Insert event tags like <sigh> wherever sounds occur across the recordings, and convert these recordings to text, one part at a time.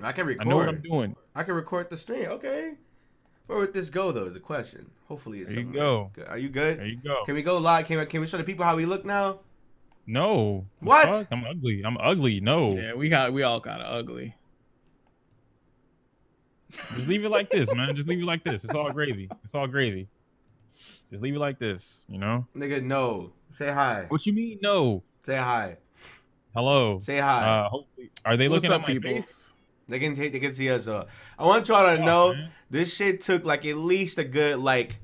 I can record. I know what I'm doing. I can record the stream. Okay. Where would this go though? Is the question. Hopefully it's There you go. good. Are you good? There you go. Can we go live? Can we, can we show the people how we look now? No. What? fuck? I'm ugly. I'm ugly. No. Yeah, we got we all got ugly. Just leave it like this, man. Just leave it like this. It's all gravy. It's all gravy. Just leave it like this. You know. Nigga, no. Say hi. What you mean? No. Say hi. Hello. Say hi. Uh, hopefully, are they What's looking up, at my people? face? They can take. They can see us. Uh, I want y'all to know man. this shit took like at least a good like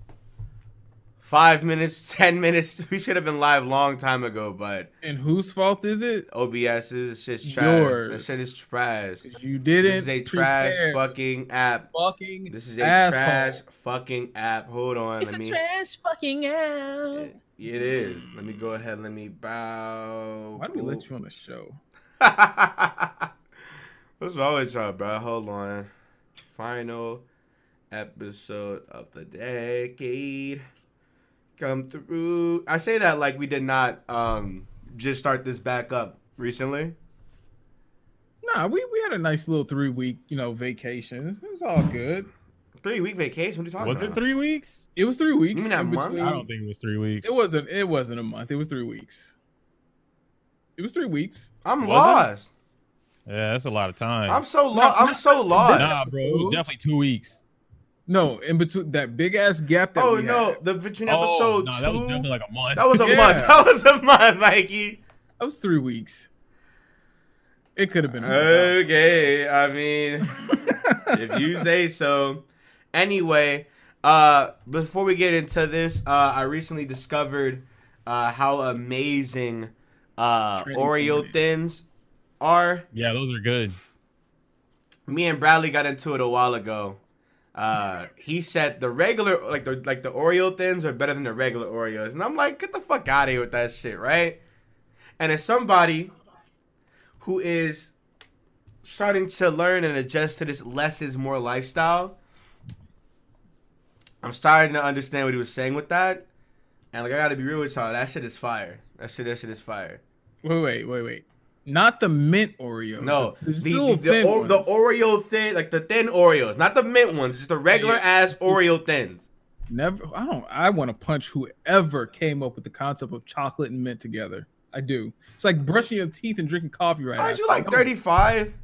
five minutes, <laughs> ten minutes. We should have been live long time ago, but And whose fault is it? OBS is just trash. Yours. That shit is trash. 'Cause you didn't. This is a trash fucking app. fucking. This is a asshole. trash fucking app. Hold on, It's let a me. trash fucking out. It, it is. Let me go ahead. Let me bow. Why do we let you on the show? <laughs> What's wrong with y'all, bro? Hold on. Final episode of the decade. Come through. I say that like we did not um just start this back up recently. Nah, we, we had a nice little three week you know vacation. It was all good. Three week vacation. What are you talking Was about? Was it three weeks? It was three weeks. You mean that in month? between. I don't think it was three weeks. It wasn't. It wasn't a month. It was three weeks. It was three weeks. I'm Was it? Lost. Yeah, that's a lot of time. I'm so lost. I'm so lost. nah, bro. It was definitely two weeks. No, in between that big ass gap that Oh we no, had. the between Oh, episode nah, two. that was definitely like a month. That was a <laughs> Yeah. month. That was a month, Mikey. That was three weeks. It could have been. more. Okay, I mean, <laughs> if you say so. Anyway, uh, before we get into this, uh, I recently discovered uh, how amazing uh, Oreo corners. thins are. yeah, those are good. Me and Bradley got into it a while ago. Uh, he said the regular, like the like the Oreo thins, are better than the regular Oreos, and I'm like, get the fuck out of here with that shit, right? And as somebody who is starting to learn and adjust to this less is more lifestyle, I'm starting to understand what he was saying with that. And like, I gotta be real with y'all, that shit is fire. That shit, that shit is fire. Wait, wait, wait, wait. Not the mint Oreo. No, the, the, the, the, little the, thin O- the ones. Oreo thin, like the thin Oreos, not the mint ones, just the regular Yeah. ass Oreo thins. Never. I don't. I want to punch whoever came up with the concept of chocolate and mint together. I do. It's like brushing your teeth and drinking coffee right now. Aren't after. you like 35?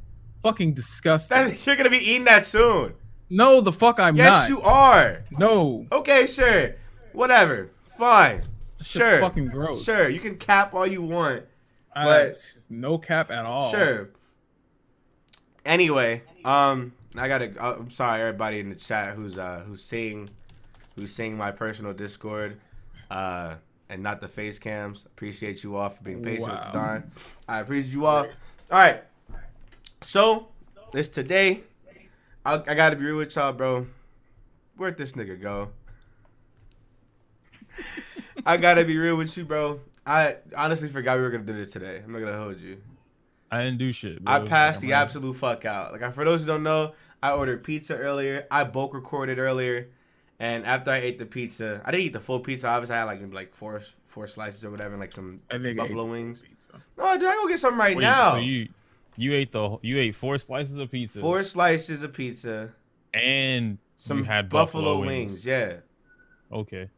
Fucking disgusting. That's, you're gonna be eating that soon. no, the fuck I'm yes, not. Yes, you are. No, Okay, sure, whatever, fine, sure, fucking gross. sure. You can cap all you want, but- it's no cap at all. sure. Anyway, um, I gotta. uh, I'm sorry, everybody in the chat who's uh who's seeing, who's seeing my personal Discord, uh, and not the face cams. Appreciate you all for being patient Wow. with Don. I appreciate you all. All right, so this today. I, I gotta be real with y'all, bro. Where'd this nigga go? <laughs> I gotta be real with you, bro. I honestly forgot we were gonna do this today. I'm not gonna hold you. I didn't do shit. bro. I passed like, the absolute fuck out. Like for those who don't know, I ordered pizza earlier. I bulk recorded earlier, and after I ate the pizza, I didn't eat the full pizza. Obviously, I had like maybe like four four slices or whatever, and like some buffalo wings. Pizza. No, dude, I go get some right Wait, now. So you you ate the you ate four slices of pizza Four slices of pizza, and some you had buffalo, buffalo, wings. yeah. Okay,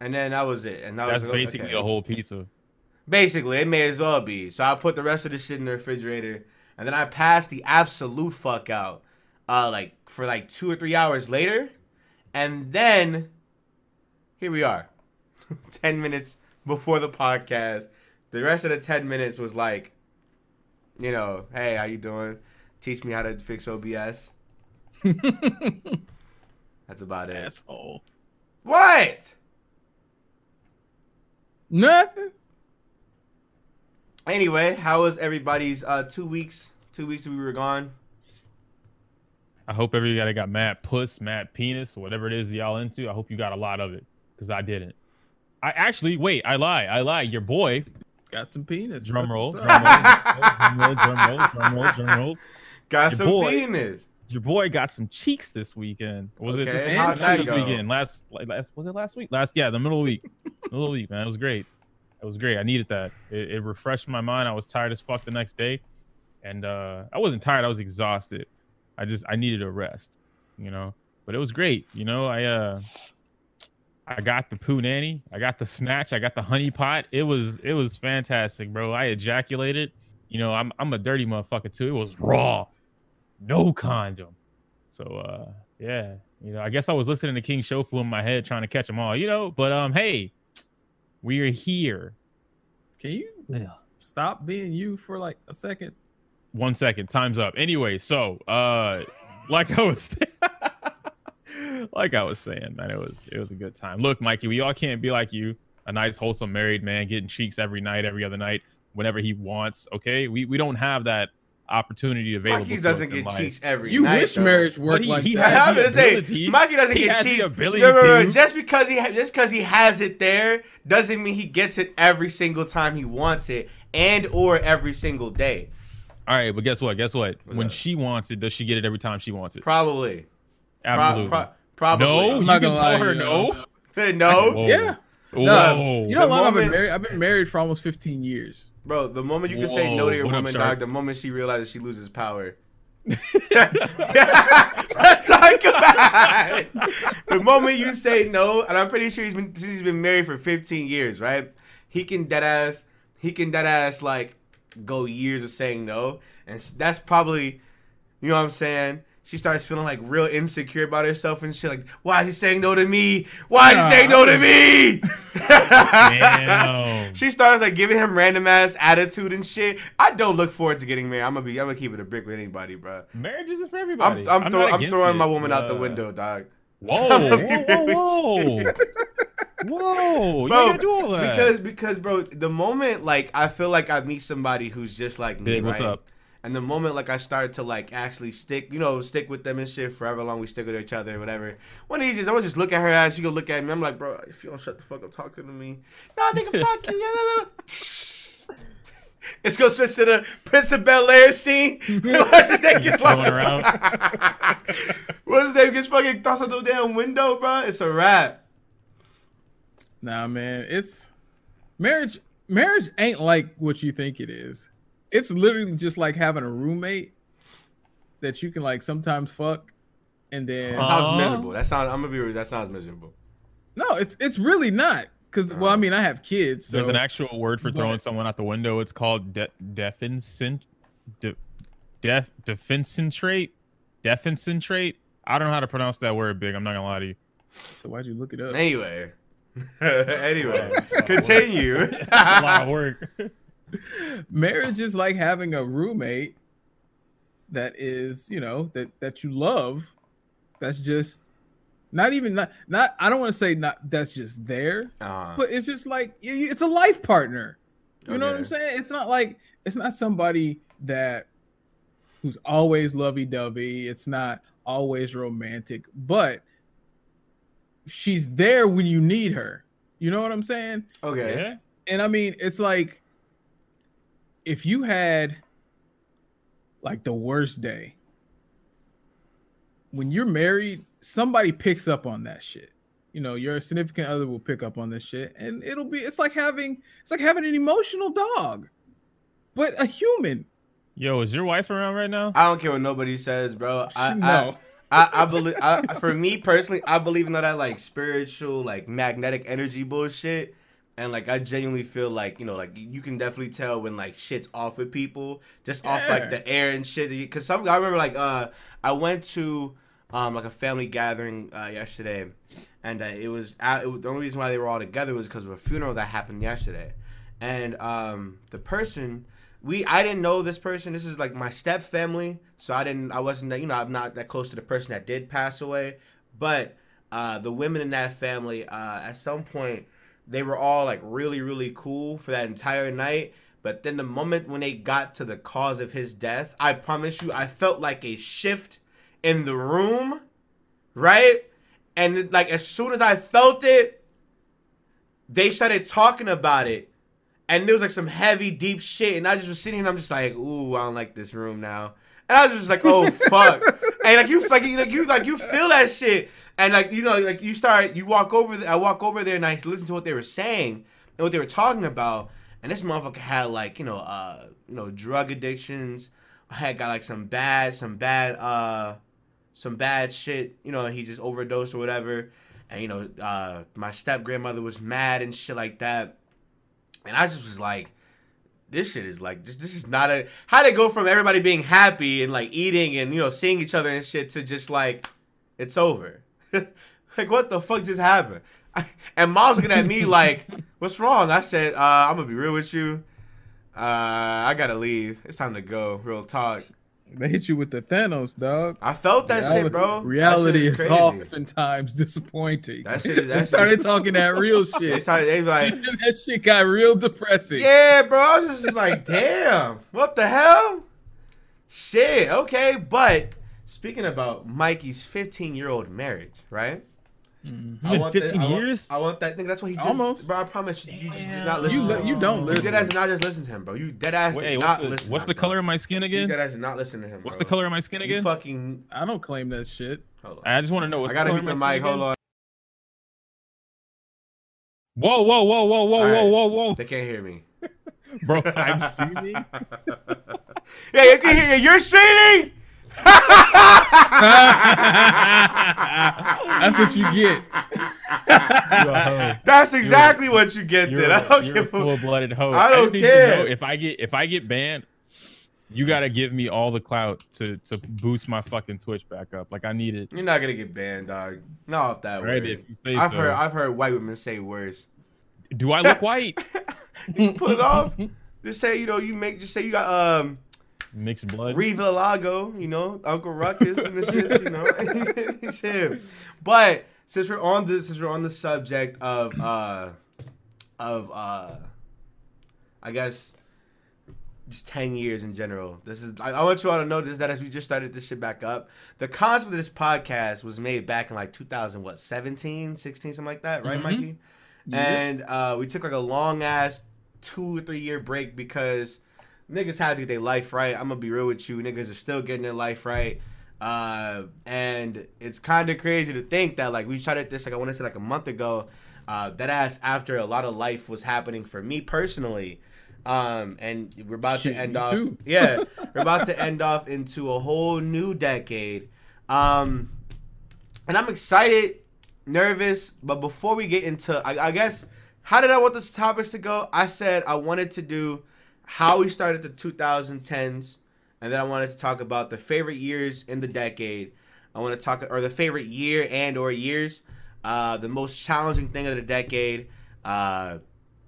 And then that was it. And that that's was basically okay. a whole pizza. Basically, it may as well be. So I put the rest of the shit in the refrigerator, and then I passed the absolute fuck out, uh, like for like two or three hours later, and then here we are, <laughs> ten minutes before the podcast. The rest of the ten minutes was like, you know, hey, how you doing? Teach me how to fix OBS. <laughs> That's about it. Asshole. What? Nothing. Anyway, how was everybody's uh two weeks? Two weeks we were gone. I hope everybody got mad puss, mad penis, whatever it is y'all into. I hope you got a lot of it because I didn't. I actually wait. I lie. I lie. Your boy. Got some penis. Drum roll. Drum roll. Drum roll. Drum roll. Drum roll. Drum roll. Got Your some boy. penis. Your boy got some cheeks this weekend. Was it Okay, this, how'd weekend? that this go? weekend? Last, last was it last week? Last yeah, the middle of the week. middle of the week, man. It was great. It was great. I needed that. It, it refreshed my mind. I was tired as fuck the next day, and uh, I wasn't tired. I was exhausted. I just I needed a rest, you know. But it was great, you know. I uh I got the poo nanny, I got the snatch, I got the honey pot. It was it was fantastic, bro. I ejaculated. You know, I'm I'm a dirty motherfucker too. It was raw, no condom. So uh yeah, you know, I guess I was listening to King Shofu in my head trying to catch them all, you know. But um, hey, we are here. Can you stop being you for like a second? One second, time's up. Anyway, so uh, <laughs> like I was, <laughs> like I was saying, man, it was it was a good time. Look, Mikey, we all can't be like you, a nice, wholesome married man getting cheeks every night, every other night, whenever he wants. Okay, we we don't have that opportunity available. Mikey doesn't us get cheeks every You night. wish though. marriage worked he- like he I that. had was the gonna say Mikey doesn't he get has the cheeks. ability No, no, no. Just because he ha- just because he has it there doesn't mean he gets it every single time he wants it and or every single day. All right, but guess what? Guess what? What's when that? she wants it, does she get it every time she wants it? Probably. Absolutely. pro- probably. no, I'm you not can tell lie, her you know. no. <laughs> no. Whoa. Yeah. Whoa. No, you know how The long I've been married? I've been married for almost 15 years. Bro, the moment you can say no to your what woman, dog, the moment she realizes she loses power. <laughs> Let's talk about it. The moment you say no, and I'm pretty sure he's been he's been married for 15 years, right? He can dead ass, he can dead ass like go years of saying no, and that's probably, you know what I'm saying. She starts feeling like real insecure about herself and shit. Like, why is he saying no to me? Why is he saying no to me? <laughs> She starts like giving him random ass attitude and shit. I don't look forward to getting married. I'm gonna be. I'm gonna keep it a brick with anybody, bro. Marriage isn't for I'm. everybody. I'm, throw, I'm throwing it. my woman out the Uh, window, dog. Whoa, <laughs> whoa, whoa, whoa, whoa! Bro, gotta do all that. Because because bro, the moment like I feel like I meet somebody who's just like me, Big, what's right? up? And the moment like I start to like actually stick, you know, stick with them and shit forever long we stick with each other, whatever. One of these days, I was just look at her ass, she go look at me. I'm like, bro, if you don't shut the fuck up talking to me, nah, nigga, fuck you. <laughs> It's gonna switch to the Prince of Bel Air scene. <laughs> What's his name gets like, around. <laughs> What's his name gets fucking tossed out the damn window, bro? It's a wrap. Nah, man, it's marriage. Marriage ain't like what you think it is. It's literally just like having a roommate that you can like sometimes fuck, and then That sounds Aw. miserable. That sounds. I'm gonna be real. That sounds miserable. no, it's it's really not. Cause well, I oh. mean, I have kids, so There's an actual word for But- throwing someone out the window. It's called de- defincent, de- def defincentrate, defincentrate. I don't know how to pronounce that word. Big. I'm not gonna lie to you. so why'd you look it up? Anyway. <laughs> anyway, <laughs> continue. A lot of work. <laughs> marriage is like having a roommate that is you know that that you love that's just not even not not i don't want to say not that's just there Uh, but it's just like y- y- it's a life partner. You know what i'm saying? It's not like it's not somebody that who's always lovey-dovey it's not always romantic but she's there when you need her. You know what i'm saying? Okay. Yeah. and I mean, it's like if you had like the worst day when you're married, somebody picks up on that shit. You know, your significant other will pick up on this shit, and it'll be it's like having it's like having an emotional dog, but a human. Yo, is your wife around right now? I don't care what nobody says, bro. I, no, I, I, I believe. I, for me personally, I believe in all that like spiritual, like magnetic energy bullshit. And like I genuinely feel like you know like you can definitely tell when like shit's off with people just off like the air and shit. Because some I remember like uh I went to um like a family gathering uh, yesterday, and uh, it was uh, it was, the only reason why they were all together was because of a funeral that happened yesterday, and um the person we I didn't know this person. This is like my step family, so I didn't I wasn't that you know I'm not that close to the person that did pass away, but uh the women in that family uh at some point they were all like really really cool for that entire night. But then the moment when they got to the cause of his death, I promise you, I felt like a shift in the room, right? And like as soon as I felt it, they started talking about it. And there was like some heavy, deep shit. And I just was sitting here and I'm just like, ooh, I don't like this room now. And I was just like, oh fuck. <laughs> and like you like you like you like you feel that shit. And like you know, like you start you walk over there, I walk over there and I listen to what they were saying and what they were talking about. And this motherfucker had like, you know, uh, you know, drug addictions, I had got like some bad, some bad, uh, some bad shit. You know, he just overdosed or whatever, and you know, uh, my step grandmother was mad and shit like that, and I just was like. This shit is like this. This is not a how to go from everybody being happy and like eating and you know seeing each other and shit to just like it's over. <laughs> like what the fuck just happened? <laughs> and mom's looking at me <laughs> like, "What's wrong?" I said, uh, "I'm gonna be real with you. Uh, I gotta leave. It's time to go. Real talk." They hit you with the Thanos, dog. I felt that reality, shit, bro. Reality shit is, crazy. oftentimes disappointing. That shit. they started shit. talking that real They shit. started. They like, that shit got real depressing. "Yeah, bro." I was just like, "Damn, what the hell?" Shit. Okay, but speaking about Mikey's 15 year old marriage, right? Mhm. It's been that- 15 I want- years? I want that thing. That's what he did. Almost. Bro, I promise you, you just did not listen You, to him. you don't You listen. dead ass did not just listen to him, bro. You dead ass Wait, did not the, listen. what's to the him, color bro. of my skin You again? dead ass did not listen to him. What's the color of my skin You again? fucking. I don't claim that shit. Hold on. I just want to know what's I gotta the mute color the mic. Hold on. Whoa, whoa, whoa, whoa, whoa, All right. whoa, whoa, whoa, They can't hear me. bro! I'm <laughs> streaming. yeah, you can hear you. You're streaming. That's what you get. Whoa. That's exactly what you get. You're, Then I a- don't you're a give a. full-blooded hoe. I don't just need care. know if I get if I get banned, you gotta give me all the clout to to boost my fucking Twitch back up. Like I need it. You're not gonna get banned, dog. Not off that Right? way. If you say I've so. heard. I've heard white women say worse. Do I look white? <laughs> You can pull it off. Just say you know you make. Just say you got um Mixed blood. Lago, you know, Uncle Ruckus and the shit, you know. <laughs> It's him. But since we're on this since we're on the subject of uh of uh I guess just 10 years in general. This is I, I want you all to notice that as we just started this shit back up, the concept of this podcast was made back in like 2000 what 17, 16 something like that, right, Mhm. Mikey? And uh we took like a long ass 2 or 3 year break because niggas had to get their life right. I'm gonna be real with you. Niggas are still getting their life right. Uh, and it's kind of crazy to think that like we started this like I want to say like a month ago. Uh, that ass after a lot of life was happening for me personally. Um, and we're about Shit, to end off. too. <laughs> Yeah, <laughs> we're about to end off into a whole new decade. Um, and I'm excited, nervous, but before we get into, I, I guess, how did I want this topics to go? I said I wanted to do how we started the 2010s, and then I wanted to talk about the favorite years in the decade. I want to talk, or the favorite year and or years, uh, the most challenging thing of the decade, uh,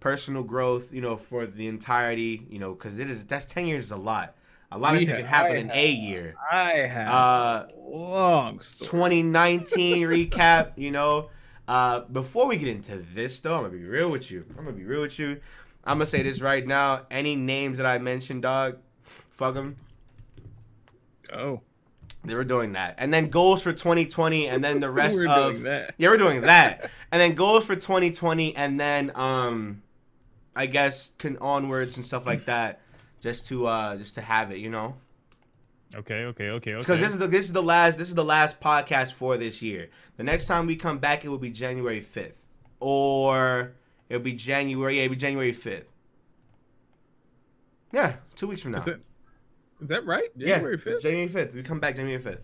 personal growth, you know, for the entirety, you know, because it is that's 10 years is a lot. A lot of We ha- can happen I in have- a year. I have Uh, long story. 2019 <laughs> recap, you know. Uh, before we get into this, though, I'm gonna be real with you. I'm gonna be real with you. I'm gonna say this right now. Any names that I mentioned, dog, fuck them. Oh, They were doing that, and then goals for 2020, and then the <laughs> rest we're of that. yeah, we're doing that, and then goals for 2020, and then um, I guess can onwards and stuff like that, just to uh, just to have it, you know. Okay, okay, okay, okay. Because this is the this is the last this is the last podcast for this year. The next time we come back, it will be January fifth, or it'll be January. Yeah, it'll be January fifth. Yeah, two weeks from now. Is that is that right? yeah, January fifth. January fifth. We come back January fifth.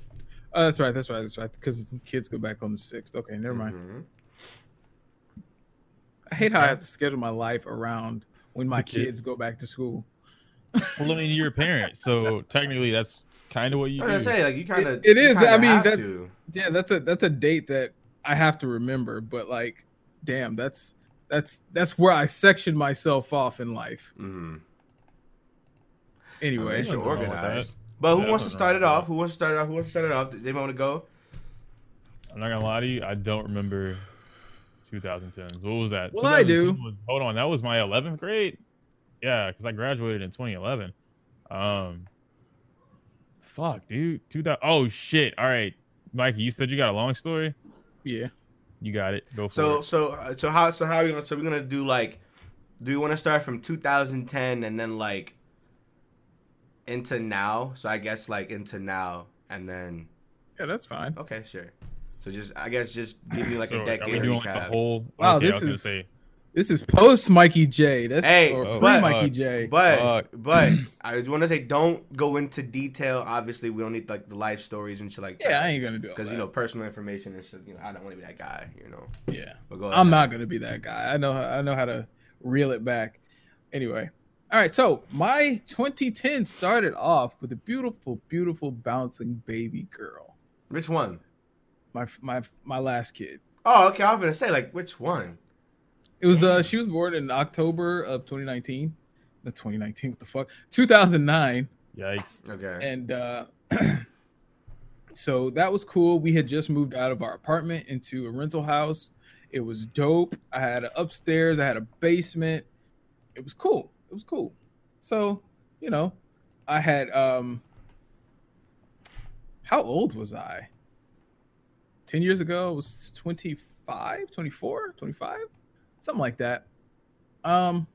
Oh, that's right. That's right. That's right. Because kids go back on the sixth. Okay, never mind. Mhm. I hate how I have to schedule my life around when my The kid. kids go back to school. <laughs> well, I mean, you're a parent, so technically that's kind of what you I was do. gonna say like you kind of. It- it is, I mean, that's- to. Yeah, that's a that's a date that I have to remember. But like, damn, that's that's that's where I section myself off in life. Mhm. Anyway, They should nothing wrong with organize. that. But who Yeah, wants to start it off? Who wants to start it off? Who wants to start it off? Does anyone want to go? I'm not gonna lie to you, I don't remember 2010s. What was that? Well, I do. Was, hold on, that was my 11th grade. Yeah, because I graduated in 2011. Um, fuck, dude. 2000. Oh shit. All right, Mikey, you said you got a long story. yeah. You got it. Go for So it. so uh, so how so how are we gonna so we're gonna do like do you want to start from 2010 and then like into now? So I guess like into now and then Yeah, that's fine. okay sure. So just I guess just give me like <laughs> So, a are we decade doing like recap. whole? Wow, okay, this I was gonna is- say This is post Mikey J. That's Hey, or pre but- Mikey fuck. J. But Fuck. but <clears throat> I just want to say, don't go into detail. Obviously, we don't need like the life stories and shit like that. yeah, I ain't gonna do it Because you know personal information and shit. You know, I don't want to be that guy. You know. Yeah, But go ahead. I'm not gonna be that guy. I know. I know how to reel it back. Anyway, all right. So my 2010 started off with a beautiful, beautiful bouncing baby girl. Which one? My my my last kid. Oh, okay. I was gonna say like which one? It was uh she was born in October of 2019. No, 2019. What the fuck? 2009. Yikes. Okay. and uh <clears throat> so that was cool we had just moved out of our apartment into a rental house it was dope i had an upstairs i had a basement it was cool it was cool so you know i had um how old was i 10 years ago i was 25 24 25 something like that um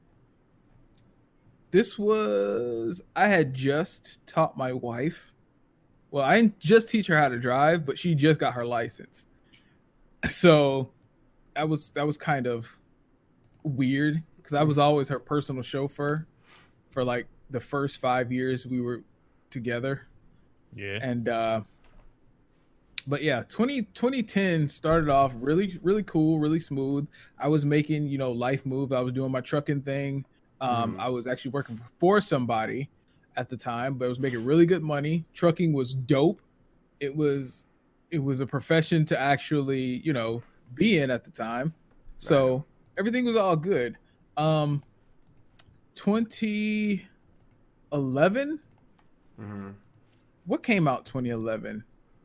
this was I had just taught my wife. Well, I didn't just teach her how to drive, but she just got her license. <laughs> So that was that was kind of weird because I was always her personal chauffeur for like the first five years we were together. Yeah. And uh but yeah, 20, 2010 started off really, really cool, really smooth. I was making, you know, life move. I was doing my trucking thing. Um, Mhm. I was actually working for somebody at the time, but I was making really good money. Trucking was dope. It was it was a profession to actually, you know, be in at the time. So everything was all good. Um 2011 hmm what came out 2011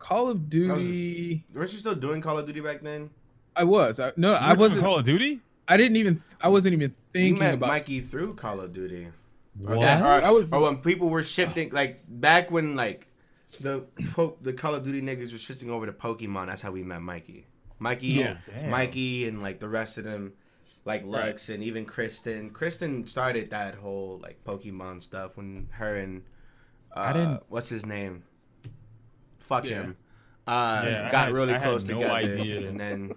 call of duty Weren't you still doing Call of Duty back then? i was I, no You i wasn't Call of Duty. i didn't even i wasn't even We thinking met about Mikey through Call of Duty. Or, What? that- or, I was- or when people were shifting, like back when like the po- the Call of Duty niggas were shifting over to Pokemon. That's how we met Mikey. Mikey, Yeah. Damn. Mikey, and like the rest of them, like Right. Lux and even Kristen. Kristen started that whole like Pokemon stuff when her and uh, I didn't- what's his name? Fuck Yeah. him. Uh, Yeah, got had- really I close no together, idea. and then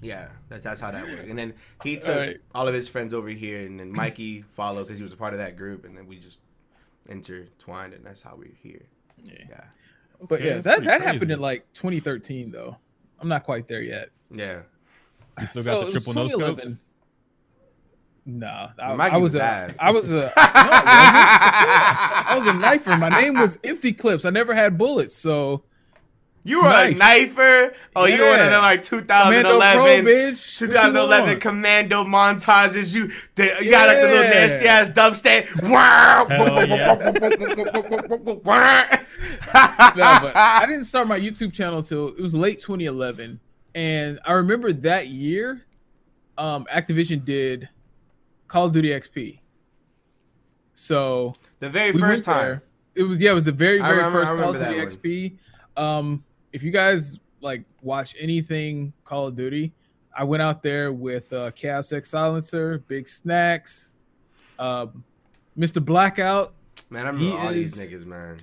yeah, that's that's how that worked. And then he took Alright. all of his friends over here, and then Mikey followed because he was a part of that group, and then we just intertwined, and that's how we're here. Yeah. Yeah, but Yeah, yeah that, that crazy. happened in like 2013 though i'm not quite there yet yeah. Still got the triple no scopes? 2011. No, I, I was was a, was a, no, I wasn't. I was a knifer. My name was Empty Clips. I never had bullets, so You were a knifer. Oh, you were one of them like Commando Pro, 2011. bitch. 2011 commando montages. You, the, you got like the little Yeah. nasty ass dubstep. Wow. <laughs> no, but I didn't start my YouTube channel till it was late 2011, and I remember that year, um, Activision did Call of Duty XP. So the very we first time. there. It was yeah, it was the very very remember- first Call of Duty XP. Um, if you guys like watch anything Call of Duty, I went out there with uh, Chaos X Silencer, Big Snacks, um, Mr. Blackout. Man, I remember all these is- niggas, man.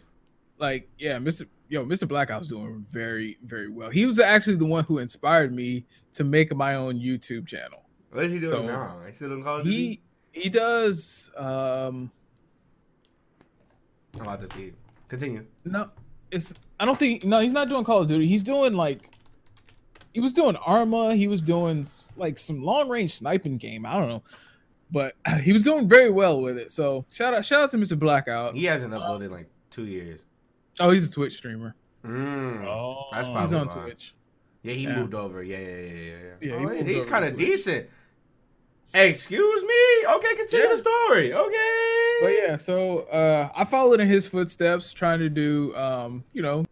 like yeah mr yo mr blackout's doing very very well he was actually the one who inspired me to make my own youtube channel What is he doing So, now? He still doing Call of Duty? he he does um I'm about to be. Continue. no it's i don't think no he's not doing call of duty he's doing like he was doing arma he was doing like some long range sniping game i don't know but <clears throat> he was doing very well with it so shout out shout out to mr blackout He hasn't uploaded in like two years. oh he's a twitch streamer Mm. Oh, That's he's Probably on why. twitch Yeah, he Yeah. moved over. Yeah, yeah, yeah, yeah. yeah. Yeah, oh, he's kind of decent. Excuse me. Okay, continue Yeah. the story. Okay. but yeah so uh i followed in his footsteps trying to do um you know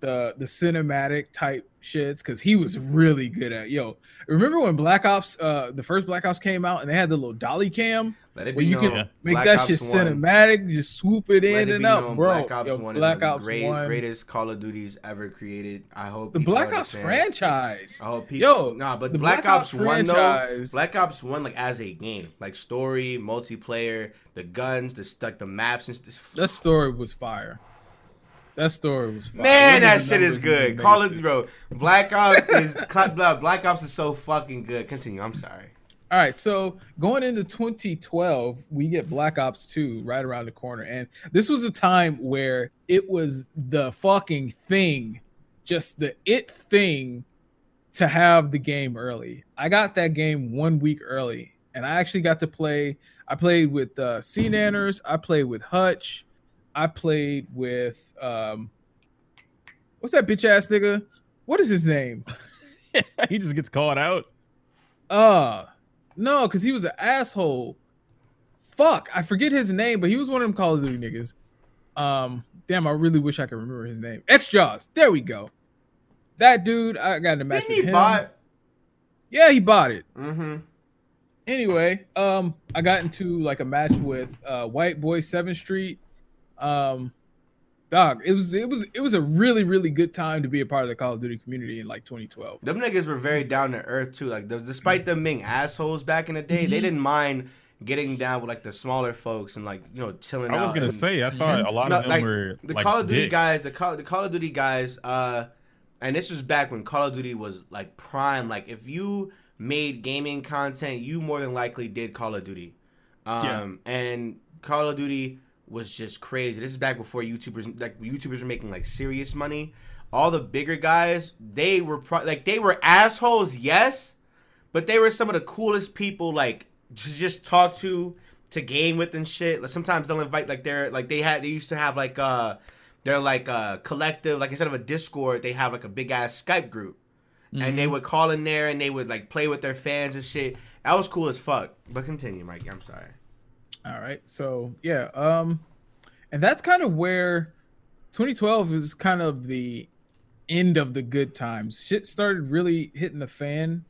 the the cinematic type shits because he was really good at yo remember when black ops uh the first black ops came out and they had the little dolly cam Let it where be you can make Black that Ops shit 1. cinematic just swoop it in it and out bro Black Ops yo, 1 black is ops the great, 1 greatest Call of Duties ever created. I hope the black ops franchise I hope people. Yo, nah, but the Black, Black Ops, Ops One though. franchise- Black Ops One, like as a game, like story, multiplayer, the guns, the like the maps and stuff. that story was fire that story was fire. Man, that shit is good. Call it, bro. Black Ops is <laughs> Black Ops is so fucking good. Continue. I'm sorry. All right, so going into 2012, we get Black Ops 2 right around the corner. And this was a time where it was the fucking thing, just the it thing to have the game early. I got that game one week early, and I actually got to play. I played with uh, SeaNanners, I played with Hutch, I played with um, what's that bitch ass nigga? What is his name? <laughs> he just gets called out. Uh no, because he was an asshole. Fuck, I forget his name, but he was one of them Call of Duty niggas. Um, damn, I really wish I could remember his name. xJawz. There we go. That dude, I got in a match Didn't with he him. bought? Yeah, he bought it. Mm-hmm. Anyway, um, I got into like a match with uh White Boy Seventh Street. Um, dog, it was it was it was a really really good time to be a part of the Call of Duty community in like 2012. Them niggas were very down to earth too. Like, the, despite them being assholes back in the day, they Mhm. didn't mind getting down with like the smaller folks and like you know chilling out. I was gonna and- say, I thought a lot No, of them like, were the like Call of Duty dicks. guys, the Call, the Call of Duty guys, uh, and this was back when Call of Duty was like prime. Like, if you made gaming content, you more than likely did Call of Duty. Um, and Call of Duty was just crazy. This is back before YouTubers, like YouTubers were making like serious money. All the bigger guys, they were pro- like they were assholes, yes, but they were some of the coolest people like to just talk to, to game with and shit. Like sometimes they'll invite like they're like they had they used to have like uh they're like a collective like instead of a Discord they have like a big ass Skype group. And they would call in there and they would like play with their fans and shit. That was cool as fuck. But continue, Mike. I'm sorry. All right. So yeah, um, and that's kind of where 2012 is kind of the end of the good times. Shit started really hitting the fan.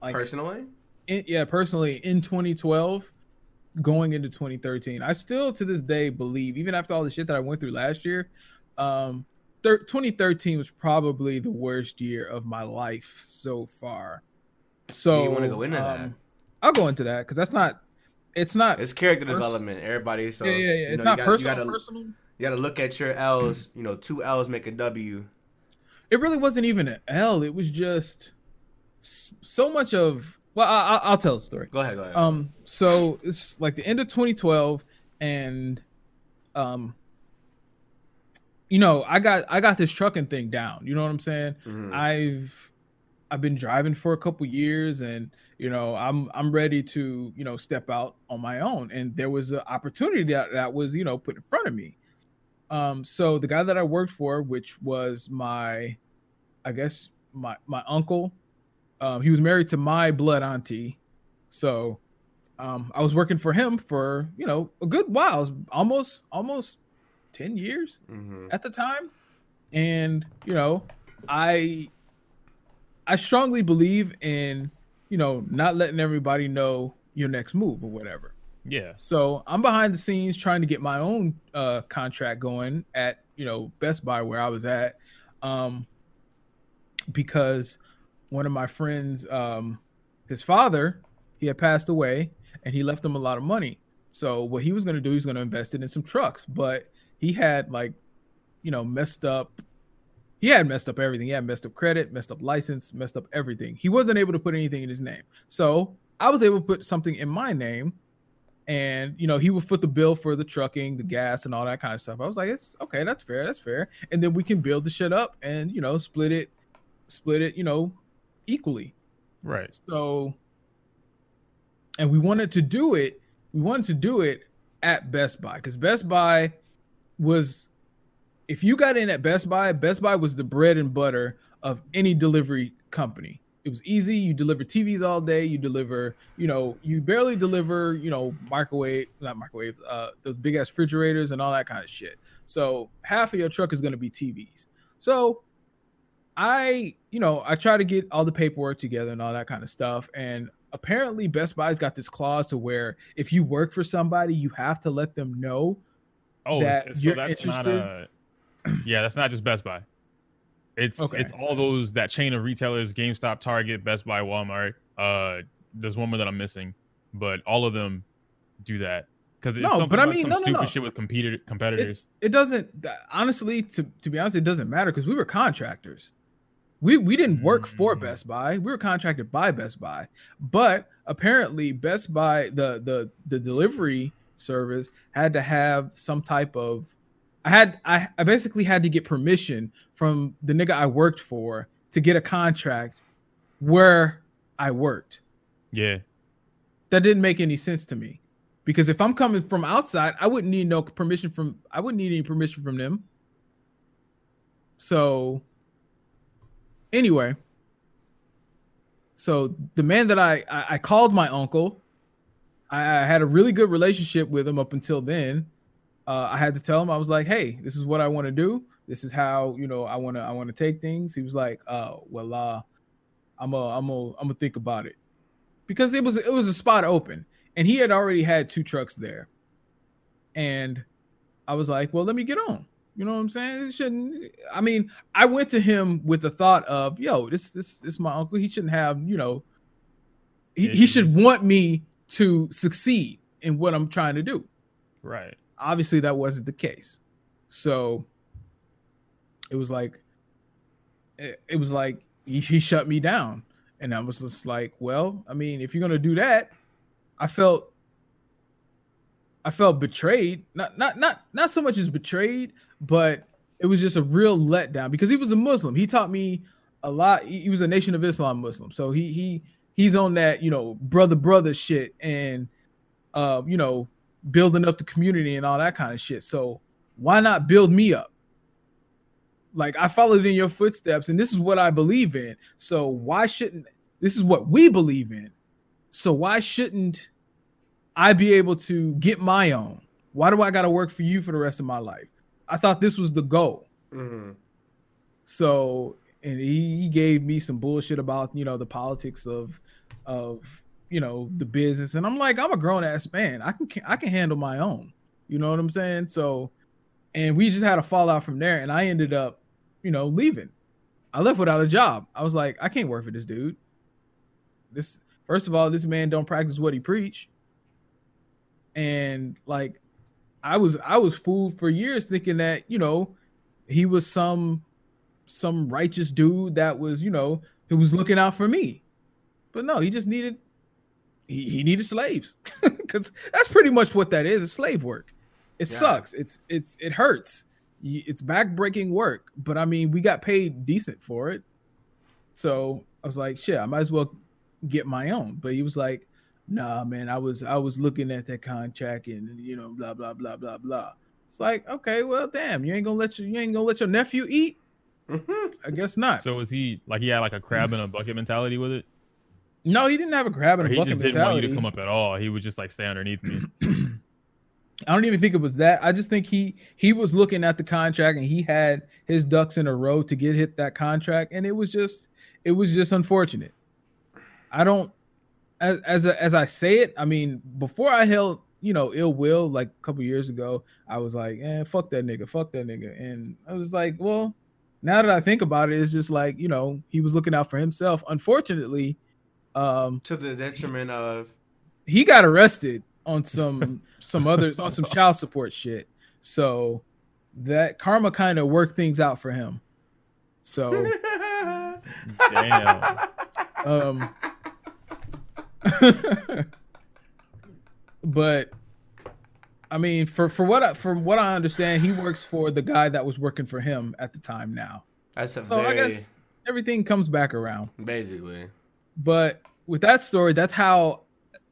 Like, Personally, in, yeah, personally in 2012, going into 2013, I still to this day believe, even after all the shit that I went through last year, um, thir- 2013 was probably the worst year of my life so far. So you wanna go into that? um, I'll go into that because that's not. It's not. it's character Pers- development. Everybody, so yeah, yeah, yeah. you It's know, not you gotta, personal. You gotta, personal. you gotta look at your L's. You know, two L's make a W. it really wasn't even an L. It was just so much of. Well, I, I, I'll tell the story. Go ahead. Go ahead. Um, so it's like the end of 2012, and um, you know, I got I got this trucking thing down. You know what I'm saying? Mhm. I've I've been driving for a couple years, and you know, I'm I'm ready to you know step out on my own. And there was an opportunity that that was you know put in front of me. Um, so the guy that I worked for, which was my, I guess my my uncle, um, he was married to my blood auntie, so um, I was working for him for you know a good while, almost almost ten years Mhm. at the time and you know i i strongly believe in you know not letting everybody know your next move or whatever Yeah. so i'm behind the scenes trying to get my own uh contract going at you know best buy where i was at um because one of my friends um his father he had passed away and he left him a lot of money so what he was going to do he was going to invest it in some trucks but he had like you know messed up he had messed up everything. He had messed up credit messed up license messed up everything. He wasn't able to put anything in his name. So i was able to put something in my name and you know he would foot the bill for the trucking the gas and all that kind of stuff. I was like it's okay that's fair that's fair. And then we can build the shit up and you know split it split it you know equally. Right. so, and we wanted to do it. We wanted to do it at Best Buy because Best Buy was, if you got in at Best Buy, Best Buy was the bread and butter of any delivery company. It was easy. You deliver TVs all day. You deliver, you know, you barely deliver, you know, microwave, not microwave, uh, those big ass refrigerators and all that kind of shit. So half of your truck is going to be TVs. So I, you know, I try to get all the paperwork together and all that kind of stuff. And apparently, Best Buy's got this clause to where if you work for somebody, you have to let them know. Oh, that so you're that's not interested? a. <clears throat> Yeah, that's not just Best Buy. It's Okay. it's all those that chain of retailers: GameStop, Target, Best Buy, Walmart. Uh, there's one more that I'm missing, but all of them do that because it's No, something but I mean, some no, no, stupid no. shit with competitor competitors. It doesn't, honestly, to, to be honest, it doesn't matter because we were contractors. We we didn't work for Mm. Best Buy. We were contracted by Best Buy. But apparently Best Buy the the the delivery service had to have some type of I had I, I basically had to get permission from the nigga I worked for to get a contract where I worked. Yeah. That didn't make any sense to me. Because if I'm coming from outside, I wouldn't need no permission from I wouldn't need any permission from them. So anyway, so the man that I I, I called my uncle, I, I had a really good relationship with him up until then. Uh, I had to tell him I was like, "Hey, this is what I want to do. This is how you know I want to I want to take things." He was like, "Oh, well, uh, I'm a I'm a I'm gonna think about it," because it was it was a spot open, and he had already had two trucks there, and I was like, "Well, let me get on." You know what I'm saying? It shouldn't. I mean, I went to him with the thought of, "Yo, this this this is my uncle. He shouldn't have, you know, he, he should want me to succeed in what I'm trying to do." Right. Obviously, that wasn't the case. So it was like, it, it was like he, he shut me down, and I was just like, "Well, I mean, if you're gonna do that," I felt I felt betrayed. Not not not not so much as betrayed, but it was just a real letdown because he was a Muslim. He taught me a lot. He, he was a Nation of Islam Muslim, so he he he's on that you know brother brother shit and uh you know building up the community and all that kind of shit. So why not build me up? Like I followed in your footsteps, and this is what I believe in. So why shouldn't this is what we believe in? So why shouldn't I be able to get my own? Why do I got to work for you for the rest of my life? I thought this was the goal. Mhm. So, and he, he gave me some bullshit about you know the politics of of you know the business, and I'm like, I'm a grown ass man. I can I can handle my own. You know what I'm saying? So, and we just had a fallout from there, and I ended up, you know, leaving. I left without a job. I was like, I can't work for this dude. This first of all, this man don't practice what he preach. And like I was I was fooled for years thinking that, you know, he was some some righteous dude that was, you know, who was looking out for me. But no, he just needed he, he needed slaves. <laughs> Cuz that's pretty much what that is, it's slave work. It Yeah. sucks. It's it's it hurts. It's backbreaking work, but I mean, we got paid decent for it. So, I was like, shit, I might as well get my own. But he was like, nah, man, I was I was looking at that contract and you know, blah blah blah blah blah. It's like, okay, well, damn, you ain't gonna let your you ain't gonna let your nephew eat? Mhm. I guess not. So was he like he had like a crab in a bucket mentality with it? No, he didn't have a crab Or and a he bucket just didn't want you to come up at all. He would just like stay underneath me. <clears throat> I don't even think it was that. I just think he he was looking at the contract and he had his ducks in a row to get hit that contract, and it was just it was just unfortunate. I don't as as as I say it. I mean, before I held you know ill will like a couple years ago, I was like, eh, fuck that nigga, fuck that nigga, and I was like, well, now that I think about it, it's just like you know he was looking out for himself. Unfortunately, um, To the detriment of he got arrested on some some others on some child support shit. So that karma kind of worked things out for him. So <laughs> Damn. um <laughs> but I mean for for what I from what I understand, he works for the guy that was working for him at the time now. That's a So I guess everything comes back around. basically. But with that story, that's how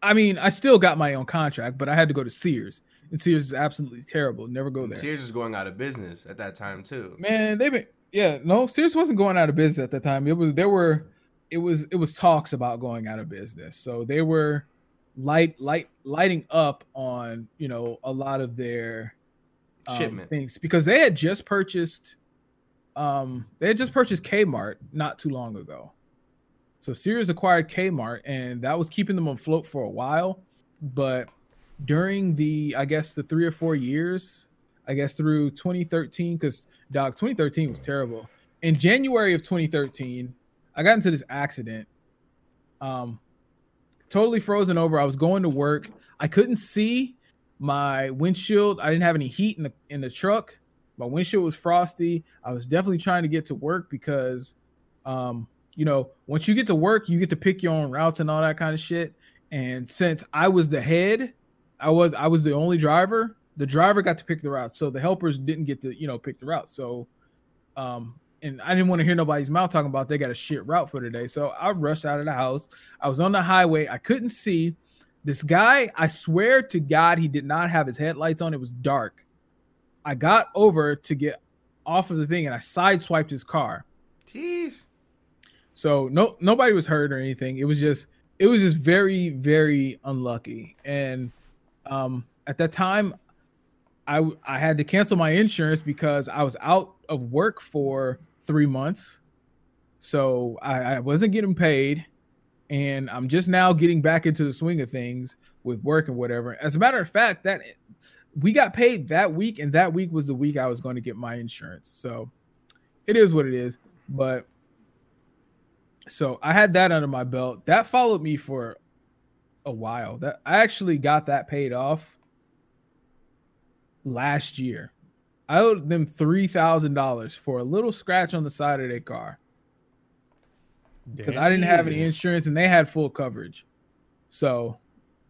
I mean, I still got my own contract, but I had to go to Sears. And Sears is absolutely terrible. Never go there. Sears is going out of business at that time too. Man, they've been yeah, no, Sears wasn't going out of business at the time. It was there were it was it was talks about going out of business. So they were light light lighting up on, you know, a lot of their um, Shipment. things because they had just purchased um they had just purchased Kmart not too long ago. So Sears acquired Kmart and that was keeping them afloat for a while, but during the I guess the 3 or 4 years, I guess through 2013 cuz dog 2013 was terrible. In January of 2013, I got into this accident. Um totally frozen over. I was going to work. I couldn't see my windshield. I didn't have any heat in the in the truck. My windshield was frosty. I was definitely trying to get to work because um, you know, once you get to work, you get to pick your own routes and all that kind of shit. And since I was the head, I was I was the only driver. The driver got to pick the route, so the helpers didn't get to you know pick the route. So, um, and I didn't want to hear nobody's mouth talking about they got a shit route for today. So I rushed out of the house. I was on the highway. I couldn't see this guy. I swear to God, he did not have his headlights on. It was dark. I got over to get off of the thing and I sideswiped his car. Jeez. So no nobody was hurt or anything. It was just it was just very very unlucky. And um at that time I I had to cancel my insurance because I was out of work for 3 months. So I, I wasn't getting paid and I'm just now getting back into the swing of things with work and whatever. As a matter of fact, that we got paid that week, and that week was the week I was going to get my insurance. So it is what it is. But so I had that under my belt. That followed me for a while. That I actually got that paid off last year. I owed them three thousand dollars for a little scratch on the side of their car because I didn't have any insurance and they had full coverage. So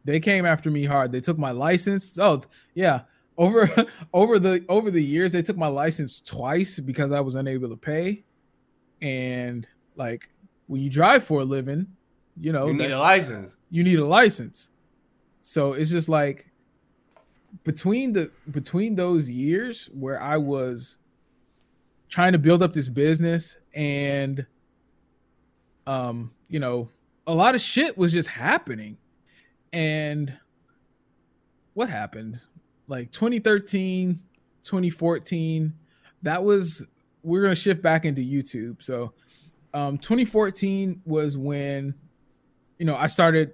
they came after me hard. They took my license. Oh, yeah. Over <laughs> over the over the years, they took my license twice because I was unable to pay. And like when you drive for a living, you know, You need a license. you need a license. So it's just like between the between those years where I was trying to build up this business and um you know a lot of shit was just happening and what happened like 2013 2014 that was we're going to shift back into youtube so um 2014 was when you know i started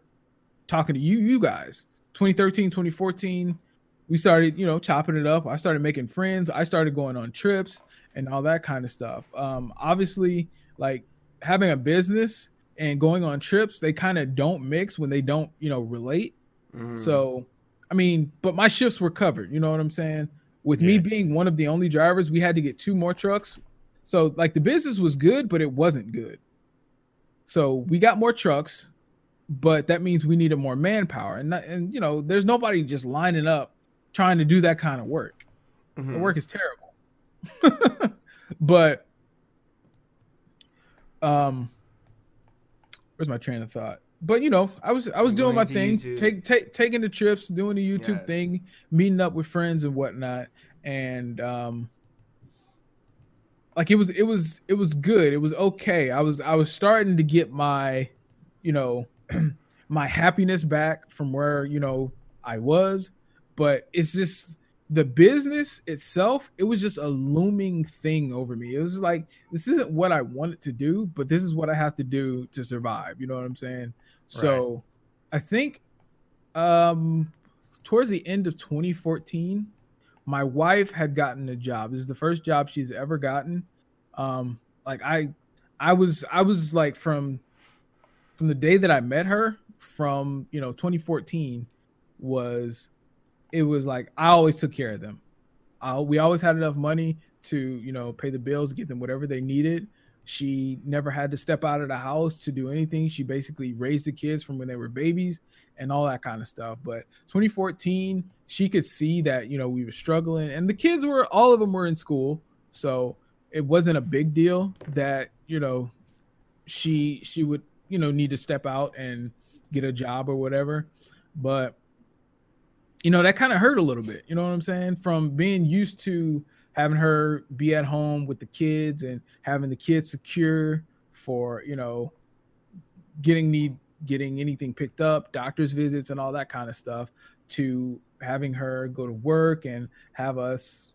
talking to you you guys 2013 2014 we started you know chopping it up i started making friends i started going on trips and all that kind of stuff um obviously like having a business and going on trips they kind of don't mix when they don't you know relate Mhm. so, I mean, but my shifts were covered. You know what I'm saying? With me being one of the only drivers, we had to get two more trucks. So, like, the business was good, but it wasn't good. So we got more trucks, but that means we needed more manpower. And and you know, there's nobody just lining up trying to do that kind of work. The Mhm. work is terrible. <laughs> but um where's my train of thought? But you know, I was I was doing my thing, take take taking the trips, doing the YouTube Yes. thing, meeting up with friends and whatnot, and um, like it was it was it was good. It was okay. I was I was starting to get my, you know, <clears throat> my happiness back from where you know I was, but it's just the business itself. It was just a looming thing over me. It was like this isn't what I wanted to do, but this is what I have to do to survive. You know what I'm saying? So, I think um towards the end of 2014 my wife had gotten a job. This is the first job she's ever gotten. Um like i i was i was like from from the day that i met her from you know 2014 was it was like i always took care of them. I, we always had enough money to you know pay the bills get them whatever they needed she never had to step out of the house to do anything she basically raised the kids from when they were babies and all that kind of stuff. But 2014, she could see that you know we were struggling, and the kids were all of them were in school, so it wasn't a big deal that you know she she would you know need to step out and get a job or whatever. But you know that kind of hurt a little bit. You know what I'm saying? From being used to having her be at home with the kids and having the kids secure for you know getting need getting anything picked up, doctor's visits, and all that kind of stuff, to having her go to work and have us,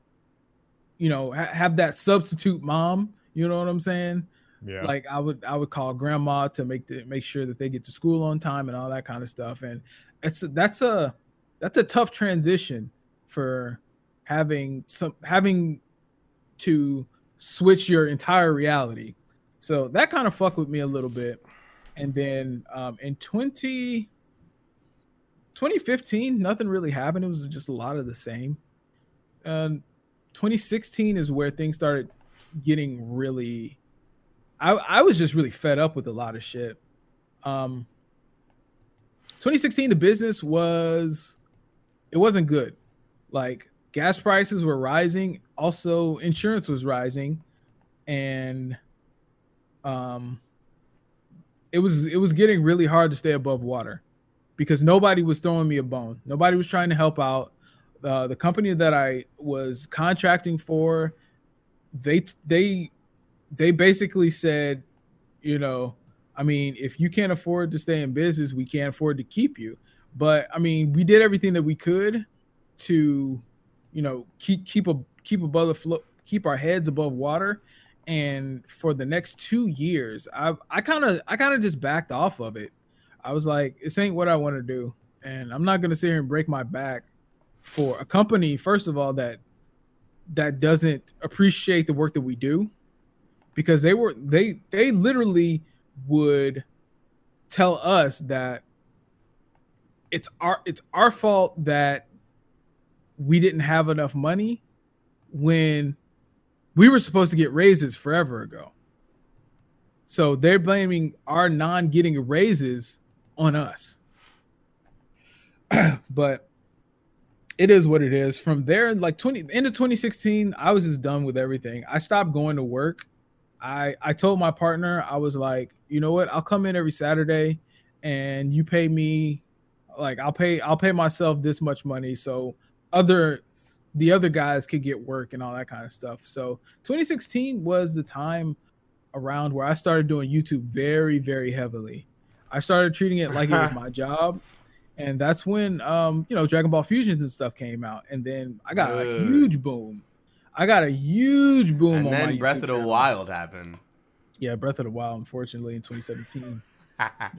you know, ha- have that substitute mom. You know what I'm saying? Yeah. Like I would, I would call grandma to make the make sure that they get to school on time and all that kind of stuff. And it's that's a that's a tough transition for having some having to switch your entire reality. So that kind of fucked with me a little bit. And then um, in 20, 2015, nothing really happened. It was just a lot of the same. Um, 2016 is where things started getting really I I was just really fed up with a lot of shit. Um, 2016, the business was it wasn't good. Like gas prices were rising, also insurance was rising, and um, it was it was getting really hard to stay above water because nobody was throwing me a bone. Nobody was trying to help out. Uh, the company that I was contracting for, they they they basically said, you know, I mean, if you can't afford to stay in business, we can't afford to keep you. But I mean, we did everything that we could to, you know, keep keep a keep above the float, keep our heads above water. And for the next two years, I I kind of I kind of just backed off of it. I was like, this ain't what I want to do, and I'm not gonna sit here and break my back for a company. First of all, that that doesn't appreciate the work that we do, because they were they they literally would tell us that it's our it's our fault that we didn't have enough money when we were supposed to get raises forever ago. So they're blaming our non getting raises on us. <clears throat> but it is what it is. From there, like 20 end of 2016, I was just done with everything. I stopped going to work. I I told my partner, I was like, you know what, I'll come in every Saturday and you pay me like I'll pay I'll pay myself this much money so other the other guys could get work and all that kind of stuff. So 2016 was the time around where I started doing YouTube very, very heavily. I started treating it like it was <laughs> my job. And that's when um, you know, Dragon Ball Fusions and stuff came out. And then I got a huge boom. I got a huge boom and on then Breath YouTube of the channel. Wild happened. Yeah, Breath of the Wild, unfortunately, in 2017.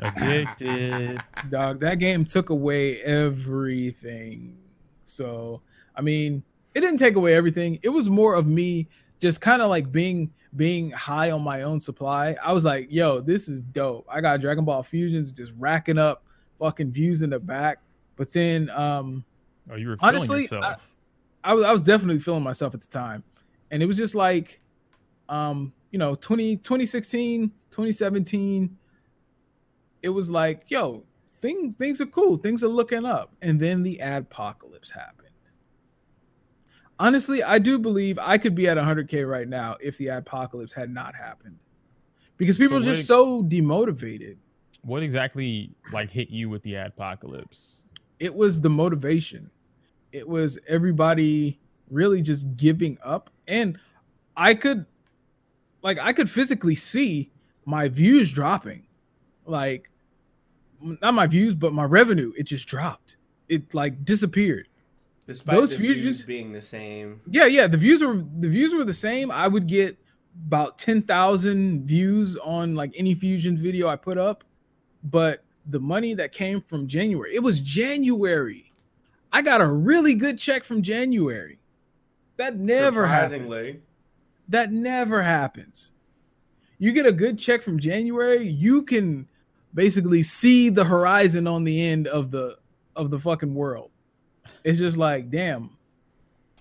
Addicted. <laughs> Dog, that game took away everything. So, I mean, it didn't take away everything. It was more of me just kind of like being being high on my own supply. I was like, yo, this is dope. I got Dragon Ball Fusions just racking up fucking views in the back. But then um Oh, you were Honestly, yourself. I was I was definitely feeling myself at the time. And it was just like um, you know, 20 2016, 2017 it was like, yo, things things are cool. Things are looking up. And then the apocalypse happened. Honestly, I do believe I could be at 100k right now if the apocalypse had not happened. Because people So are just so demotivated. what exactly like hit you with the apocalypse? it was the motivation. It was everybody really just giving up. And I could like I could physically see my views dropping. Like not my views, but my revenue, it just dropped. It like disappeared. Despite Those views being the same. Yeah, yeah. The views were the views were the same. I would get about ten thousand views on like any fusion video I put up, but the money that came from January, it was January. I got a really good check from January. That never happens. That never happens. You get a good check from January, you can basically see the horizon on the end of the of the fucking world. It's just like, damn,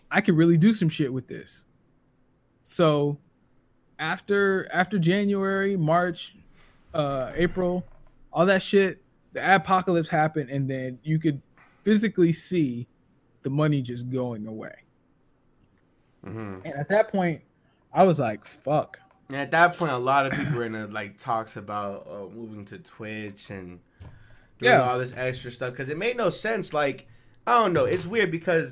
I could really do some shit with this. So after after January, March, uh April, all that shit, the apocalypse happened and then you could physically see the money just going away. hmm And at that point, I was like, fuck. And at that point, a lot of people were in a, like talks about uh, moving to Twitch and doing Yeah. all this extra stuff because it made no sense. Like, I don't know. It's weird because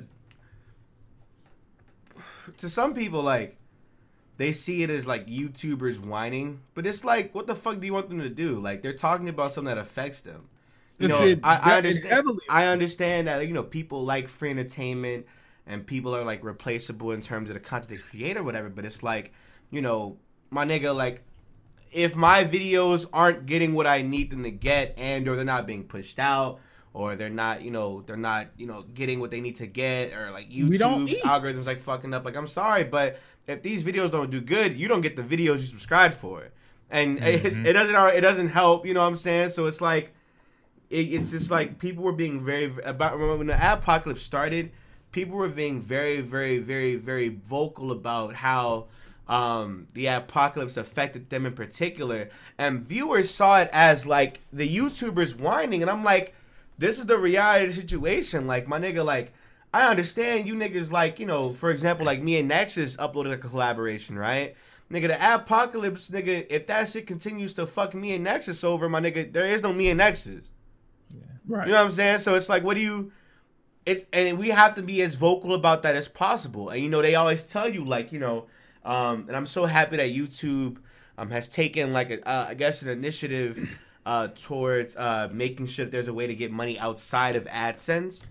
to some people, like, they see it as like YouTubers whining, but it's like, what the fuck do you want them to do? Like, they're talking about something that affects them. You It's know, it- I, I understand. I understand that you know people like free entertainment and people are like replaceable in terms of the content they create or whatever. But it's like, you know, my nigga, like if my videos aren't getting what I need them to get, and or they're not being pushed out, or they're not, you know, they're not, you know, getting what they need to get, or like YouTube's algorithms like fucking up. Like I'm sorry, but if these videos don't do good, you don't get the videos you subscribe for, and it's, Mhm. it doesn't it doesn't help. You know what I'm saying? So it's like it, it's just like people were being very about remember when the apocalypse started people were being very very very very vocal about how um, the apocalypse affected them in particular, and viewers saw it as like the YouTubers whining, and I'm like, this is the reality of the situation. Like my nigga, like I understand you niggas like you know, for example, like me and Nexus uploaded a collaboration, right? Nigga, the apocalypse, nigga, if that shit continues to fuck me and Nexus over, my nigga, there is no me and Nexus. Right. You know what I'm saying? So it's like, what do you? It's and we have to be as vocal about that as possible. And you know, they always tell you like, you know, um, and I'm so happy that YouTube um has taken like a, uh, I guess an initiative <clears throat> uh towards uh making sure that there's a way to get money outside of AdSense,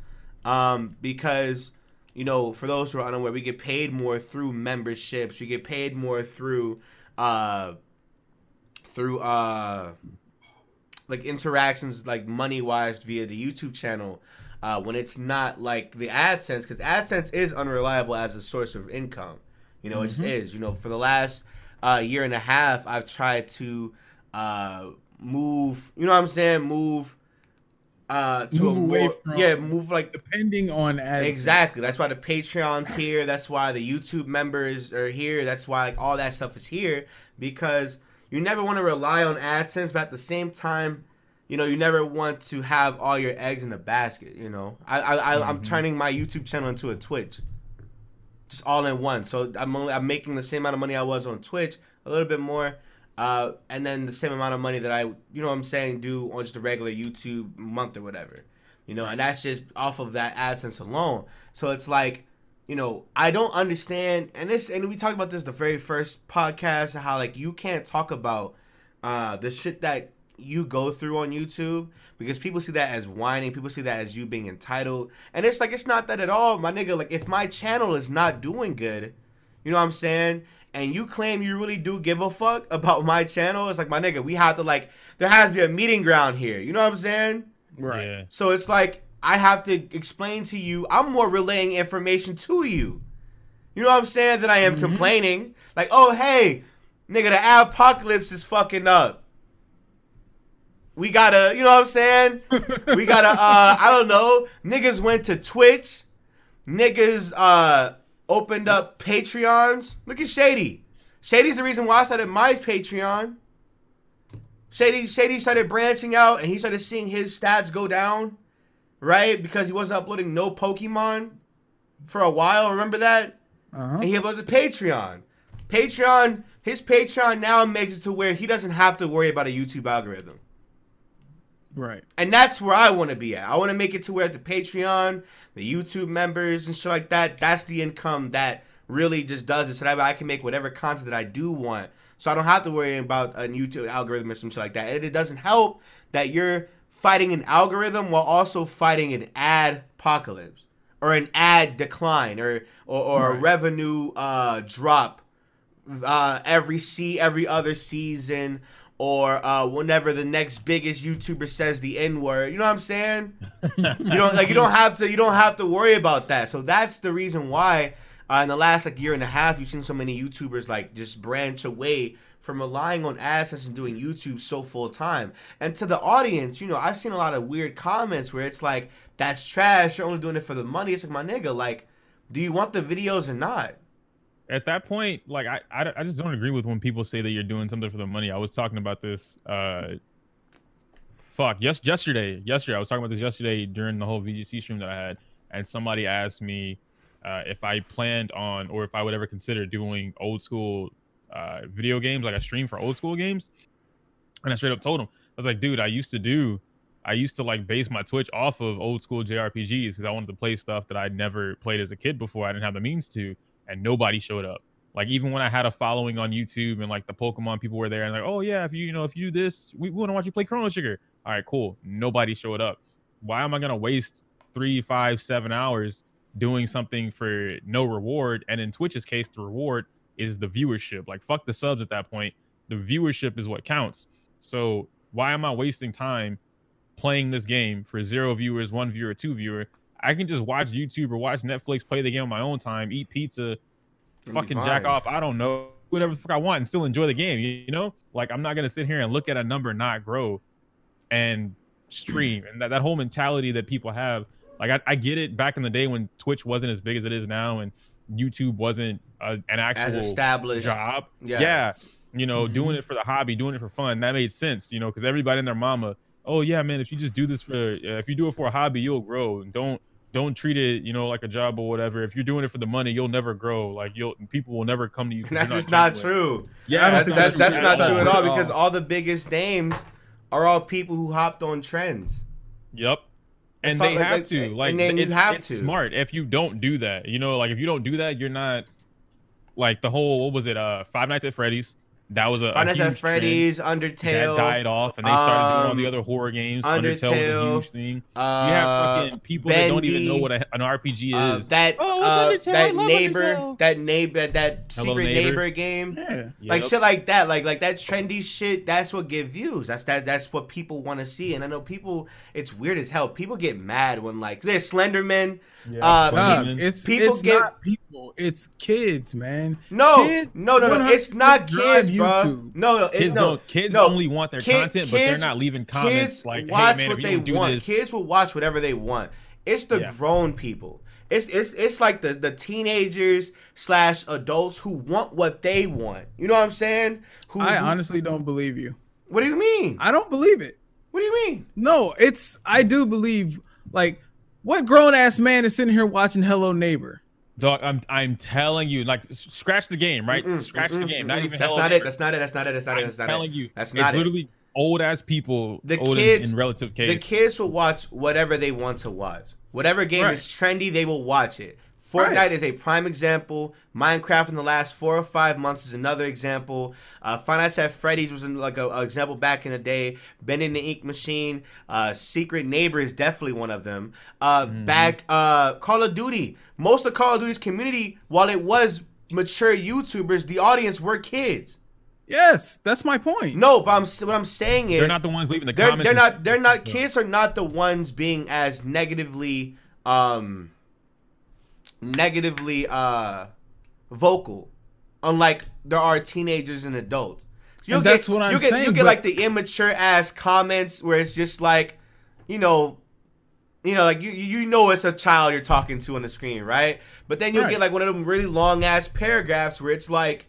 um because you know, for those who are unaware, we get paid more through memberships. We get paid more through uh through uh like interactions like money wise via the YouTube channel uh, when it's not like the AdSense because AdSense is unreliable as a source of income. You know, it just is. You know, for the last uh, year and a half, I've tried to uh, move. You know what I'm saying? Move uh, to Move a more from- yeah, move like Depending on ads. Exactly. That's why the Patreon's here. That's why the YouTube members are here. That's why like, all that stuff is here because you never want to rely on AdSense, but at the same time, you know, you never want to have all your eggs in a basket. You know, I, I, I I'm turning my YouTube channel into a Twitch, just all in one. So I'm only I'm making the same amount of money I was on Twitch, a little bit more. Uh, and then the same amount of money that I, you know what I'm saying, do on just a regular YouTube month or whatever you know, and that's just off of that AdSense alone. So it's like, you know, I don't understand, and this, and we talked about this the very first podcast, how like you can't talk about uh the shit that you go through on YouTube because people see that as whining, people see that as you being entitled, and it's like it's not that at all, my nigga. Like if my channel is not doing good, you know what I'm saying? And you claim you really do give a fuck <laughs> about my channel, it's like my nigga, we have to like there has to be a meeting ground here. You know what I'm saying? Right. Yeah. So it's like I have to explain to you. I'm more relaying information to you. You know what I'm saying? That I am mm-hmm. complaining. Like, oh hey, nigga, the apocalypse is fucking up. We gotta, you know what I'm saying? we gotta, <laughs> uh, I don't know. Niggas went to Twitch. Niggas uh opened up Patreons. Look at Shady. Shady's the reason why I started my Patreon. Shady Shady started branching out and he started seeing his stats go down, right? Because he wasn't uploading no Pokemon for a while. Remember that? Uh-huh. And he uploaded Patreon. Patreon, his Patreon now makes it to where he doesn't have to worry about a YouTube algorithm. Right. And that's where I want to be at. I want to make it to where the Patreon, the YouTube members and shit like that, that's the income that really just does it. So that I can make whatever content that I do want. So I don't have to worry about a YouTube algorithm or some shit like that. And it doesn't help that you're fighting an algorithm while also fighting an ad apocalypse or an ad decline or or, or a revenue uh, drop uh, every see every other season or uh, whenever the next biggest YouTuber says the N word. You know what I'm saying? you don't like you don't have to you don't have to worry about that. So that's the reason why uh, in the last like year and a half you've seen so many YouTubers like just branch away from relying on AdSense and doing YouTube so full time. And to the audience, you know, I've seen a lot of weird comments where it's like, "That's trash. You're only doing it for the money." It's like, my nigga, like, do you want the videos or not? At that point, like I, I, I just don't agree with when people say that you're doing something for the money. I was talking about this. Uh, fuck, yes, yesterday, yesterday I was talking about this yesterday during the whole VGC stream that I had, and somebody asked me uh, if I planned on or if I would ever consider doing old school uh, video games, like a stream for old school games. And I straight up told him, I was like, dude, I used to do. I used to like base my Twitch off of old school JRPGs because I wanted to play stuff that I'd never played as a kid before. I didn't have the means to and nobody showed up. Like even when I had a following on YouTube and like the Pokemon people were there and like, oh yeah, if you you know if you do this, we, we want to watch you play Chrono Trigger. All right, cool. Nobody showed up. Why am I gonna waste three, five, seven hours doing something for no reward? And in Twitch's case, the reward is the viewership. Like fuck the subs at that point. The viewership is what counts. So why am I wasting time playing this game for zero viewers, one viewer, two viewer? I can just watch YouTube or watch Netflix, play the game on my own time, eat pizza, fucking jack off. I don't know, whatever the fuck I want, and still enjoy the game. You, know, like I'm not gonna sit here and look at a number not grow and stream, and that, that whole mentality that people have. Like I, I get it back in the day when Twitch wasn't as big as it is now, and YouTube wasn't a, an As actual established. job. Yeah. Yeah. You know, Mhm. doing it for the hobby, doing it for fun. That made sense, you know, because everybody and their mama, oh yeah, man, if you just do this for uh, if you do it for a hobby, you'll grow. And don't don't treat it, you know, like a job or whatever. If you're doing it for the money, you'll never grow. Like you'll people will never come to you. <laughs> That's you're just not true. Yeah, That's that's, that's that's not true true at at all all. because all the biggest names are all people who hopped on trends. Yep. And Let's they talk- have like- to and like then you have to. smart if you don't do that. You know, like if you don't do that, you're not like the whole what was it? Uh, Five Nights at Freddy's. That was a, a Five Nights at huge trend. Freddy's, That Undertale, died off, and they started doing all the um, other horror games. Undertale, was a huge thing. uh, You have fucking people that don't even know what a, an RPG uh, is. that Oh, uh, it's Undertale, I that neighbor, Undertale. that neighbor, that secret Neighbor. neighbor game. Yeah. Like Yep. shit like that, like like that trendy shit. That's what get views. That's that. That's what people want to see. And I know people. It's weird as hell. People get mad when like there's Slenderman. Yeah, uh, Dog, Slenderman. it's People it's get- not people, it's kids, man. No, Kids no, no, no. It's not kids, bro. YouTube. No, no, it, kids no. don't. Kids no. only want their Kid- content, but they're not leaving comments Kids like, watch "Hey man, what if you they don't do want. this, Kids will watch whatever they want. It's the Yeah. grown people. It's it's it's like the the teenagers slash adults who want what they want. You know what I'm saying? Who, I who- honestly don't believe you. What do you mean? I don't believe it. What do you mean? No, it's I do believe like what grown ass man is sitting here watching Hello Neighbor? Dog, I'm I'm telling you, like scratch the game, right? Mm-mm, scratch the mm-mm, game. Not mm-mm. even That's not it. That's not it. That's not it. That's not it. I'm That's not telling it. you, That's it's not it. literally old ass people. The old in- kids- in, relative case. The kids will watch whatever they want to watch. Whatever game Right. is trendy, they will watch it. Fortnite Right. is a prime example. Minecraft in the last four or five months is another example. Uh, Five Nights at Freddy's was in, like a, a example back in the day. Bendy and the Ink Machine, uh, Secret Neighbor is definitely one of them. Uh, Mm-hmm. Back uh, Call of Duty. Most of Call of Duty's community, while it was mature YouTubers, the audience were kids. Yes, that's my point. No, but I'm what I'm saying is they're not the ones leaving the they're comments. they're not they're not kids are not the ones being as negatively um negatively uh vocal unlike there are teenagers and adults And that's what I'm you get, saying, you get like the immature ass comments where it's just like you know you know like you you know it's a child you're talking to on the screen right but then you'll Right. get like one of them really long ass paragraphs where it's like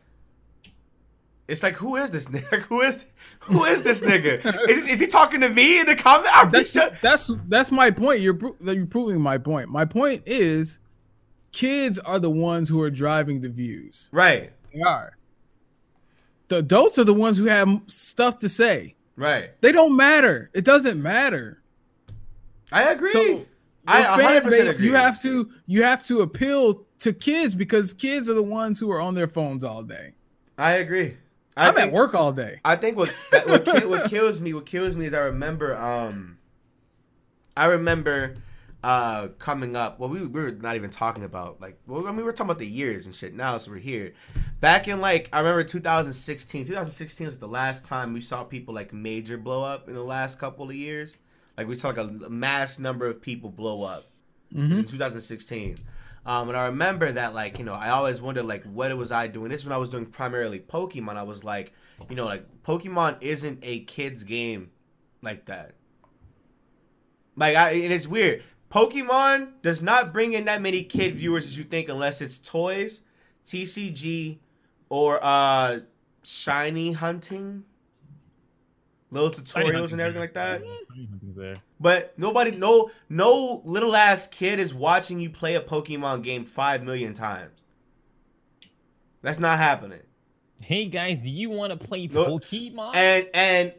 it's like who is this nigga? <laughs> Who is who is this nigga? <laughs> Is, is he talking to me in the comment? I'm That's sure- that's that's my point. You're you're proving my point. My point is, kids are the ones who are driving the views. right, They are. The adults are the ones who have stuff to say. right. They don't matter. It doesn't matter. I agree. So your I fan 100% base, you have to you have to appeal to kids because kids are the ones who are on their phones all day. I agree. I I'm think, at work all day. I think what what, what <laughs> kills me, what kills me is I remember, um, I remember, uh, coming up. Well, we, we were not even talking about like, well, I mean, we were talking about the years and shit. Now, so we're here. Back in like, I remember 2016. 2016 was the last time we saw people like major blow up in the last couple of years. Like we saw like a mass number of people blow up. Was in 2016. Um, and I remember that, like, you know, I always wondered, like, what was I doing? This is when I was doing primarily Pokemon. I was like, you know, like, Pokemon isn't a kid's game like that. Like, I, and it's weird. Pokemon does not bring in that many kid viewers as you think, unless it's toys, TCG, or uh, shiny hunting, little tutorials and everything like that. But nobody, no, no little ass kid is watching you play a Pokemon game five million times. That's not happening. Hey guys, do you want to play No- Pokemon? And and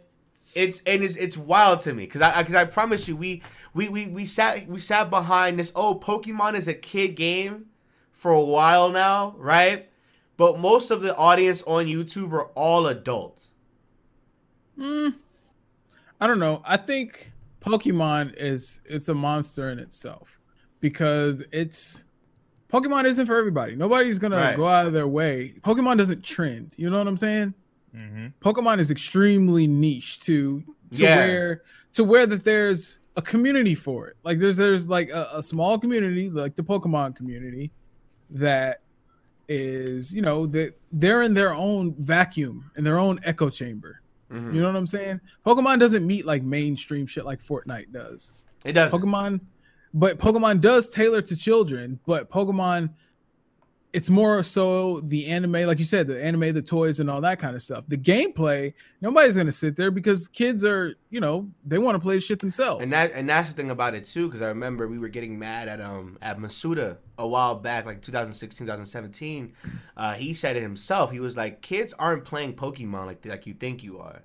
it's and it's, it's wild to me because I because I promise you we we we we sat we sat behind this. Oh, Pokemon is a kid game for a while now, right? But most of the audience on YouTube are all adults. Mm, I don't know. I think Pokemon is it's a monster in itself because it's Pokemon isn't for everybody. Nobody's gonna Right. go out of their way. Pokemon doesn't trend. You know what I'm saying? hmm Pokemon is extremely niche to to Yeah. where to where that there's a community for it. Like there's there's like a, a small community like the Pokemon community that is you know that they're in their own vacuum in their own echo chamber. Mhm. You know what I'm saying? Pokemon doesn't meet like mainstream shit like Fortnite does. It doesn't. Pokemon, but Pokemon does tailor to children. But Pokemon it's more so the anime, like you said, the anime, the toys, and all that kind of stuff. The gameplay, nobody's gonna sit there because kids are, you know, they want to play the shit themselves. And that and that's the thing about it too, because I remember we were getting mad at um at Masuda a while back, like 2016, 2017. Uh, he said it himself. He was like, kids aren't playing Pokemon like like you think you are.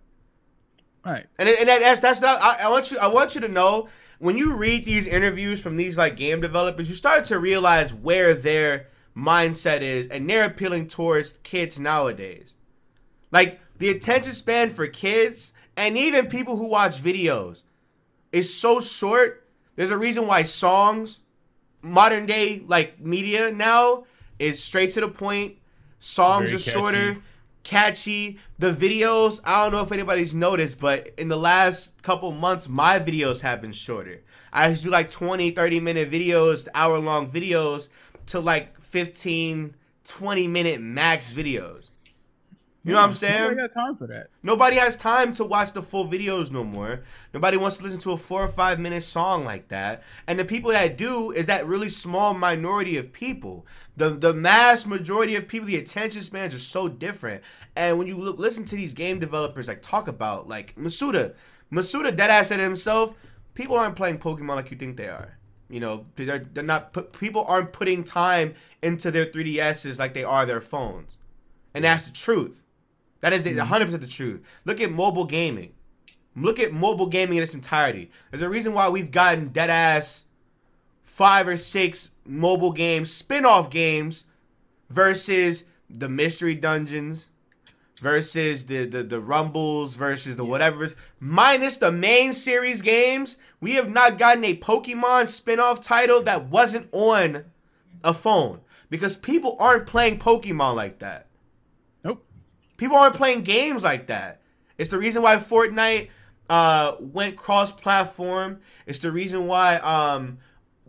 right. And and that's that's not. I, I want you. I want you to know when you read these interviews from these like game developers, you start to realize where their mindset is, and they're appealing towards kids nowadays. Like the attention span for kids and even people who watch videos is so short. There's a reason why songs, modern day like media now, is straight to the point. Songs Very are catchy. shorter, catchy. The videos, I don't know if anybody's noticed, but in the last couple months, my videos have been shorter. I used to do like 20, 30 minute videos, hour long videos, to like 15, 20 minute max videos. You know what I'm saying? Nobody got time for that. Nobody has time to watch the full videos no more. Nobody wants to listen to a four or five minute song like that. And the people that do is that really small minority of people. The the mass majority of people, the attention spans are so different. And when you look, listen to these game developers like talk about like Masuda, Masuda deadass said it himself. People aren't playing Pokemon like you think they are. You know, they're, they're not. Put, people aren't putting time into their 3DSs like they are their phones, and that's the truth. That is the mm-hmm. 100% the truth. Look at mobile gaming. Look at mobile gaming in its entirety. There's a reason why we've gotten dead ass five or six mobile games, spin off games, versus the mystery dungeons, versus the, the, the rumbles, versus the whatever. Minus the main series games, we have not gotten a Pokemon spin off title that wasn't on a phone. Because people aren't playing Pokemon like that. Nope. People aren't playing games like that. It's the reason why Fortnite uh, went cross-platform. It's the reason why um,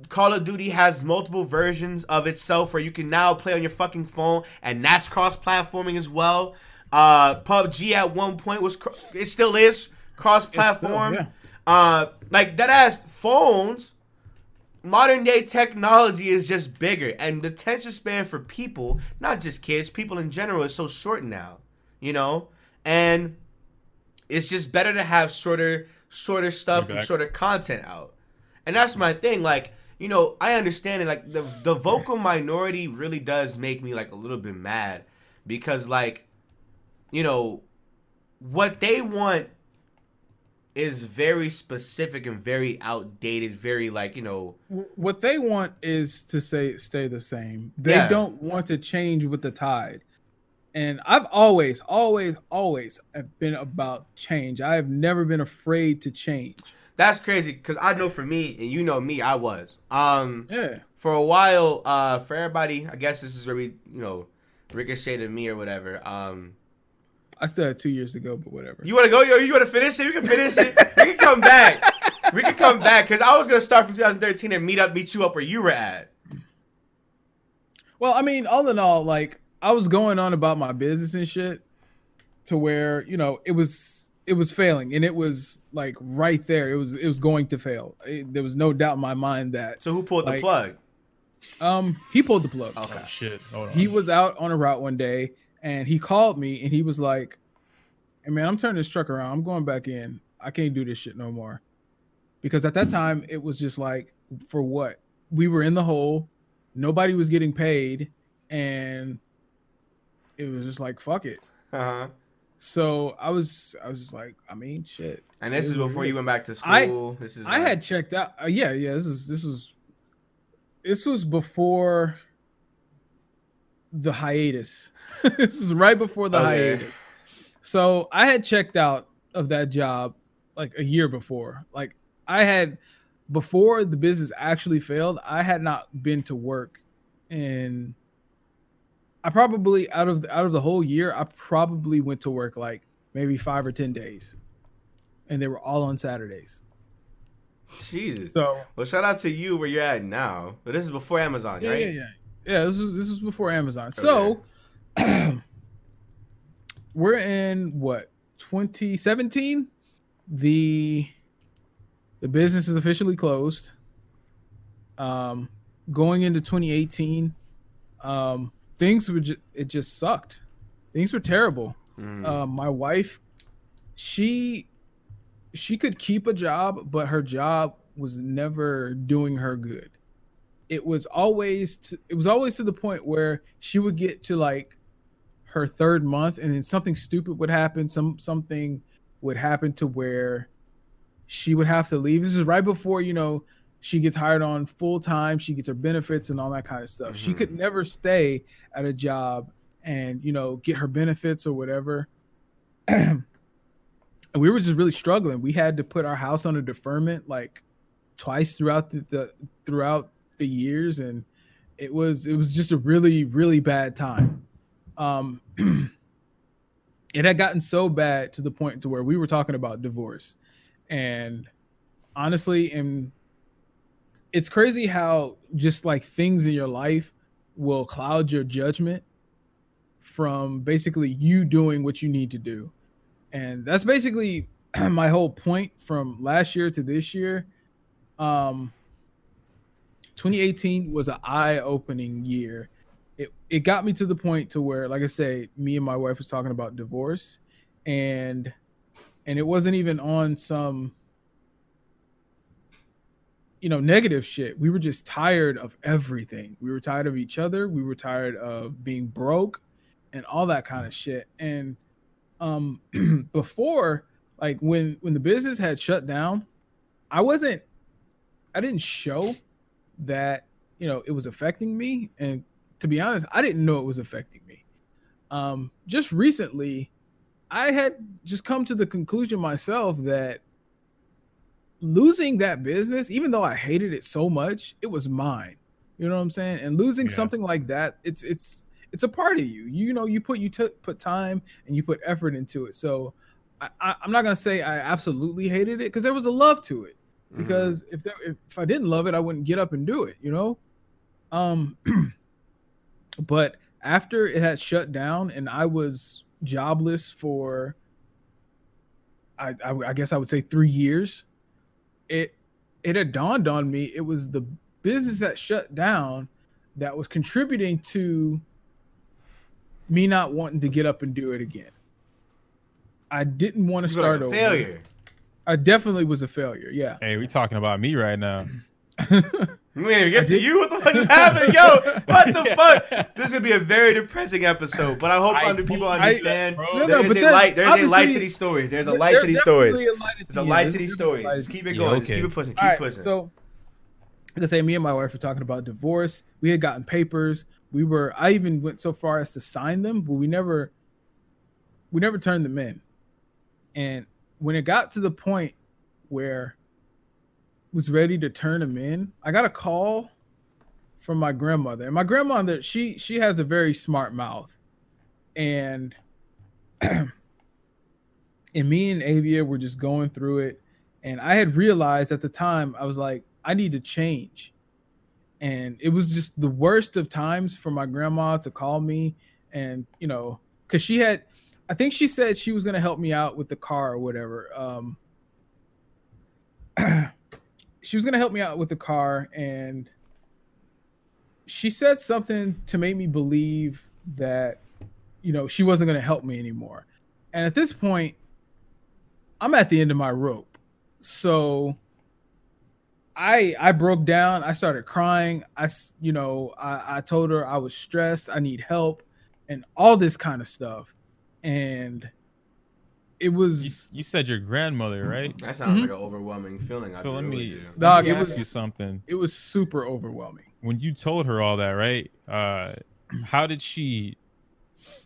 Call of Duty has multiple versions of itself where you can now play on your fucking phone, and that's cross-platforming as well. Uh, PUBG at one point was, cr- it still is cross-platform. yeah. Uh, like that ass phones modern day technology is just bigger and the attention span for people not just kids people in general is so short now you know and it's just better to have shorter shorter stuff and shorter content out and that's my thing like you know i understand it like the the vocal minority really does make me like a little bit mad because like you know what they want is very specific and very outdated very like you know What they want is to say stay the same. They Yeah. don't want to change with the tide. And I've always, always, always have been about change. I have never been afraid to change. That's crazy because I know for me, and you know me, I was. Um, Yeah. for a while, uh, for everybody, I guess this is where we, you know, ricocheted me or whatever. Um, I still had two years to go, but whatever. you want to go? Yo, you want to finish it? We can finish it. we can come back. We can come back because I was gonna start from 2013 and meet up, meet you up where you were at. Well, I mean, all in all, like I was going on about my business and shit to where, you know, it was it was failing and it was like right there. It was it was going to fail. It- there was no doubt in my mind that So who pulled the plug? um he pulled the plug. Okay. Oh, shit. Hold on. He was out on a route one day and he called me and he was like, Hey man, I'm turning this truck around. I'm going back in. I can't do this shit no more. Because at that time it was just like, for what? We were in the hole, nobody was getting paid, and it was just like fuck it. Uh huh. So I was I was just like, I mean, shit. And this is before you went back to I- school. this is. I like- had checked out. Uh, yeah, yeah. This is this was this was before the hiatus. <laughs> this was right before the Okay. hiatus. So I had checked out of that job like a year before. Like I had before the business actually failed. I had not been to work, and I probably out of out of the whole year, I probably went to work like maybe five or ten days, and they were all on Saturdays. Jesus. So Well, shout out to you where you're at now. But this is before Amazon, yeah, right? yeah, yeah, yeah. This was this was before Amazon. So <clears throat> we're in what 2017. The the business is officially closed. Um, going into 2018, um, things were just it just sucked. Things were terrible. Mm. Uh, my wife, she she could keep a job, but her job was never doing her good. It was always to, it was always to the point where she would get to like her third month, and then something stupid would happen. Some something would happen to where she would have to leave. This is right before you know she gets hired on full time. She gets her benefits and all that kind of stuff. She Mhm. could never stay at a job and you know get her benefits or whatever. <clears throat> and we were just really struggling. We had to put our house on a deferment like twice throughout the, the throughout the years, and it was it was just a really really bad time. Um, <clears throat> it had gotten so bad to the point to where we were talking about divorce, and honestly, and it's crazy how just like things in your life will cloud your judgment from basically you doing what you need to do. And that's basically <clears throat> my whole point from last year to this year. Um 2018 was an eye-opening year. It it got me to the point to where like I say me and my wife was talking about divorce and and it wasn't even on some you know negative shit. We were just tired of everything. We were tired of each other. We were tired of being broke and all that kind of shit. And um <clears throat> before like when when the business had shut down i wasn't i didn't show that you know it was affecting me and to be honest i didn't know it was affecting me um just recently i had just come to the conclusion myself that losing that business, even though I hated it so much, it was mine. You know what I'm saying? And losing Yeah. something like that, it's it's it's a part of you. You know, you put you t- put time and you put effort into it. So I, I, I'm not gonna say I absolutely hated it because there was a love to it. Mhm. Because if there, if, if I didn't love it, I wouldn't get up and do it. You know. Um, <clears throat> but after it had shut down and I was jobless for, I, I, I guess I would say three years it it had dawned on me it was the business that shut down that was contributing to me not wanting to get up and do it again. I didn't want to start a over. failure. I definitely was a failure. Yeah. Hey, we talking about me right now. <laughs> We ain't even get to you. What the fuck is happening, yo? What the <laughs> fuck? This is gonna be a very depressing episode, but I hope I under people told you understand. that, No, bro. no, is a light. There's a light to these stories. There's a light There's to these stories. a light There's the a light There's to these stories. Just keep it going. Yeah, Just keep it pushing. Keep All right, pushing. So, like I say, me and my wife were talking about divorce. We had gotten papers. We were. I even went so far as to sign them, but we never. We never turned them in. And when it got to the point where I was ready to turn them in, I got a call from my grandmother. And my grandmother, she she has a very smart mouth, and <clears throat> and me and Avia were just going through it and I had realized at the time I was like I need to change. And it was just the worst of times for my grandma to call me and you know cuz she had I think she said she was to help me out with the car or whatever. Um <clears throat> she was to help me out with the car and she said something to make me believe that you know she wasn't to help me anymore. And at this point I'm at the end of my rope. So I I broke down. I started crying. I you know, I, I told her I was stressed, I need help, and all this kind of stuff. And it was you said your grandmother, right? That sounds Mhm. like an overwhelming feeling. I So let really me, do. let Dog, me it ask was- you something. it was super overwhelming. When you told her all that, right? Uh, how did she,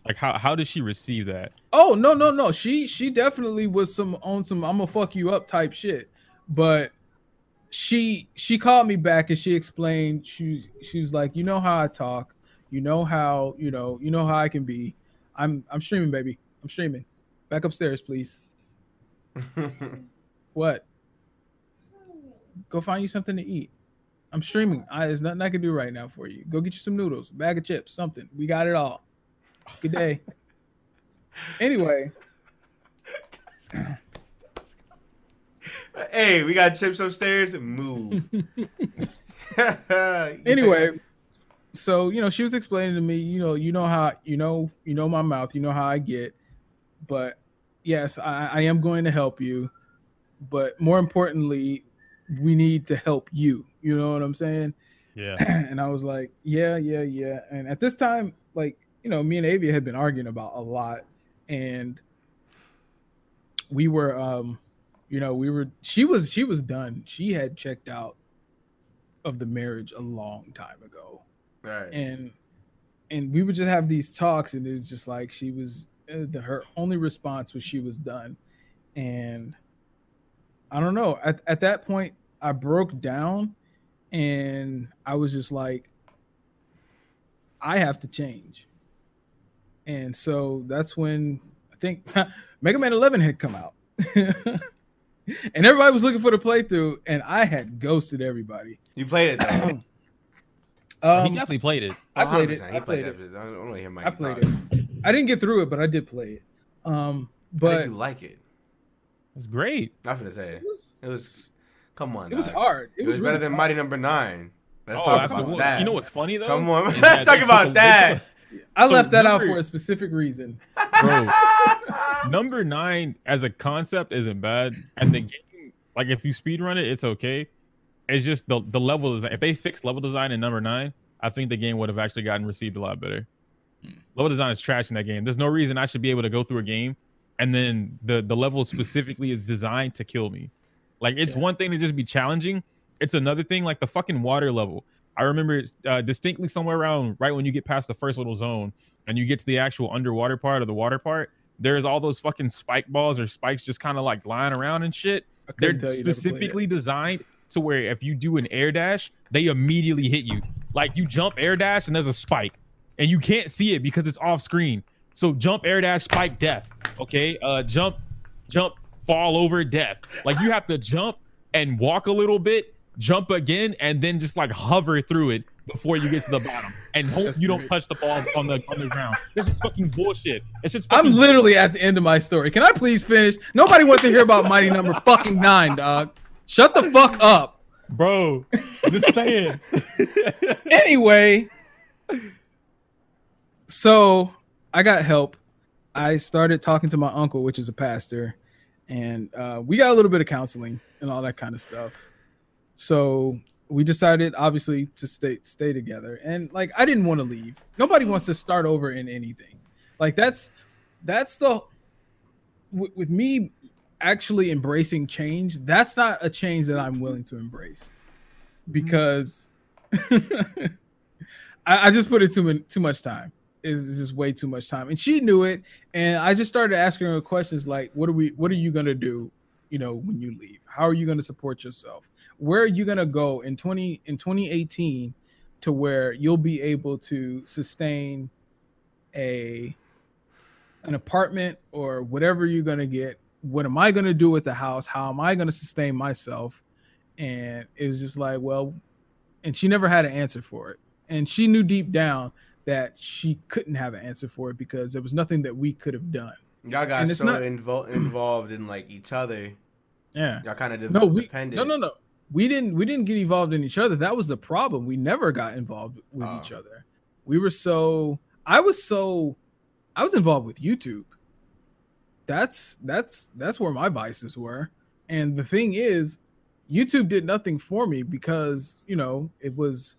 like, how how did she receive that? Oh no no no. She she definitely was some on some I'm gonna fuck you up type shit. But she she called me back and she explained she she was like, you know how I talk, you know how you know you know how I can be. I'm I'm streaming, baby. I'm streaming. Back upstairs, please. <laughs> What? Go find you something to eat. I'm streaming. I, there's nothing I can do right now for you. Go get you some noodles, bag of chips, something. We got it all. Good day. <laughs> anyway, hey, we got chips upstairs. Move. <laughs> anyway, so you know, she was explaining to me, you know, you know how you know, you know my mouth, you know how I get, but yes, I, I am going to help you, but more importantly, we need to help you. You know what I'm saying? Yeah. <clears throat> and I was like, yeah, yeah, yeah. And at this time, like, you know, me and Avia had been arguing about a lot, and we were, um, you know, we were. She was, she was done. She had checked out of the marriage a long time ago, Right. and and we would just have these talks, and it was just like she was. Uh, the, her only response was she was done, and I don't know. At at that point, I broke down, and I was just like, I have to change. And so that's when I think <laughs> Mega Man 11 had come out. <laughs> and everybody was looking for the playthrough, and I had ghosted everybody. you played it though. <clears throat> he Um, definitely played it. I played it. 100%. I He played that it. I don't want hear Mike. I played talk. it. I didn't get through it, but I did play it. Um, But but did you like it? It's great. Nothing to say. it was, It was. Come on. it was dog. hard. It, It, was, better really than tough. Mighty Number Nine. Let's Oh, talk absolutely. about that. You know what's funny though? Come on, <laughs> let's talk about <laughs> that. <laughs> I So left that out for a specific reason. Bro, number nine as a concept isn't bad, and the game, like if you speed run it, it's okay. It's just the the level design. If they fixed level design in number nine, I think the game would have actually gotten received a lot better. Level design is trash in that game. There's no reason I should be able to go through a game, and then the the level specifically is designed to kill me. Like it's Yeah. one thing to just be challenging. It's another thing like the fucking water level. I remember uh, distinctly somewhere around right when you get past the first little zone and you get to the actual underwater part or the water part. There's all those fucking spike balls or spikes just kind of like lying around and shit. They're couldn't tell you never played it. specifically designed to where if you do an air dash, they immediately hit you. Like you jump air dash and there's a spike, and you can't see it because it's off screen. So jump air dash spike death. Okay, uh, jump, jump fall over death. Like you have to jump and walk a little bit, jump again, and then just like hover through it before you get to the bottom, and hope That's you don't touch the ball on the on the ground. This is fucking bullshit. It's just I'm literally at the end of my story. Can I please finish? Nobody wants to hear about Mighty Number fucking Nine, dog. Shut the fuck up. bro. Just saying. <laughs> Anyway, so I got help. I started talking to my uncle, which is a pastor, and uh, we got a little bit of counseling and all that kind of stuff. So we decided, obviously, to stay stay together. And like, I didn't want to leave. Nobody wants to start over in anything. Like that's that's the with, with me actually embracing change. That's not a change that I'm willing to embrace because <laughs> I, I just put it too too much time. It's just way too much time, and she knew it. And I just started asking her questions like, "What are we? What are you gonna do? You know, when you leave, how are you gonna support yourself? Where are you gonna go in twenty in twenty eighteen to where you'll be able to sustain a an apartment or whatever you're gonna get? What am I gonna do with the house? How am I gonna sustain myself?" And it was just like, well, and she never had an answer for it. And she knew deep down that she couldn't have an answer for it because there was nothing that we could have done. Y'all got so not- invol- involved in like each other. Yeah. Y'all kind of de- No, we no no no. We didn't we didn't get involved in each other. That was the problem. We never got involved with Oh. each other. We were so I was so I was involved with YouTube. That's that's that's where my vices were. And the thing is, YouTube did nothing for me because, you know, it was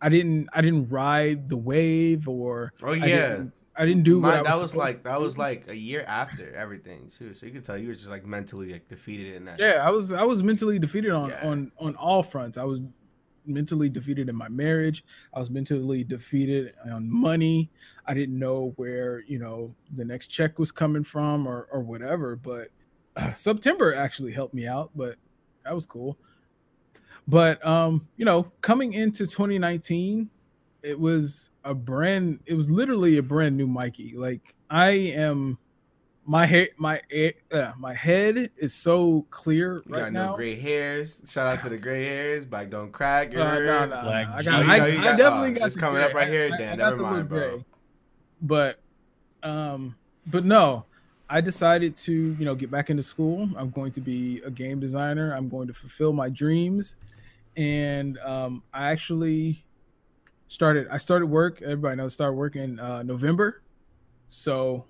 I didn't I didn't ride the wave or Oh I yeah. didn't, I didn't do what Mine- I that was, was like that was like a year after everything too. So you could tell you were just like mentally like defeated in that. Yeah, I was I was mentally defeated on Yeah. on on all fronts. I was mentally defeated in my marriage. I was mentally defeated on money. I didn't know where, you know, the next check was coming from or or whatever, but uh, September actually helped me out, but that was cool. But um, you know, coming into 2019, it was a brand it was literally a brand new Mikey. Like I am my hair my uh, my head is so clear You right got now. no gray hairs. Shout out to the gray hairs. Black don't crack. Uh, you no, heard? no, no. Black got, Oh, I, got- you I got- definitely uh, got it's the coming gray. up right here, I- Dan. I got Never mind, bro. gray. But um but no, I decided to, you know, get back into school. I'm going to be a game designer. I'm going to fulfill my dreams. And um I actually started. I started work. Everybody knows started work in uh, November, so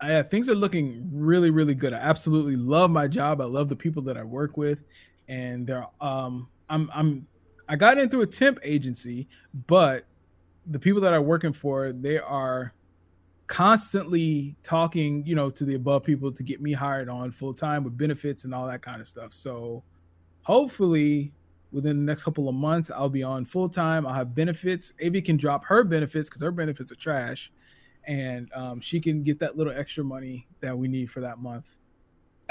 I, things are looking really, really good. I absolutely love my job. I love the people that I work with, and they're um, I'm I'm I got in through a temp agency, but the people that I'm working for, they are constantly talking, you know, to the above people to get me hired on full time with benefits and all that kind of stuff. So hopefully within the next couple of months, I'll be on full time. I'll have benefits. Abby can drop her benefits because her benefits are trash. And um, she can get that little extra money that we need for that month <clears throat>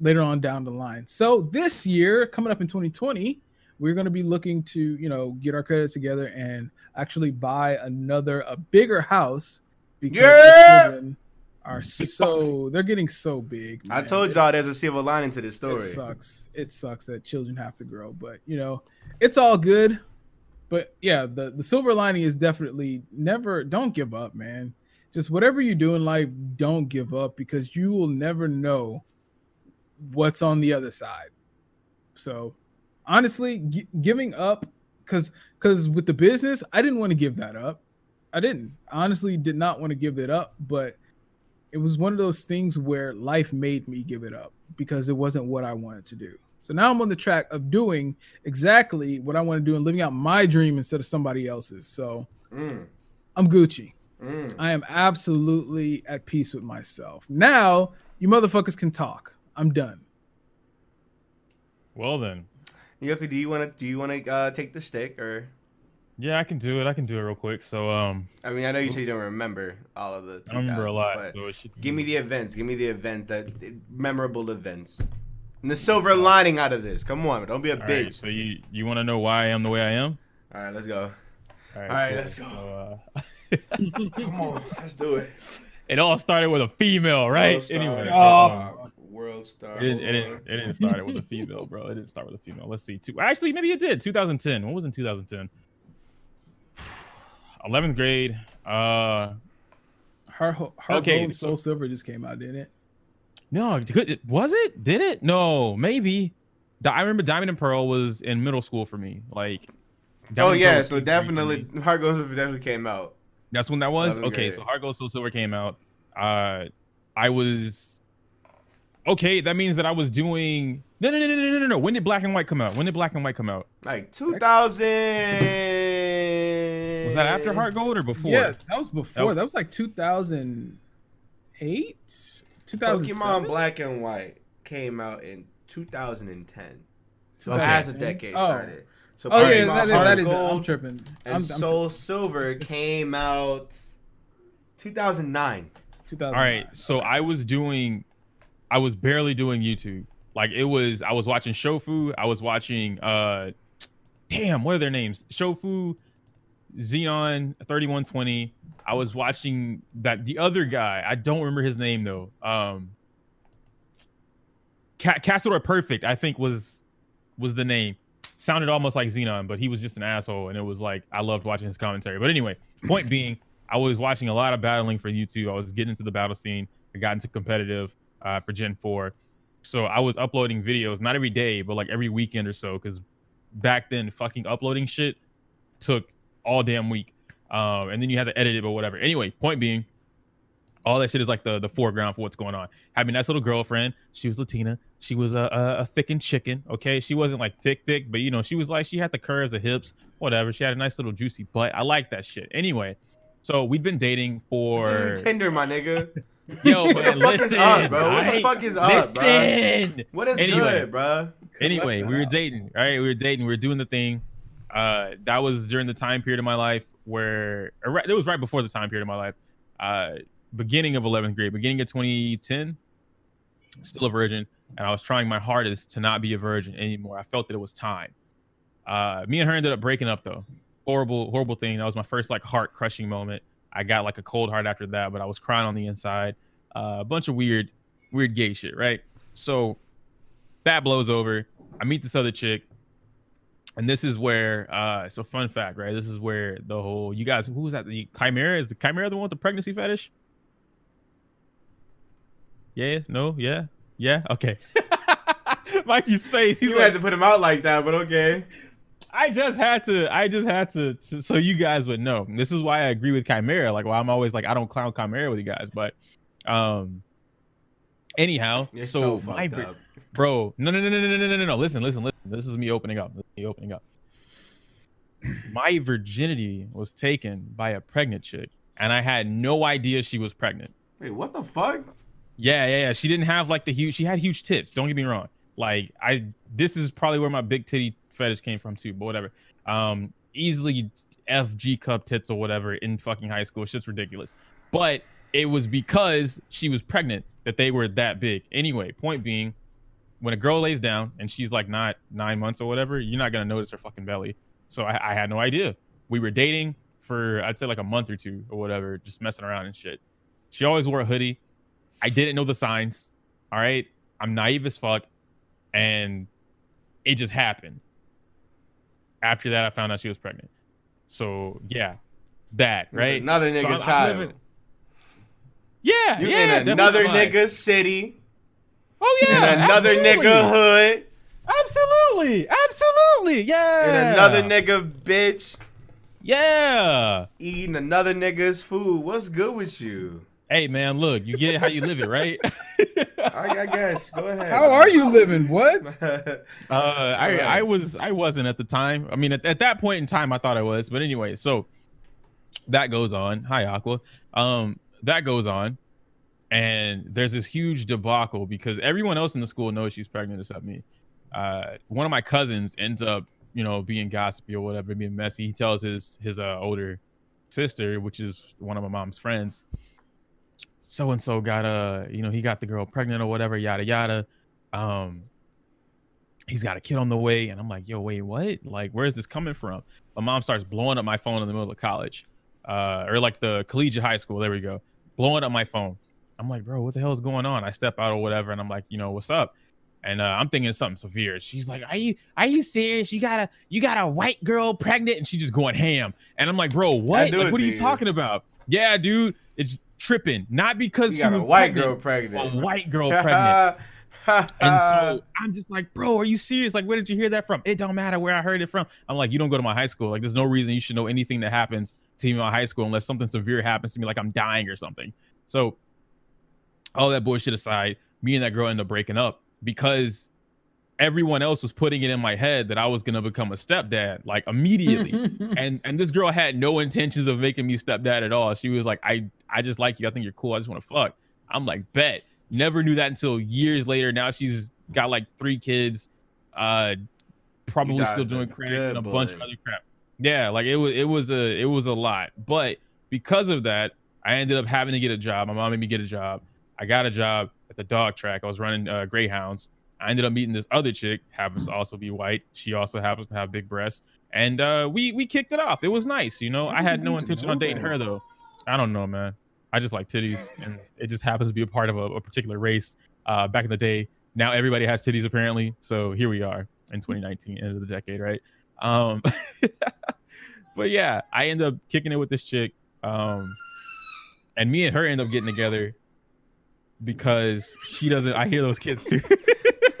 later on down the line. So this year, coming up in 2020, we're going to be looking to, you know, get our credit together and actually buy another, a bigger house because Yeah! are so they're getting so big. I man. told y'all It's- there's a silver lining to this story. it sucks. It sucks that children have to grow, but you know, it's all good. But yeah, the the silver lining is definitely never don't give up, man. Just whatever you do in life, don't give up because you will never know what's on the other side. So, honestly, gi- giving up cuz cuz with the business, I didn't want to give that up. I didn't. Honestly, did not want to give it up, but it was one of those things where life made me give it up because it wasn't what I wanted to do. So now I'm on the track of doing exactly what I want to do and living out my dream instead of somebody else's. So Mm, I'm Gucci. mm. I am absolutely at peace with myself. Now you motherfuckers can talk. I'm done. Well then, Yoku, do you want to do you want to uh, take the stick or? yeah, I can do it. I can do it real quick. So um, I mean, I know you said you don't remember all of the. I remember a lot. So it should Give me the events. Give me the event that memorable events. And the silver lining out of this. Come on, don't be a All right, bitch. so you you want to know why I am the way I am? All right, let's go. All right, right, let's go. So, uh, <laughs> Come on, let's do it. it all started with a female, right? World Anyway, Oh, uh, world star. It didn't, it, didn't, it didn't start it with a female, bro. It didn't start with a female. Let's see. Two, actually, maybe it did. 2010. What was in 2010? 11th <sighs> grade. Uh, Her, her Okay, gold so- soul silver just came out, didn't it? No, could it was it? Did it? No, maybe. I remember Diamond and Pearl was in middle school for me. Like, Oh Diamond and Pearl yeah, so eighth grade for definitely. Heart Gold Silver definitely came out. That's when that was. 11th Okay, grade. so Heart Gold Soul Silver came out. Uh, I was okay. That means that I was doing. No, no, no, no, no, no, no, no. When did Black and White come out? When did Black and White come out? Like 2000. Was that after Heart Gold or before? Yeah, that was before. That- That was like 2008, 2007. Pokemon Black and White came out in 2010. So 2010? as the decade Oh. started. So Oh yeah, Pokemon that, Heart that is. I'm Gold tripping. and I'm, I'm Soul Silver <laughs> came out 2009. 2000. All right, so I was doing, I was barely doing YouTube. Like it was, I was watching Shofu. I was watching, uh, damn, what are their names? Shofu, Xeon, thirty one twenty. I was watching that the other guy. I don't remember his name though. Um, Ca- Perfect, I think was was the name. Sounded almost like Xenon, but he was just an asshole, and it was like I loved watching his commentary. But anyway, point being, I was watching a lot of battling for YouTube. I was getting into the battle scene. I got into competitive uh, for Gen 4. So I was uploading videos, not every day, but like every weekend or so. Because back then, fucking uploading shit took all damn week. Um, and then you had to edit it, but whatever. Anyway, point being, all that shit is like the the foreground for what's going on. Having a nice little girlfriend. She was Latina. She was a, a, a thick and chicken. Okay, she wasn't like thick, thick, but you know, she was like she had the curves, the hips, whatever. She had a nice little juicy butt. I like that shit. Anyway, so we'd been dating for This Tinder, my nigga. <laughs> yo, What the fuck is up, bro? What the fuck is up, bro? listen. What is Anyway. good, bro? Anyway, we were dating, right? We were dating. We were doing the thing. Uh, that was during the time period of my life where it was right before the time period of my life. Uh, beginning of 11th grade, beginning of 2010. Still a virgin, and I was trying my hardest to not be a virgin anymore. I felt that it was time. Uh, me and her ended up breaking up though. Horrible, horrible thing. That was my first like heart crushing moment. I got like a cold heart after that, but I was crying on the inside. Uh, a bunch of weird, weird gay shit, right? So that blows over. I meet this other chick, and this is where uh a fun fact, right? This is where the whole you guys who's that? The Chimera is the Chimera the one with the pregnancy fetish? Yeah, no, yeah, yeah, okay. <laughs> Mikey's face. He's You like, had to put him out like that, but okay. I just had to. I just had to, to, so you guys would know. This is why I agree with Chimera. Like, why I'm always like, I don't clown Chimera with you guys, but, um, anyhow. You're so, so, my fucked vir- up bro. No, no, no, no, no, no, no, no. no. Listen, listen, listen. This is me opening up. This is me opening up. My virginity was taken by a pregnant chick, and I had no idea she was pregnant. Wait, what the fuck? Yeah, yeah, yeah. She didn't have like the huge. She had huge tits. Don't get me wrong. Like I, this is probably where my big titty fetish came from too. But whatever. Um, easily FG cup tits or whatever in fucking high school. Shit's ridiculous. But it was because she was pregnant that they were that big. Anyway, point being, when a girl lays down and she's like not nine months or whatever, you're not gonna notice her fucking belly. So I, I had no idea. We were dating for I'd say like a month or two or whatever, just messing around and shit. She always wore a hoodie. I didn't know the signs. All right. I'm naive as fuck. And it just happened. After that, I found out she was pregnant. So yeah, that, right? Another So nigga I'm- I'm child. living- Yeah, you yeah. in another nigga city. Oh yeah. in another absolutely. nigga hood. Absolutely. Absolutely. Yeah. In another nigga bitch. Yeah. Eating another nigga's food. What's good with you? Hey man, look, you get how you live it, right? <laughs> I, I guess. Go ahead. How are you living? What? <laughs> Uh, I I was I wasn't at the time. I mean, at, at that point in time, I thought I was. But anyway, so that goes on. Hi, Aqua. Um, that goes on, and there's this huge debacle because everyone else in the school knows she's pregnant except me. Uh, one of my cousins ends up, you know, being gossipy or whatever, being messy. He tells his his uh, older sister, which is one of my mom's friends, so and so got a, you know, he got the girl pregnant or whatever, yada yada. Um, he's got a kid on the way, and I'm like, yo, wait, what? Like, where is this coming from? My mom starts blowing up my phone in the middle of college, uh, or like the collegiate high school. There we go, blowing up my phone. I'm like, bro, what the hell is going on? I step out or whatever, and I'm like, you know, what's up? And uh, I'm thinking something severe. She's like, "Are you are you serious? You got a you got a white girl pregnant?" And she's just going ham. And I'm like, "Bro, what? Like, what are you you. talking about?" Yeah, dude, it's tripping. Not because You she got a was white pregnant, girl pregnant. a white girl pregnant. <laughs> And so I'm just like, bro, are you serious? Like, where did you hear that from? It don't matter where I heard it from. I'm like, you don't go to my high school. Like, there's no reason you should know anything that happens to me in my high school unless something severe happens to me, like I'm dying or something. So, all that bullshit aside, me and that girl ended up breaking up because everyone else was putting it in my head that I was gonna become a stepdad, like immediately. <laughs> and and this girl had no intentions of making me stepdad at all. She was like, I I just like you. I think you're cool. I just want to fuck. I'm like, bet. Never knew that until years later. Now she's got like three kids, uh, probably still doing crack and a bunch of other crap. Yeah, like it was it was a it was a lot. But because of that, I ended up having to get a job. My mom made me get a job. I got a job at the dog track. I was running uh, greyhounds. I ended up meeting this other chick, happens to also be white. She also happens to have big breasts, and uh, we we kicked it off. It was nice, you know. I had no intention on dating that. her though. I don't know, man. I just like titties, <laughs> and it just happens to be a part of a, a particular race. Uh, back in the day, now everybody has titties apparently. So here we are in 2019, end of the decade, right? Um, <laughs> but yeah, I end up kicking it with this chick, um, and me and her end up getting together because she doesn't. I hear those kids too.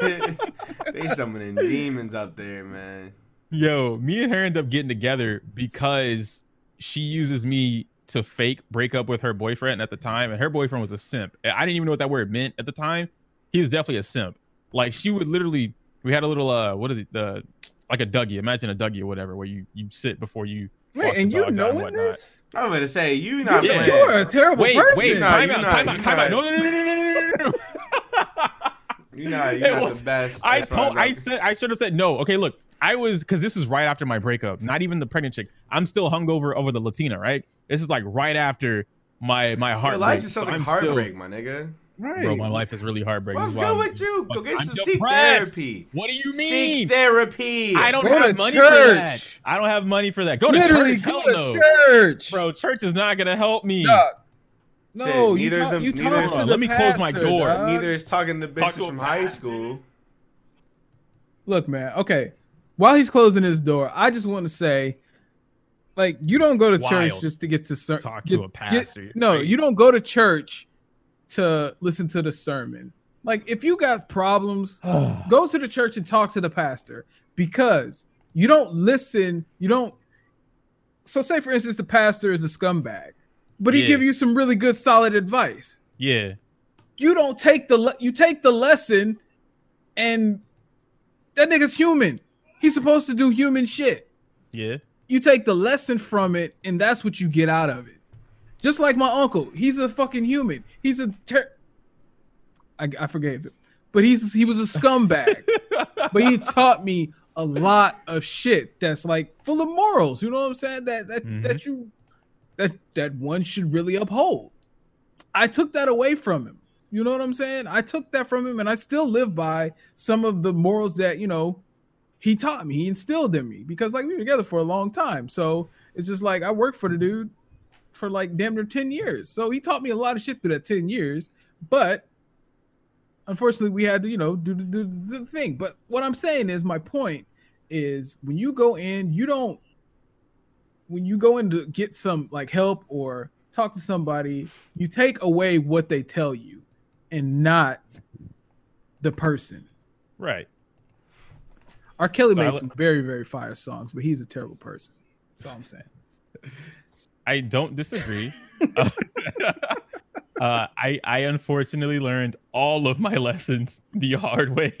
<laughs> they summoning demons up there, man. Yo, me and her end up getting together because she uses me to fake break up with her boyfriend at the time, and her boyfriend was a simp. I didn't even know what that word meant at the time. He was definitely a simp. Like she would literally, we had a little uh, what is it, the like a Dougie. Imagine a Dougie or whatever, where you you sit before you. Wait, and you knowing this? I'm gonna say you not yeah. playing. You're a terrible wait, person. Wait, wait, time no, out, time out, time out. No, no, no, no, no, no, no. <laughs> You're not, you're not was, the best. I told, I said, I should have said no. Okay, look, I was because this is right after my breakup. Not even the pregnant chick. I'm still hungover over the Latina, right? This is like right after my my heart. Your life just sounds so like I'm heartbreak, still, my nigga. Right. Bro, my life is really heartbreaking. What's This good with you? Go get I'm some seek therapy. What do you mean? Seek therapy. I don't Go have to money for that. church. I don't have money for that. Go to Literally church. go Hell to no. church, Bro, church is not gonna help me. Dog. Shit, No, you neither is talk, the- you neither talk is to the- the Let me close my door. dog. Neither is talking to Talk bitches to a from high pastor. school. Look, man. Okay, while he's closing his door, I just want to say, like, you don't go to church just to get to ser- Talk get- to a pastor. You're no, crazy. you don't go to church to listen to the sermon. Like, if you got problems, <sighs> go to the church and talk to the pastor because You don't listen. You don't. So, say for instance, the pastor is a scumbag, but he Yeah. give you some really good, solid advice. Yeah. You don't take the le- you take the lesson, and that nigga's human. He's supposed to do human shit. Yeah. You take the lesson from it, and that's what you get out of it. Just like my uncle, he's a fucking human. He's a ter- I, I forgave him, but he's he was a scumbag. <laughs> but he taught me a lot of shit that's like full of morals. You know what I'm saying? That that Mhm. that you that that one should really uphold. I took that away from him. You know what I'm saying? I took that from him, and I still live by some of the morals that you know he taught me. He instilled in me because like we were together for a long time. So it's just like I worked for the dude for like damn near 10 years. So he taught me a lot of shit through that 10 years. But unfortunately, we had to, you know, do, do, do the thing. But what I'm saying is, my point is when you go in, you don't, when you go in to get some like help or talk to somebody, you take away what they tell you and not the person. Right. R. Kelly So made li- some very, very fire songs, but he's a terrible person. That's all I'm saying. <laughs> I don't disagree. <laughs> uh, I I unfortunately learned all of my <laughs> lessons the hard way.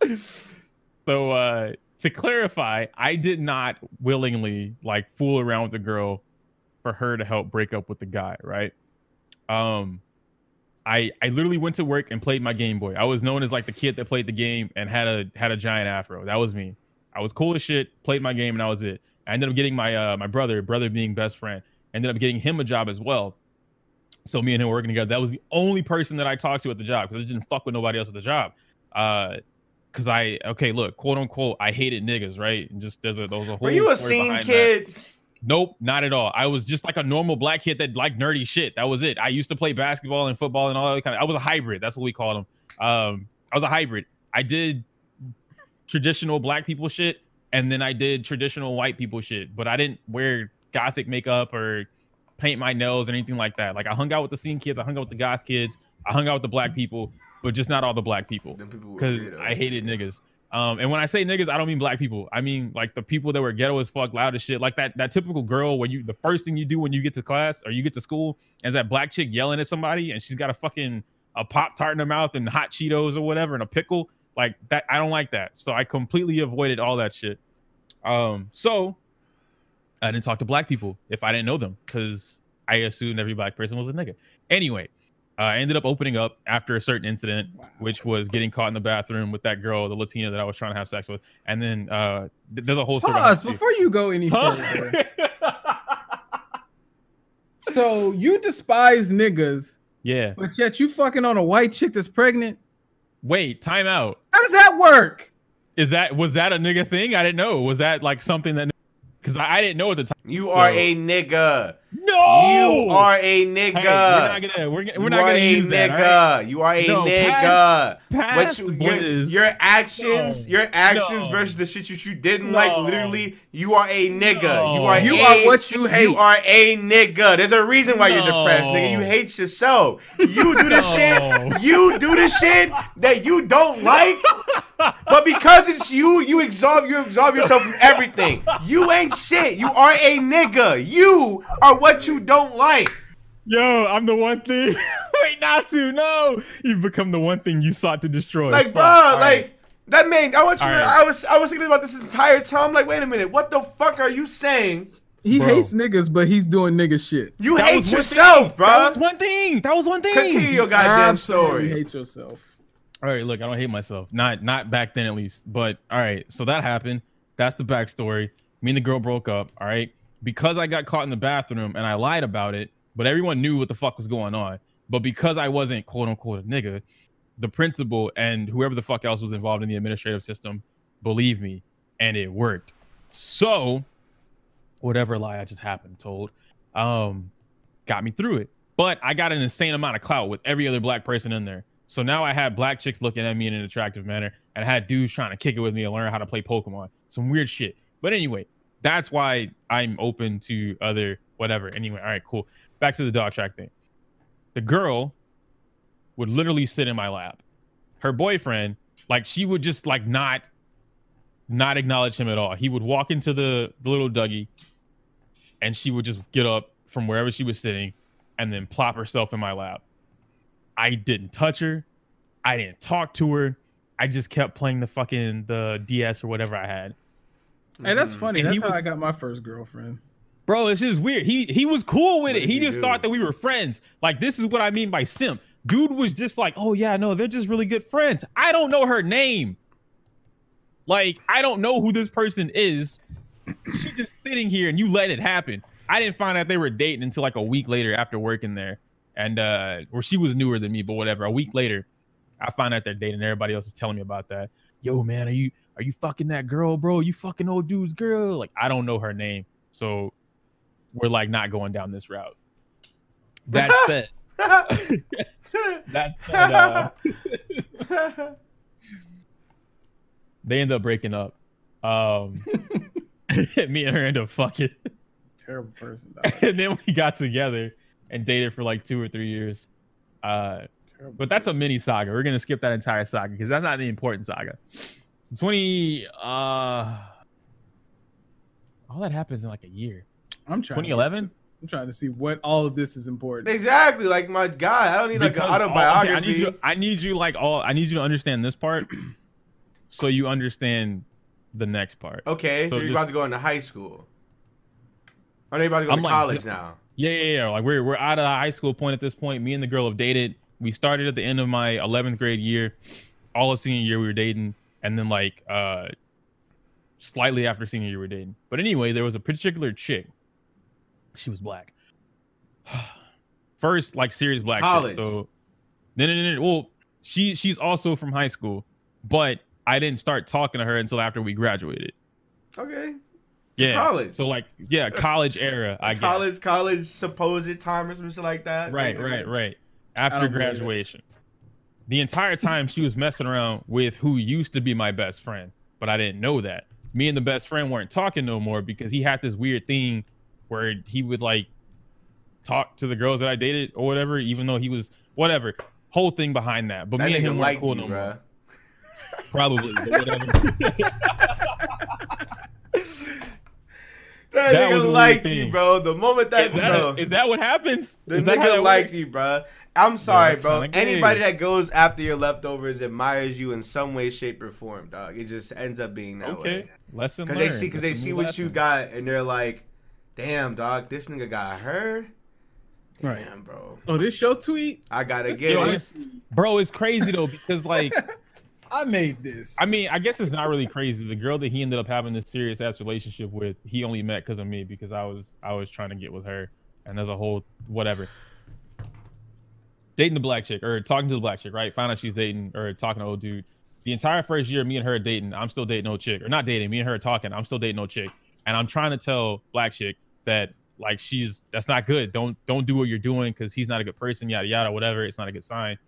<laughs> so uh, to clarify, I did not willingly like fool around with the girl for her to help break up with the guy, right? Um, I I literally went to work and played my Game Boy. I was known as like the kid that played the game and had a had a giant afro. That was me. I was cool as shit. Played my game and that was it. I ended up getting my uh my brother, brother being best friend, ended up getting him a job as well. So me and him working together. That was the only person that I talked to at the job because I didn't fuck with nobody else at the job. Uh, because I okay, look, quote unquote, I hated niggas, right? And just there's a there was a whole. Were you a scene behind that. kid? Nope, not at all. I was just like a normal black kid that liked nerdy shit. That was it. I used to play basketball and football and all that kind of. I was a hybrid. That's what we called them. Um, I was a hybrid. I did traditional black people shit, and then I did traditional white people shit. But I didn't wear gothic makeup or paint my nails or anything like that. Like I hung out with the scene kids. I hung out with the goth kids. I hung out with the black people, but just not all the black people Them people were because. I hated niggas. Um, and when I say niggas, I don't mean black people. I mean like the people that were ghetto as fuck, loud as shit, like that that typical girl where you the first thing you do when you get to class or you get to school is that black chick yelling at somebody and she's got a fucking a pop tart in her mouth and hot Cheetos or whatever and a pickle. Like that, I don't like that. So I completely avoided all that shit. Um, so I didn't talk to black people if I didn't know them because I assumed every black person was a nigga. Anyway, uh, I ended up opening up after a certain incident, which was getting caught in the bathroom with that girl, the Latina that I was trying to have sex with, and then uh, th- there's a whole story. Pause before you go any further. <laughs> So you despise niggas, yeah. but yet you fucking on a white chick that's pregnant. Wait, time out. How does that work? Is that was that a nigga thing? I didn't know. Was that like something that? Because I, I didn't know at the time. You are a nigga. No, You are a nigga. Hey, we're not gonna. We're, we're you not are gonna a use nigga. that. all right? You are a No, nigga. past- What Past you, what your, your actions, No. your actions No. versus the shit you, you didn't like. Literally, you are a nigga. No. You are. You a, are what you hate. You are a nigga. There's a reason why you're depressed, nigga. You hate yourself. You do the <laughs> No. shit. You do the shit that you don't like. But because it's you, you absolve you absolve yourself from everything. You ain't shit. You are a nigga. You are what you don't like. Yo, I'm the one thing. <laughs> Wait, not to. No, you've become the one thing you sought to destroy. Like, bro, like right. that man. I want you. To, Alright. I was I was thinking about this entire time. I'm like, wait a minute. What the fuck are you saying? He Bro. hates niggas, but he's doing nigga shit. You That hate yourself, thing. bro. That was one thing. That was one thing. Continue your goddamn Absolutely story. You hate yourself. All right, look, I don't hate myself. Not not back then at least. But all right, so that happened. That's the backstory. Me and the girl broke up. All right. Because I got caught in the bathroom and I lied about it, but everyone knew what the fuck was going on. But because I wasn't quote unquote a nigga, the principal and whoever the fuck else was involved in the administrative system believed me and it worked. So whatever lie I just happened told, um, got me through it. But I got an insane amount of clout with every other black person in there. So now I had black chicks looking at me in an attractive manner, and I had dudes trying to kick it with me and learn how to play Pokemon. Some weird shit. But anyway, that's why I'm open to other whatever. Anyway, all right, cool. Back to the dog track thing. The girl would literally sit in my lap. Her boyfriend, like, she would just like not not acknowledge him at all. He would walk into the, the little Dougie, and she would just get up from wherever she was sitting, and then plop herself in my lap. I didn't touch her. I didn't talk to her. I just kept playing the fucking the DS or whatever I had. Hey, that's funny. And That's he how was- I got my first girlfriend. Bro, it's just weird. He he was cool with What it. He he just do? thought that we were friends. Like this is what I mean by simp. Dude was just like, oh yeah, no, they're just really good friends. I don't know her name. Like I don't know who this person is. She's just sitting here, and you let it happen. I didn't find out they were dating until like a week later after working there, and uh, or she was newer than me, but whatever. A week later, I find out they're dating. Everybody else is telling me about that. Yo, man, are you are you fucking that girl, bro? You fucking old dude's girl? Like I don't know her name, so we're like not going down this route. That <laughs> said, <laughs> that said, uh, <laughs> they end up breaking up. Um, me and her end up fucking, Terrible person. And then we got together and dated for like two or three years. Uh, Terrible but that's a mini saga. We're gonna skip that entire saga because that's not the important saga. So twenty, uh, all that happens in like a year. I'm trying. 2011? I'm trying to see what all of this is important. exactly. Like my God, I don't need like an Because all- okay, autobiography. I need you. I need you like all. I need you to understand this part, <clears throat> so you understand the next part. Okay, so, So you're just- about to go into high school. Or are you about to go I'm to like- college now? Yeah, yeah, yeah. Like we're we're out of the high school point at this point. Me and the girl have dated. We started at the end of my 11th grade year. All of senior year we were dating, and then like uh, slightly after senior year we were dating. But anyway, there was a particular chick. She was black. <sighs> First, like serious black. chick. College. So, no, no, no, no. Well, she she's also from high school, but I didn't start talking to her until after we graduated. Okay. Yeah, college. So like, yeah, college era. <laughs> I guess. college, college supposed time or something like that. Right, basically. right, right. After don't believe it. graduation. The entire time she was messing around with who used to be my best friend, but I didn't know that. Me and the best friend weren't talking no more because he had this weird thing where he would like talk to the girls that I dated or whatever, even though he was whatever. Whole thing behind that. But That me and him weren't cool you, no bruh. more. Probably. whatever. That, That a nigga liked you, bro. The moment that, is, that bro, is that what happens? the Is nigga that liked you, bro. I'm sorry, that's bro. Anybody that goes after your leftovers admires you in some way, shape, or form, dog. It just ends up being that Okay. way. Okay, lesson Because learned. they see, because they see new what you got, and they're like, "Damn, dog, this nigga got her." Damn, Right. bro. Oh, this show tweet? I gotta get Yo, it. it's- Bro, it's crazy though because like <laughs> I made this. I mean, I guess it's not really crazy. The girl that he ended up having this serious ass relationship with, he only met because of me because I was I was trying to get with her, and there's a whole whatever. Dating the black chick or talking to the black chick, right? Find out she's dating or talking to old dude. The entire first year, me and her dating. I'm still dating no chick, or not dating. Me and her talking. I'm still dating no chick, and I'm trying to tell black chick that like she's that's not good. Don't don't do what you're doing because he's not a good person. Yada yada, whatever. It's not a good sign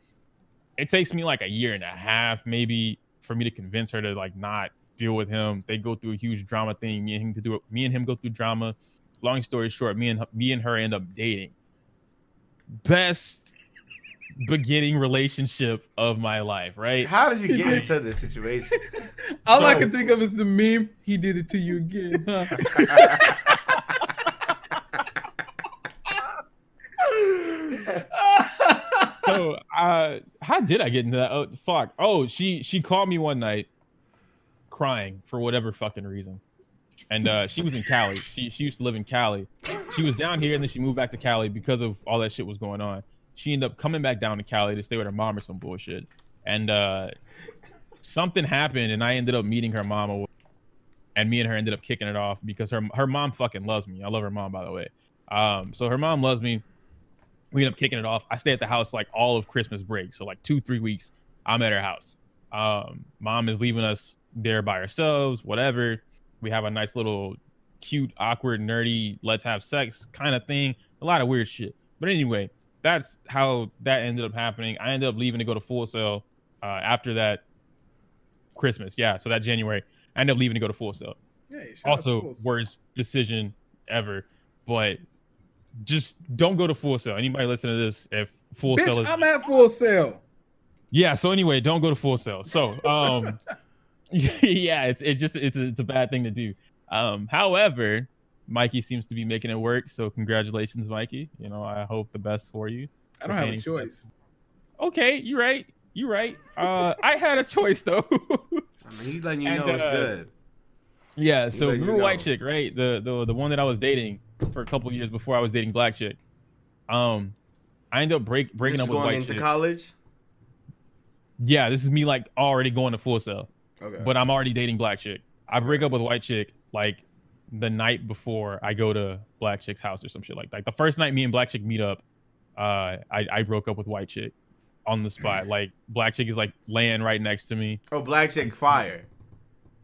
it takes me like a year and a half maybe for me to convince her to like not deal with him. They go through a huge drama thing. Me and him to do it. Me and him go through drama. Long story short, me and me and her end up dating. Best beginning relationship of my life, right? How did you get into this situation? <laughs> all I can think of is the meme. He did it to you again. Huh? <laughs> so uh how did I get into that? Oh fuck. Oh, she she called me one night crying for whatever fucking reason. And uh she was in Cali. She she used to live in Cali. She was down here and then she moved back to Cali because of all that shit was going on. She ended up coming back down to Cali to stay with her mom or some bullshit. And uh something happened and I ended up meeting her mom and me and her ended up kicking it off because her her mom fucking loves me. I love her mom by the way. Um so her mom loves me we end up kicking it off. I stay at the house like all of Christmas break. So like two, three weeks, I'm at her house. Um, mom is leaving us there by ourselves, whatever. We have a nice little cute, awkward, nerdy, let's have sex kind of thing. A lot of weird shit. But anyway, that's how that ended up happening. I ended up leaving to go to Full Sail uh, after that Christmas. Yeah, so that January, I ended up leaving to go to Full Sail Hey, shout out to also Sail. worst decision ever. But just don't go to Full Sail. Anybody listen to this? If Full Sail Bitch, is I'm at Full Sail. yeah. So anyway, don't go to Full Sail. So um, <laughs> yeah, it's it's just it's a, it's a bad thing to do. Um, however, Mikey seems to be making it work. So congratulations, Mikey. You know, I hope the best for you. I don't have a choice. Okay, you're right. You're right. Uh, I had a choice though. <laughs> I mean, he's letting you And, know it's uh, good. yeah. So letting you remember white chick, right? The the the one that I was dating for a couple years before I was dating black chick. Um, I ended up break breaking This up is with going white into chick. college. Yeah, this is me like already going to Full Sail. Okay. but I'm already dating black chick. I break up with white chick like the night before I go to black chick's house or some shit like that. Like the first night me and black chick meet up, uh, I, I broke up with white chick on the spot. <laughs> Like black chick is like laying right next to me. oh, black chick fire.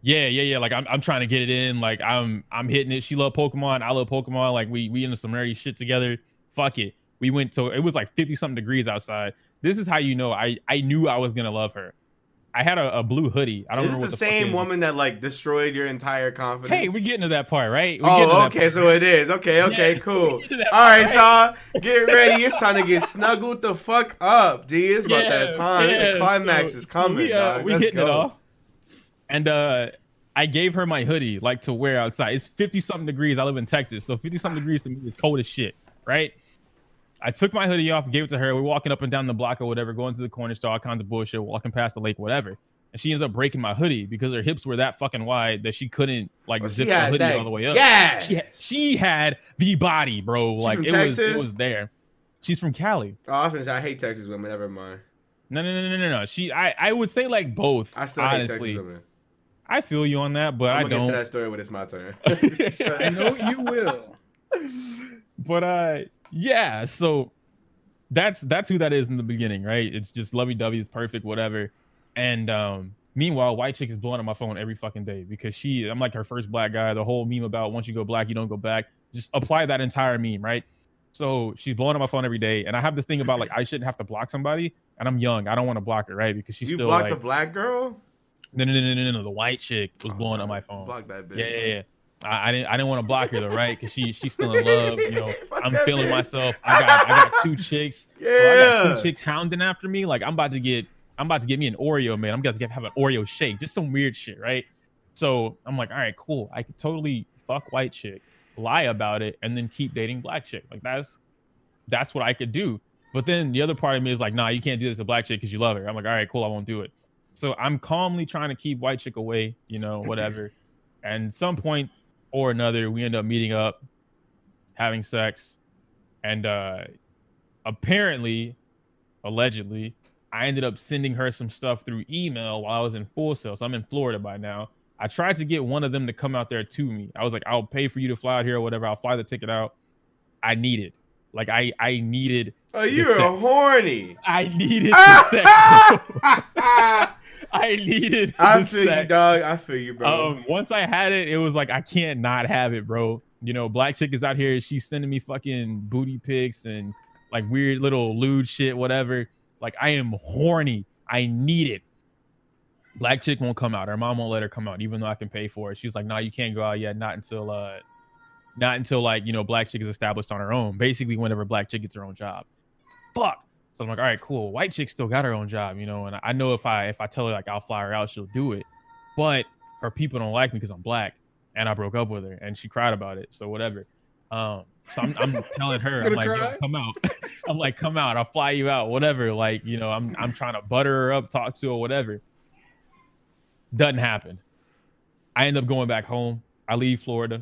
Yeah, yeah, yeah. Like I'm, I'm trying to get it in. Like I'm I'm hitting it. She love Pokemon. I love Pokemon. Like we we into some nerdy shit together. Fuck it. We went to it was like 50 something degrees outside. This is how you know I I knew I was gonna love her. I had a, a blue hoodie. I don't Is remember this what the the same woman that like destroyed your entire confidence? Hey, we're getting to that part, right? We getting to Oh, okay, part. so it is. Okay, okay, <laughs> Yeah, cool. to All right, part, y'all, get ready. It's time to get snuggled the fuck up. G, it's about that time. yeah, the climax so- is coming. We, uh, we Let's it go. off. And uh I gave her my hoodie like to wear outside. It's 50 something degrees. I live in Texas. So 50 something degrees to me is cold as shit, right? I took my hoodie off, gave it to her. We're walking up and down the block or whatever, going to the corner store, all kinds of bullshit, walking past the lake, whatever. And she ends up breaking my hoodie because her hips were that fucking wide that she couldn't like Well, zip the hoodie that all the way up. gas. She, she had the body, bro. like from it was it was there. She's from Cali. Oh, I, was I hate Texas women. Never mind. No, no, no, no, no, no. She, I, I would say like both. I still hate Texas women. I feel you on that, but I'm not. I gonna get to that story when it's my turn. <laughs> I know you will. But uh, yeah. So that's that's who that is in the beginning, right? It's just lovey dovey, it's perfect, whatever. And um, meanwhile, white chick is blowing up my phone every fucking day because she, I'm like her first black guy. The whole meme about once you go black, you don't go back. Just apply that entire meme, right? So she's blowing up my phone every day, and I have this thing about like I shouldn't have to block somebody, and I'm young, I don't want to block her, right? Because she's you still blocked like, the black girl? no, no, no, no, no, no, the white chick was Oh, blowing up my phone. Block that bitch. Yeah, yeah, yeah. I, I didn't I didn't want to block her though, right? Because she she's still in love. You know, <laughs> Fuck I'm feeling bitch. myself. I got I got two chicks. Bro, I got Yeah. two chicks hounding after me. Like I'm about to get I'm about to get me an Oreo, man. I'm about to get have an Oreo shake, just some weird shit, right? So I'm like, all right, cool. I could totally fuck white chick, lie about it, and then keep dating black chick. Like that's that's what I could do. But then the other part of me is like, nah, you can't do this to black chick because you love her. I'm like, all right, cool, I won't do it. So I'm calmly trying to keep white chick away, you know, whatever. <laughs> and some point or another, we end up meeting up, having sex, and uh apparently, allegedly, I ended up sending her some stuff through email while I was in Full Sail. So I'm in Florida by now. I tried to get one of them to come out there to me. I was like, I'll pay for you to fly out here or whatever. I'll fly the ticket out. I need it. Like I I needed Oh, you're horny. I needed <laughs> the sex. <laughs> I needed <laughs> I feel you, dog. I feel you, bro. Um, once I had it, it was like I can't not have it, bro. You know, black chick is out here. She's sending me fucking booty pics and like weird little lewd shit, whatever. Like I am horny. I need it. Black chick won't come out. Her mom won't let her come out, even though I can pay for it. She's like, "Nah, you can't go out yet. Not until uh, not until like you know, black chick is established on her own. Basically, whenever black chick gets her own job. Fuck. So I'm like, all right, cool. White chick still got her own job, you know, and I know if I if I tell her like I'll fly her out, she'll do it. But her people don't like me because I'm black, and I broke up with her, and she cried about it. So whatever. Um, so I'm, I'm <laughs> telling her, I'm like, yo, come out. <laughs> I'm like, come out. I'll fly you out. Whatever. Like, you know, I'm I'm trying to butter her up, talk to her, whatever. Doesn't happen. I end up going back home. I leave Florida.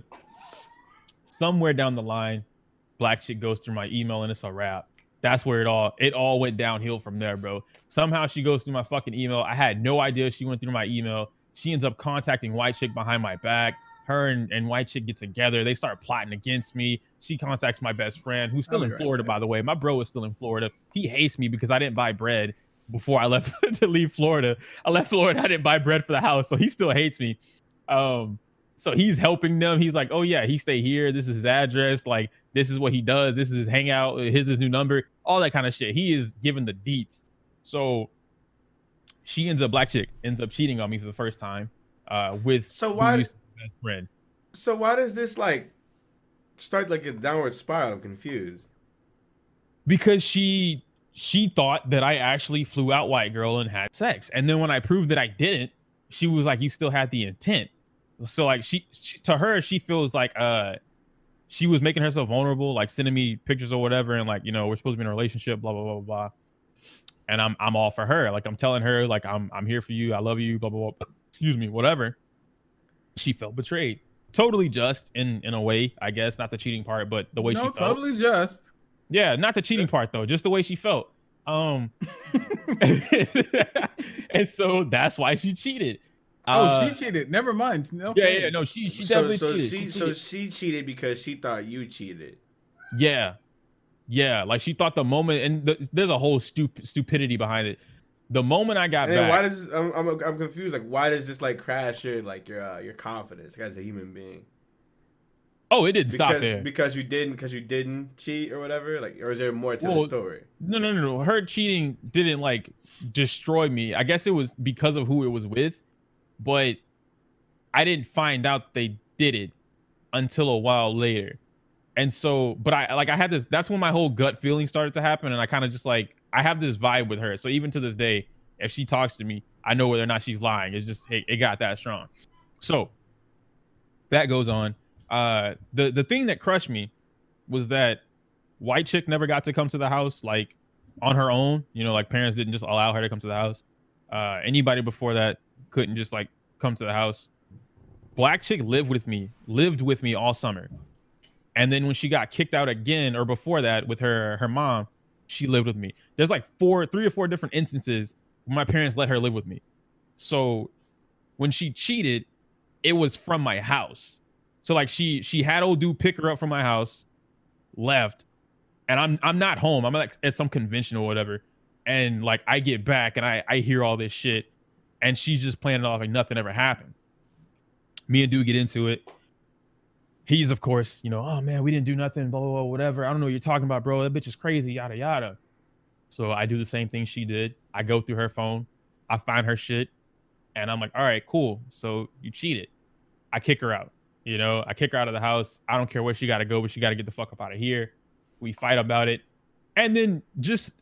Somewhere down the line, black chick goes through my email and it's a wrap. That's where it all it all went downhill from there, bro. Somehow she goes through my fucking email. I had no idea she went through my email. She ends up contacting white chick behind my back. Her and, and white chick get together. They start plotting against me. She contacts my best friend, who's still in right Florida, by the way. My bro is still in Florida. He hates me because I didn't buy bread before I left <laughs> to leave Florida. I left Florida. I didn't buy bread for the house, so he still hates me. Um, so he's helping them. He's like, "Oh yeah, he stay here. This is his address. Like this is what he does. This is his hangout. His his new number. All that kind of shit. He is giving the deets. So she ends up black chick ends up cheating on me for the first time. Uh, with So why- best friend? so why does this like start like a downward spiral? I'm confused. because she she thought that I actually flew out white girl and had sex. And then when I proved that I didn't, she was like, you still had the intent. So like she, she to her, she feels like uh she was making herself vulnerable, like sending me pictures or whatever, and like, you know, we're supposed to be in a relationship, blah, blah, blah, blah, blah. And I'm I'm all for her. Like I'm telling her, like, I'm I'm here for you, I love you, blah, blah, blah. <laughs> Excuse me, whatever. She felt betrayed. Totally just in in a way, I guess. Not the cheating part, but the way no, she felt. totally just. Yeah, not the cheating part though, just the way she felt. Um <laughs> <laughs> and so that's why she cheated. Oh, Uh, she cheated. Never mind. No, Yeah, yeah, no, she she definitely so cheated. she She so she cheated because she thought you cheated. Yeah, yeah. Like she thought the moment, and th- there's a whole stup- stupidity behind it. The moment I got And back, why does I'm, I'm I'm confused? Like why does this like crash your like your uh, your confidence as a human being? oh, it didn't stop Because there. because you didn't because you didn't cheat or whatever. Like or is there more to Well, the story? No, no, no, no. Her cheating didn't like destroy me. I guess it was because of who it was with, but I didn't find out they did it until a while later. And so, but I like I had this. That's when my whole gut feeling started to happen, and I kind of just like I have this vibe with her. So even to this day, if she talks to me, I know whether or not she's lying. It's just hey, it got that strong. So that goes on. Uh, the the thing that crushed me was that white chick never got to come to the house like on her own. You know, like parents didn't just allow her to come to the house. Uh, anybody before that couldn't just like come to the house. Black chick lived with me, lived with me all summer, and then when she got kicked out again, or before that with her her mom, she lived with me. There's like four, three or four different instances my parents let her live with me. So when she cheated, it was from my house. So like she she had old dude pick her up from my house, left, and I'm I'm not home. I'm like at some convention or whatever. And like I get back and I I hear all this shit, and she's just playing it off like nothing ever happened. Me and dude get into it. He's of course, you know, oh man, we didn't do nothing, blah blah blah, whatever. I don't know what you're talking about, bro. That bitch is crazy, yada yada. So I do the same thing she did. I go through her phone, I find her shit, and I'm like, all right, cool. So you cheated. I kick her out. You know, I kick her out of the house. I don't care where she got to go, but she got to get the fuck up out of here. We fight about it, and then just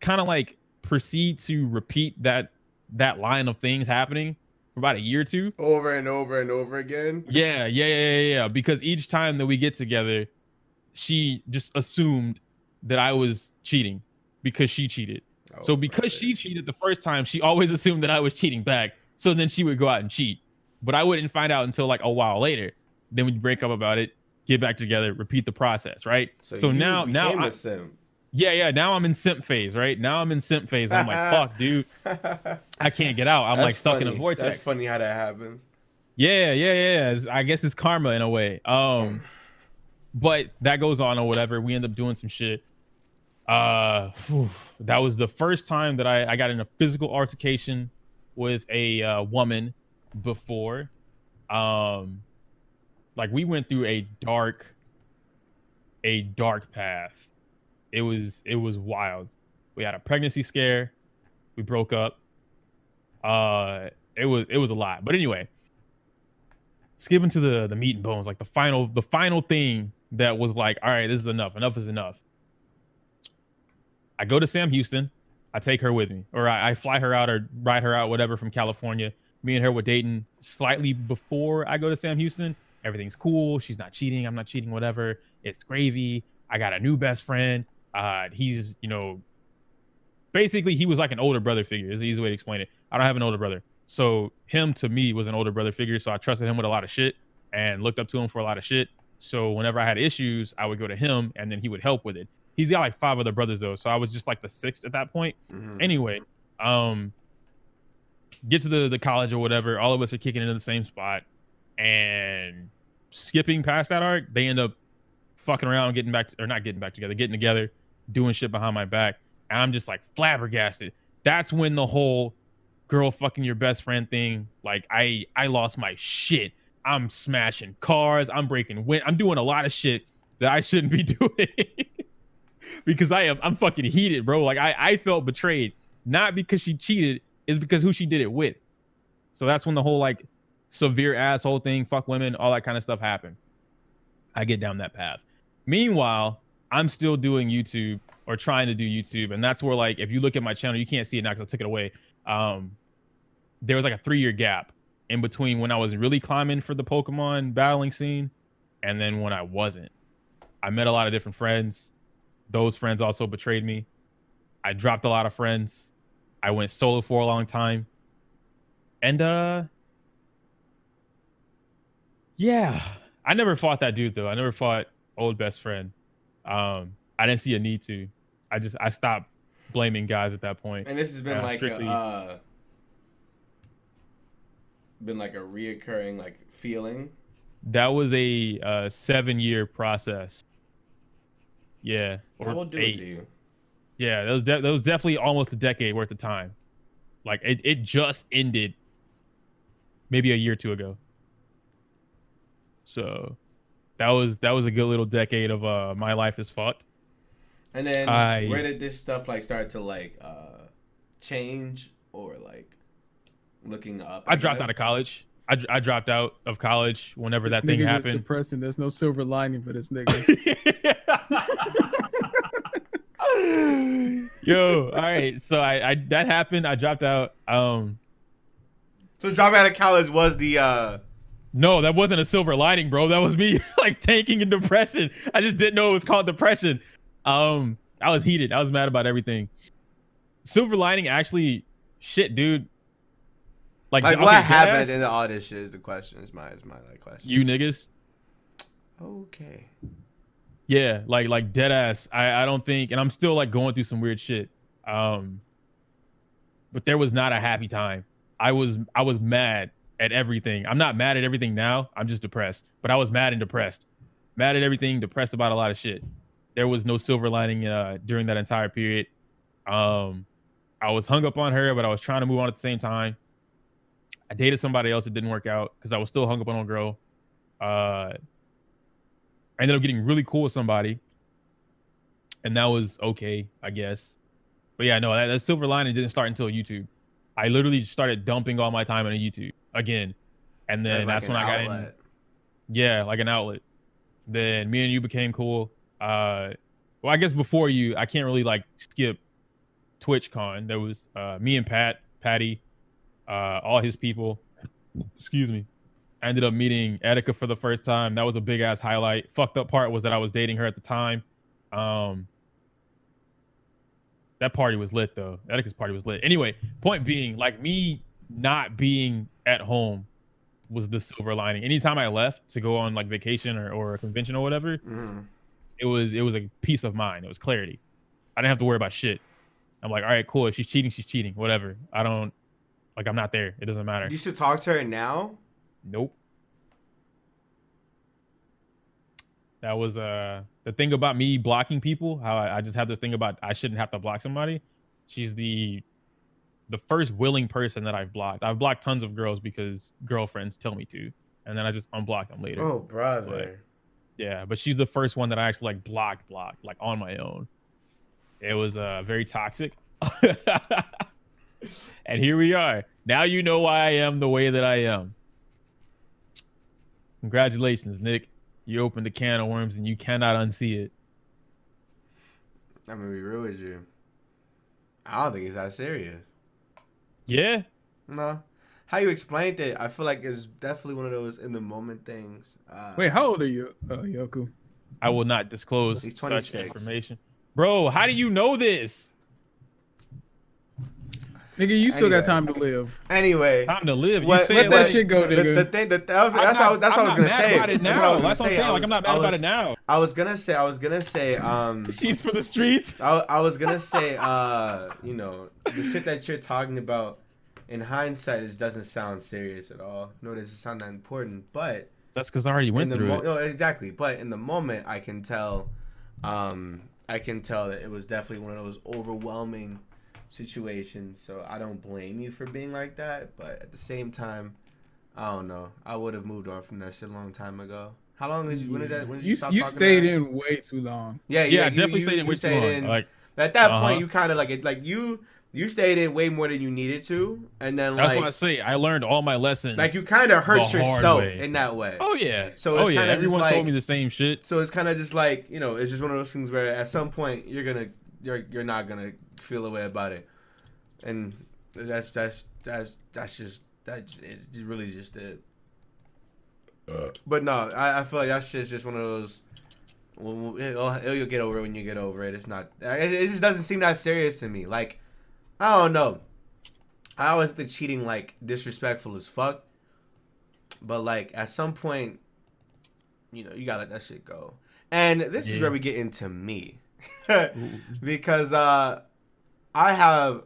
kind of like proceed to repeat that that line of things happening for about a year or two. Over and over and over again. Yeah, yeah, yeah, yeah, yeah. Because each time that we get together, she just assumed that I was cheating because she cheated. Oh, so because brother. she cheated the first time, she always assumed that I was cheating back. So then she would go out and cheat. But I wouldn't find out until like a while later. Then we break up about it, get back together, repeat the process, right? So, you now now I, a simp. Yeah, yeah, now I'm in simp phase, right? Now I'm in simp phase. I'm like, fuck, dude, <laughs> I can't get out. I'm like That's stuck in a funny. vortex. That's funny how that happens. Yeah, yeah, yeah. It's- I guess it's karma in a way. Um, but that goes on or whatever. We end up doing some shit. Uh, phew, that was the first time that I, I got in a physical altercation with a uh, woman before. Um, like we went through a dark, a dark path. It was it was wild. We had a pregnancy scare. We broke up. Uh, it was it was a lot. But anyway, skipping to the the meat and bones, like the final the final thing that was like, all right, this is enough. Enough is enough. I go to Sam Houston. I take her with me, or I, I fly her out or ride her out, whatever, from California. Me and her were dating slightly before I go to Sam Houston. Everything's cool. She's not cheating. I'm not cheating. Whatever. It's gravy. I got a new best friend. Uh, he's you know, basically he was like an older brother figure. Is the easy way to explain it. I don't have an older brother, so him to me was an older brother figure. So I trusted him with a lot of shit and looked up to him for a lot of shit. So whenever I had issues, I would go to him, and then he would help with it. He's got like five other brothers though, so I was just like the sixth at that point. Mhm. Anyway, um, get to the the college or whatever. All of us are kicking into the same spot, and skipping past that arc, they end up fucking around, getting back to, or not getting back together, getting together, doing shit behind my back, and I'm just like flabbergasted. That's when the whole girl fucking your best friend thing, like I I lost my shit. I'm smashing cars. I'm breaking wind. I'm doing a lot of shit that I shouldn't be <laughs> doing <laughs> because I am I'm fucking heated, bro. Like I I felt betrayed, not because she cheated, is because who she did it with. So that's when the whole like severe asshole thing, fuck women, all that kind of stuff happened. I get down that path. Meanwhile, I'm still doing YouTube or trying to do YouTube, and that's where like if you look at my channel, you can't see it now because I took it away. Um, there was like a three year gap in between when I was really climbing for the Pokemon battling scene and then when I wasn't. I met a lot of different friends. Those friends also betrayed me. I dropped a lot of friends. I went solo for a long time. And uh yeah, I never fought that dude though. I never fought old best friend. Um I didn't see a need to. I just I stopped blaming guys at that point. And this has been Uh, like a, uh, been like a reoccurring like feeling. That was a uh, seven year process. Yeah, I will do eight. it to you. Yeah, that was de- that was definitely almost a decade worth of time. Like it, it just ended maybe a year or two ago. So that was that was a good little decade of uh my life is fucked. And then I- where did this stuff like start to like uh change or like looking up? I dropped out of college. I, I dropped out of college whenever This that thing nigga just happened. depressing. There's no silver lining for this <laughs> nigga. <laughs> Yo, all right. So I, I that happened. I dropped out. Um, So dropping out of college was the uh no, that wasn't a silver lining, bro. That was me <laughs> like tanking in depression. I just didn't know it was called depression. Um, I was heated. I was mad about everything. Silver lining, actually, shit, dude. Like, like okay, what happened ass, at the end all this shit is the question. Is my is my like question. You niggas. okay. Yeah, like like dead ass. I I don't think, and I'm still like going through some weird shit. Um, but there was not a happy time. I was I was mad at everything. I'm not mad at everything now. I'm just depressed. But I was mad and depressed. Mad at everything, depressed about a lot of shit. There was no silver lining uh during that entire period. Um, I was hung up on her, but I was trying to move on at the same time. I dated somebody else. It didn't work out because I was still hung up on a girl. Uh, I ended up getting really cool with somebody, and that was okay, I guess. But yeah, no, that, that silver lining didn't start until YouTube. I literally started dumping all my time on YouTube again, and then that's an when I got in. Yeah, like an outlet. Then me and you became cool. Uh, well, I guess before you, I can't really like skip TwitchCon. There was uh, me and Pat, Patty, uh, all his people. Excuse me. I ended up meeting Etika for the first time. That was a big ass highlight. Fucked up part was that I was dating her at the time. Um, that party was lit though. Etika's party was lit. Anyway, point being, like me not being at home was the silver lining. Anytime I left to go on like vacation or, or a convention or whatever, Mhm. it was it was a peace of mind. It was clarity. I didn't have to worry about shit. I'm like, all right, cool. If she's cheating, she's cheating. Whatever. I don't like. I'm not there. It doesn't matter. You should talk to her now. Nope. That was uh the thing about me blocking people. How I, I just have this thing about I shouldn't have to block somebody. She's the the first willing person that I've blocked. I've blocked tons of girls because girlfriends tell me to, and then I just unblock them later. Oh brother. Yeah, but she's the first one that I actually like blocked, blocked, like on my own. It was uh very toxic. <laughs> and here we are. Now you know why I am the way that I am. Congratulations, Nick. You opened a can of worms and you cannot unsee it. I'm gonna be real with you. I don't think it's that serious. Yeah. No. How you explained it, I feel like it's definitely one of those in the moment things. Uh, Wait, how old are you, uh, Yoku? I will not disclose He's such information. Bro, how do you know this? Nigga, you still Anyway. got time to live. Anyway, Time to live. You What- say let that like, shit go, nigga. the thing that, that was, that's not- what, that's I'm what I was gonna say. About it That's what I was gonna That's what I'm say. saying. I Like I'm not I mad about it now. I was gonna say. I was gonna say. Um. <laughs> She's for the streets. I, I was gonna say. Uh. You know the shit that you're talking about. In hindsight, it doesn't sound serious at all. Nor doesn't sound that important. But That's because I already in went the through mo- it. no, exactly. But in the moment, I can tell. Um. I can tell that it was definitely one of those overwhelming situations. So I don't blame you for being like that. But at the same time, I don't know. I would have moved on from that shit a long time ago. How long did you? When did that? When did you, You stop you talking stayed to her? in way too long. Yeah, Yeah, yeah, I you- definitely you- stayed in you way too long. in- Like At that Uh-huh. point, you kind of like it, like you you stayed in way more than you needed to, and then that's like what I say. I learned all my lessons. like you kind of hurt yourself way. in that way. Oh yeah. So oh yeah. Everyone like- told me the same shit. So it's kind of just like you know, it's just one of those things where at some point you're gonna you're you're not gonna feel a way about it, and That's that's that's that's just that's it's really just it. But no, I, I feel like that shit's just one of those. Well, it'll, it'll, you'll get over it when you get over it. It's not. It, it just doesn't seem that serious to me. Like, I don't know. I always think cheating like disrespectful as fuck. But like at some point, you know, you gotta let that shit go. And this is where we get into me. <laughs> because uh I have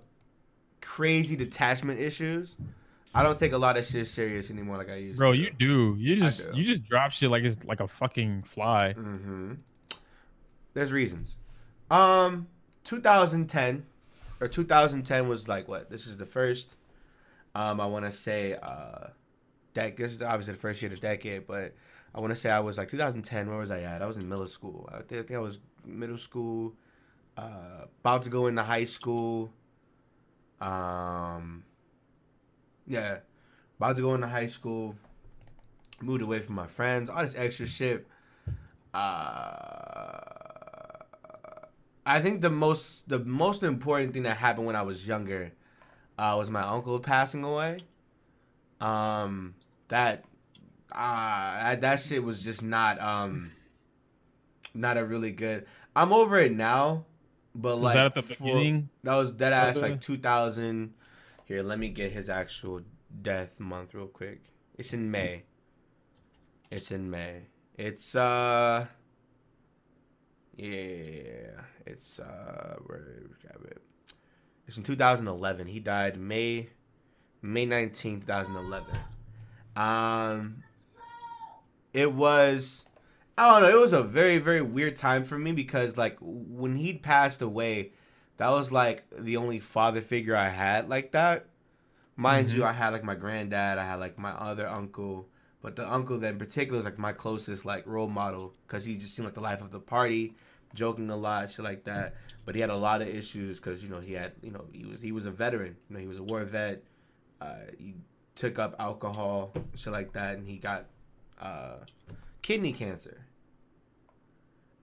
crazy detachment issues. I don't take a lot of shit serious anymore like I used to. Bro, to. you do. You just do. you just drop shit like it's like a fucking fly. Mm-hmm. There's reasons. Um, 2010 or 2010 was like what? This is the first. Um, I want to say uh, dec- This is obviously the first year of the decade, but I want to say I was like 2010. Where was I at? I was in middle school. I think, I think I was middle school. Uh, about to go into high school. Um, yeah, about to go into high school. Moved away from my friends. All this extra shit uh, I think the most the most important thing that happened when I was younger uh, was my uncle passing away. Um, that uh, that shit was just not um not a really good. I'm over it now, but Was like that at the for- beginning? that was dead ass like 2000. Here, let me get his actual death month real quick. It's in May. It's in May. It's uh yeah, it's uh where we got it. It's in 2011. He died May May 19, 2011. Um it was I don't know, it was a very very weird time for me because like when he'd passed away, that was like the only father figure I had like that. Mind you, I had like my granddad, I had like my other uncle, but the uncle that in particular was like my closest like role model because he just seemed like the life of the party, joking a lot, shit like that. But he had a lot of issues because you know he had you know he was he was a veteran, you know he was a war vet. Uh, he took up alcohol, shit like that, and he got uh, kidney cancer.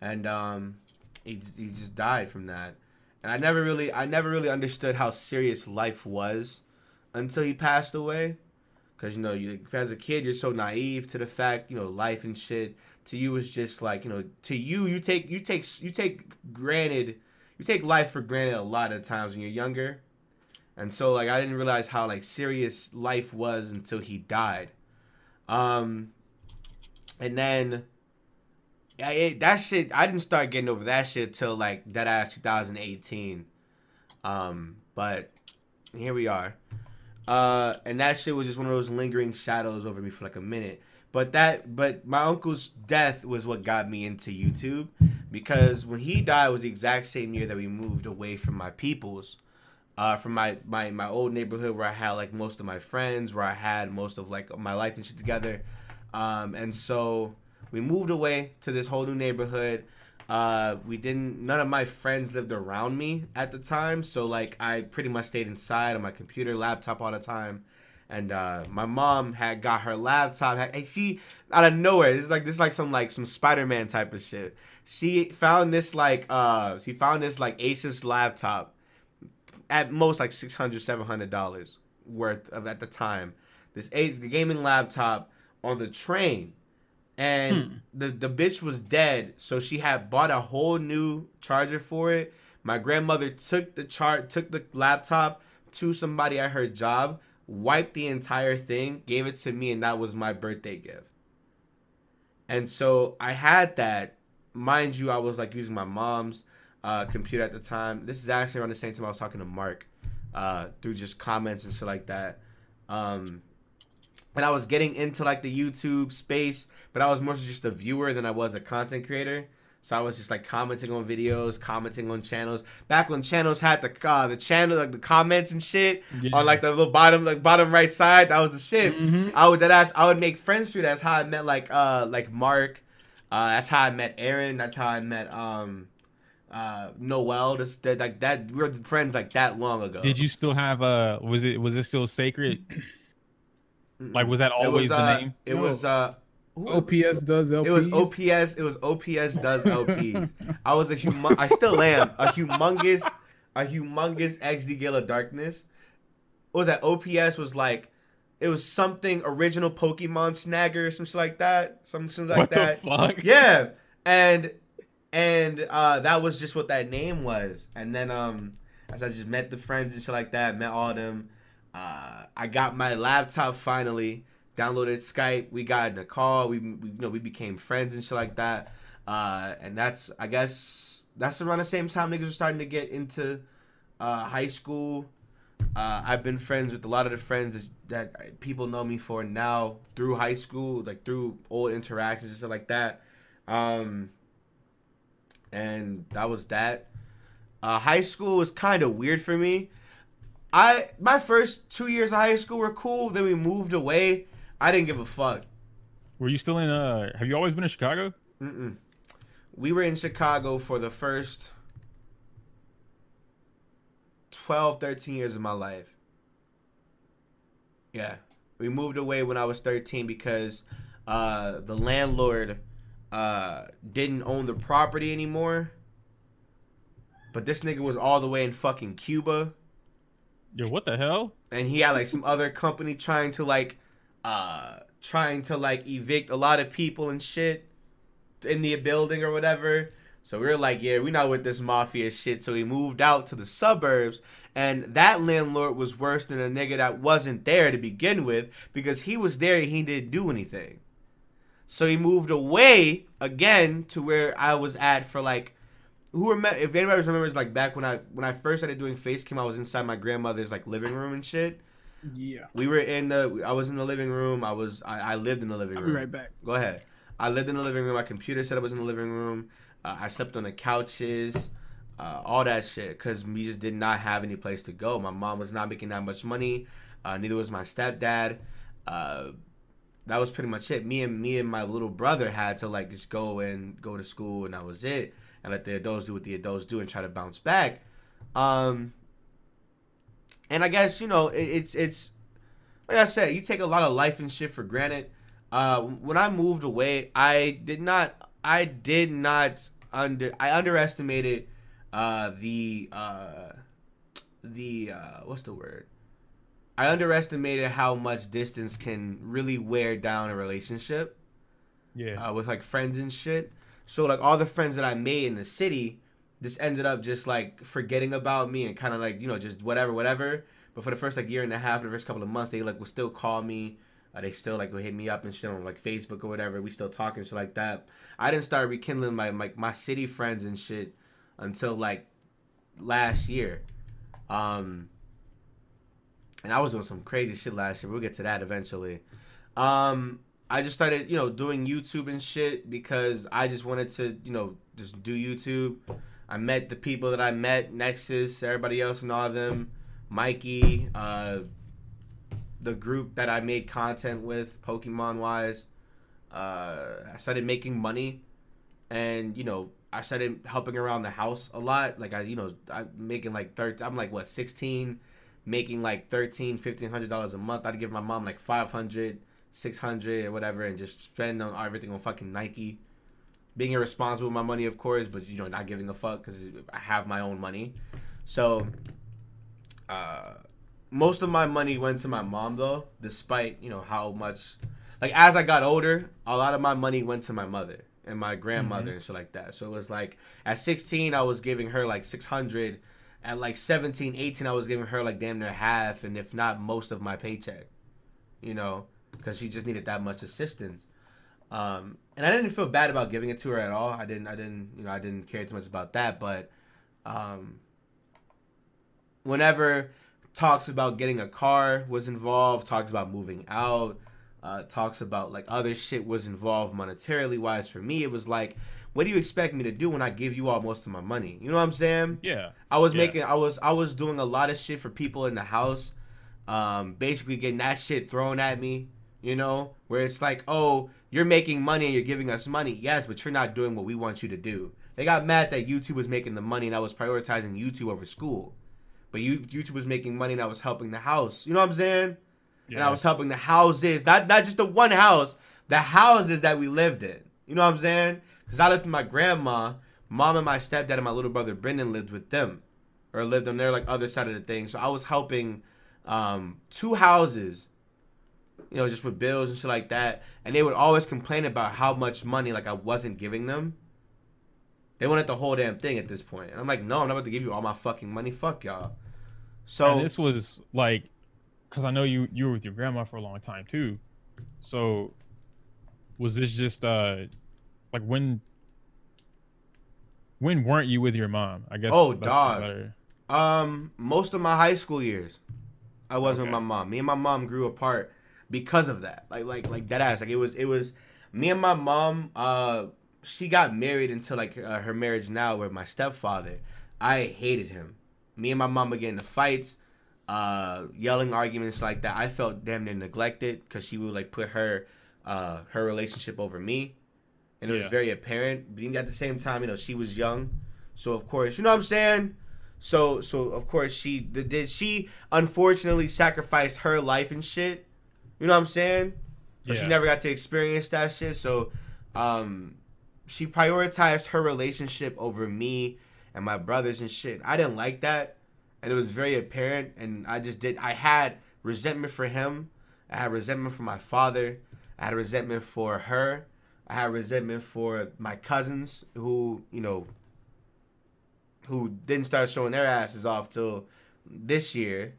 And um, he he just died from that. And I never really I never really understood how serious life was until he passed away. Cause you know, you as a kid, you're so naive to the fact, you know, life and shit. To you, is just like you know, to you, you take you take you take granted, you take life for granted a lot of times when you're younger, and so like I didn't realize how like serious life was until he died, um, and then, yeah, it, that shit I didn't start getting over that shit till like that ass 2018, um, but here we are. Uh, and that shit was just one of those lingering shadows over me for like a minute. But that, but my uncle's death was what got me into YouTube because when he died was the exact same year that we moved away from my peoples, uh, from my my my old neighborhood where I had like most of my friends, where I had most of like my life and shit together, um, and so we moved away to this whole new neighborhood. Uh, we didn't. None of my friends lived around me at the time, so like I pretty much stayed inside on my computer, laptop all the time. And uh, my mom had got her laptop. Had, and she out of nowhere, this is like this is like some like some Spider Man type of shit. She found this like uh she found this like Asus laptop at most like 600 700 dollars worth of at the time. This gaming laptop on the train and the the bitch was dead so she had bought a whole new charger for it. My grandmother took the chart took the laptop to somebody at her job wiped the entire thing gave it to me and that was my birthday gift. And so i had that. Mind you i was like using my mom's uh, computer at the time. This is actually around the same time i was talking to mark uh, through just comments and shit like that. Um, and I was getting into like the YouTube space, but I was more just a viewer than I was a content creator. So I was just like commenting on videos, commenting on channels. Back when channels had the uh, the channel like the comments and shit on like the little bottom like bottom right side, that was the shit. Mhm. I would that ass, I would make friends through. that. That's how I met like uh like Mark. Uh, that's how I met Aaron. That's how I met um uh Noel. That's that like that. We were friends like that long ago. Did you still have uh was it was it still sacred? Like was that always was, the uh, name? It No. was uh. OPS does LPs. It was OPS. It was OPS does <laughs> LPs. I was a humo- I still am a humongous, a humongous XD Gale of Darkness. what was that? OPS was like it was something original Pokemon Snagger or some shit like that. Something like what that. the fuck? Yeah. And and uh that was just what that name was. And then um as I just met the friends and shit like that, met all of them. Uh I got my laptop finally, downloaded Skype, we got in a call, we, we you know, we became friends and shit like that. Uh and that's I guess that's around the same time niggas were starting to get into uh high school. Uh, I've been friends with a lot of the friends that, that people know me for now through high school, like through old interactions and stuff like that. Um, and that was that. Uh, high school was kind of weird for me. I my first two years of high school were cool. Then we moved away. I didn't give a fuck. Were you still in? Uh, have you always been in Chicago? Mm-mm. We were in Chicago for the first 12, 13 years of my life. Yeah. We moved away when I was 13 because uh, the landlord uh, didn't own the property anymore. But this nigga was all the way in fucking Cuba. Yo, what the hell? And he had like some other company trying to like uh trying to like evict a lot of people and shit in the building or whatever. So we were like, yeah, we not with this mafia shit. So we moved out to the suburbs, and that landlord was worse than a nigga that wasn't there to begin with because he was there and he didn't do anything. So he moved away again to where I was at for like, who remember? If anybody remembers, like back when I when I first started doing face cam, I was inside my grandmother's like living room and shit. Yeah. We were in the. I was in the living room. I was. I, I lived in the living I'll room. be right back. Go ahead. I lived in the living room. My computer said I was in the living room. Uh, I slept on the couches, uh, all that shit, because we just did not have any place to go. My mom was not making that much money. Uh, neither was my stepdad. Uh, that was pretty much it. Me and me and my little brother had to like just go and go to school, and that was it. And let the adults do what the adults do and try to bounce back. Um, and I guess you know it, it's it's like I said, you take a lot of life and shit for granted. Uh, when I moved away, I did not. I did not under. I underestimated uh, the uh, the uh, what's the word? I underestimated how much distance can really wear down a relationship Yeah. uh, with like friends and shit. So like all the friends that I made in the city just ended up just like forgetting about me and kind of like you know just whatever whatever. But for the first like year and a half, the first couple of months, they like would still call me. Uh, they still like would hit me up and shit on like Facebook or whatever. We still talking shit like that. I didn't start rekindling my like my city friends and shit until like last year. Um, and I was doing some crazy shit last year. We'll get to that eventually. Um, I just started, you know, doing YouTube and shit because I just wanted to, you know, just do YouTube. I met the people that I met, Nexus, everybody else, and all of them, Mikey, uh, the group that I made content with, Pokemon wise. Uh, I started making money, and you know, I started helping around the house a lot. Like I, you know, I'm making like thirty. I'm like what sixteen, making like thirteen, fifteen hundred dollars a month. I'd give my mom like 500 600 or whatever and just spend on everything on fucking Nike. Being irresponsible with my money, of course, but you know, not giving a fuck because I have my own money. So, uh, most of my money went to my mom though, despite you know how much. Like as I got older, a lot of my money went to my mother and my grandmother and shit like that. So it was like at 16, I was giving her like 600. At like 17, 18, I was giving her like damn near half, and if not most of my paycheck. You know, because she just needed that much assistance. Um, and I didn't feel bad about giving it to her at all. I didn't. I didn't. You know, I didn't care too much about that. But um, whenever talks about getting a car was involved, talks about moving out, uh, talks about like other shit was involved monetarily wise. For me, it was like, what do you expect me to do when I give you all most of my money? You know what I'm saying? Yeah. I was Yeah. making I was I was doing a lot of shit for people in the house. Um basically getting that shit thrown at me, you know, where it's like, "Oh, you're making money and you're giving us money." Yes, but you're not doing what we want you to do. They got mad that YouTube was making the money and I was prioritizing YouTube over school. But you YouTube was making money and I was helping the house. You know what I'm saying? Yeah. And I was helping the houses, not not just the one house, the houses that we lived in. You know what I'm saying? Because I lived with my grandma, mom and my stepdad and my little brother Brendan lived with them, or lived on their like other side of the thing. So I was helping um, two houses, you know, just with bills and shit like that. And they would always complain about how much money like I wasn't giving them. They wanted the whole damn thing at this point. And I'm like, no, I'm not about to give you all my fucking money. Fuck y'all. So and this was like, because I know you you were with your grandma for a long time too. So, was this just uh, like when? When weren't you with your mom? I guess. Oh, dog. Um, most of my high school years, I wasn't with my mom. Me and my mom grew apart because of that. Like, like, like that ass. Like it was, it was. Me and my mom. Uh, she got married until like uh, her marriage now with my stepfather. I hated him. Me and my mom were getting into fights, uh, yelling arguments like that. I felt damn near neglected because she would like put her, uh, her relationship over me, and it was Yeah. very apparent. But at the same time, you know, she was young, so of course, you know what I'm saying. So so of course she did did she unfortunately sacrificed her life and shit. You know what I'm saying? So she never got to experience that shit. So um she prioritized her relationship over me and my brothers and shit. I didn't like that. And it was very apparent and I just did I had resentment for him. I had resentment for my father. I had resentment for her. I had resentment for my cousins who, you know, who didn't start showing their asses off till this year,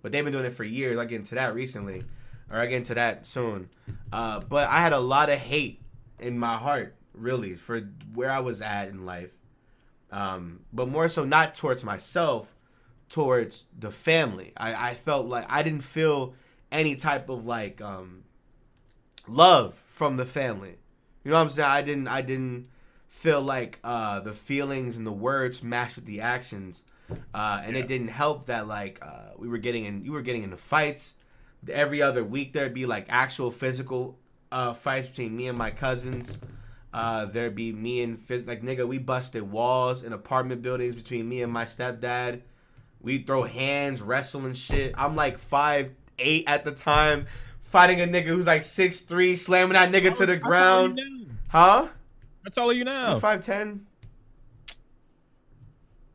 but they've been doing it for years. I'll get into that recently, or I'll get into that soon. Uh, but I had a lot of hate in my heart, really, for where I was at in life. Um, but more so not towards myself, towards the family. I, I felt like I didn't feel any type of like um, love from the family. You know what I'm saying? I didn't I didn't feel like uh, the feelings and the words matched with the actions. Uh, and Yeah. it didn't help that like uh, we were getting in you were getting into fights. Every other week there'd be like actual physical uh, fights between me and my cousins. Uh, there'd be me and phys- like nigga, we busted walls in apartment buildings between me and my stepdad. We throw hands, wrestle and shit. I'm like five eight at the time, fighting a nigga who's like six three, slamming that nigga to the ground. Huh? How tall are you now? Five ten.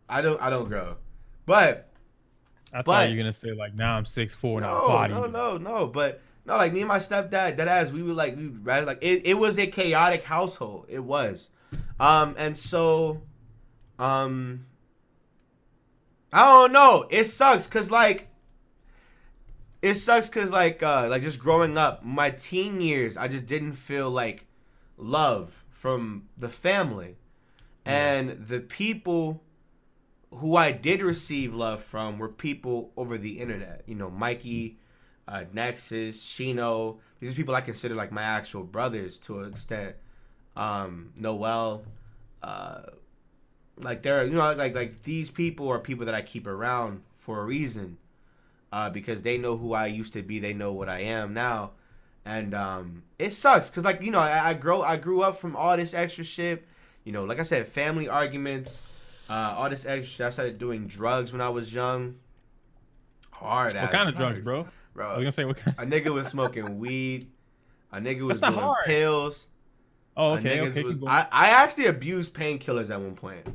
I don't I don't grow. But I thought but- you were gonna say like now I'm six four now no, body. no, no, no. But no, like me and my stepdad, that ass, we would like we would rather like it, it was a chaotic household. It was. Um and so um I don't know. It sucks cause like it sucks cause like uh like just growing up, my teen years, I just didn't feel like love from the family. And the people who I did receive love from were people over the internet. You know, Mikey, uh, Nexus, Shino. These are people I consider like my actual brothers to an extent. Um, Noel, uh, like they're you know like like these people are people that I keep around for a reason, uh, because they know who I used to be. They know what I am now, and um, it sucks because like you know I, I grow I grew up from all this extra shit. You know, like I said, family arguments, uh, all this extra. I started doing drugs when I was young. Hard. What kind of drugs, bro? Bro, I was gonna say what kind. a nigga was smoking <laughs> weed. A nigga was doing hard. pills. Oh, A okay, okay. was- I, I actually abused painkillers at one point.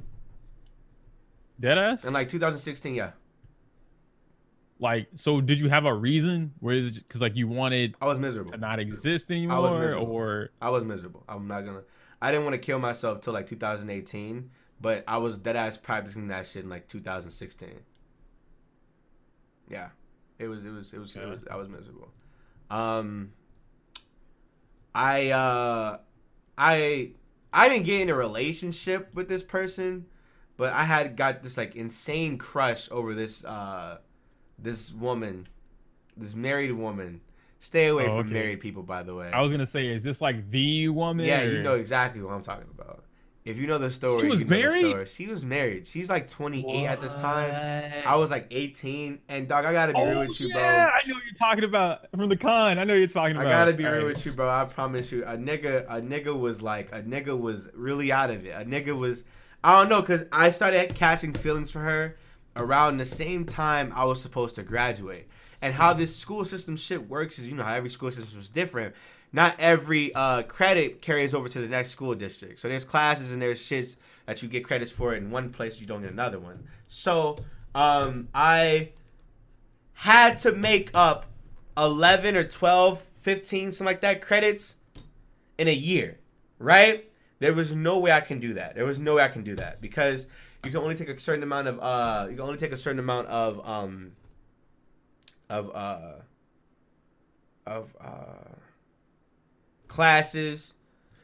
Dead ass. In like 2016, yeah. Like, so did you have a reason? Where is it because like you wanted I was miserable. to not exist I was anymore, miserable. or I was miserable. I'm not gonna. I didn't want to kill myself till like 2018, but I was dead ass practicing that shit in like 2016. Yeah, it was. It was. It was. It was I was miserable. Um, I uh, I I didn't get in a relationship with this person, but I had got this like insane crush over this uh, this woman, this married woman. Stay away Oh, from okay. married people, by the way. I was gonna say, is this like the woman? Yeah, or- you know exactly what I'm talking about. If you know the story, She was you know the married? story. She was married. She's like 28 at this time. I was like 18, and dog, I gotta be Oh, real with you, bro. yeah, I know what you're talking about from the con. I know what you're talking about. I gotta be All real right. with you, bro. I promise you, a nigga, a nigga was like, a nigga was really out of it. A nigga was, I don't know, cause I started catching feelings for her around the same time I was supposed to graduate. And how this school system shit works is, you know, how every school system is different. Not every uh, credit carries over to the next school district. So there's classes and there's shits that you get credits for in one place, you don't get another one. So um, I had to make up 11 or 12, 15, something like that credits in a year, right? There was no way I can do that. There was no way I can do that because you can only take a certain amount of uh you can only take a certain amount of um of uh of uh classes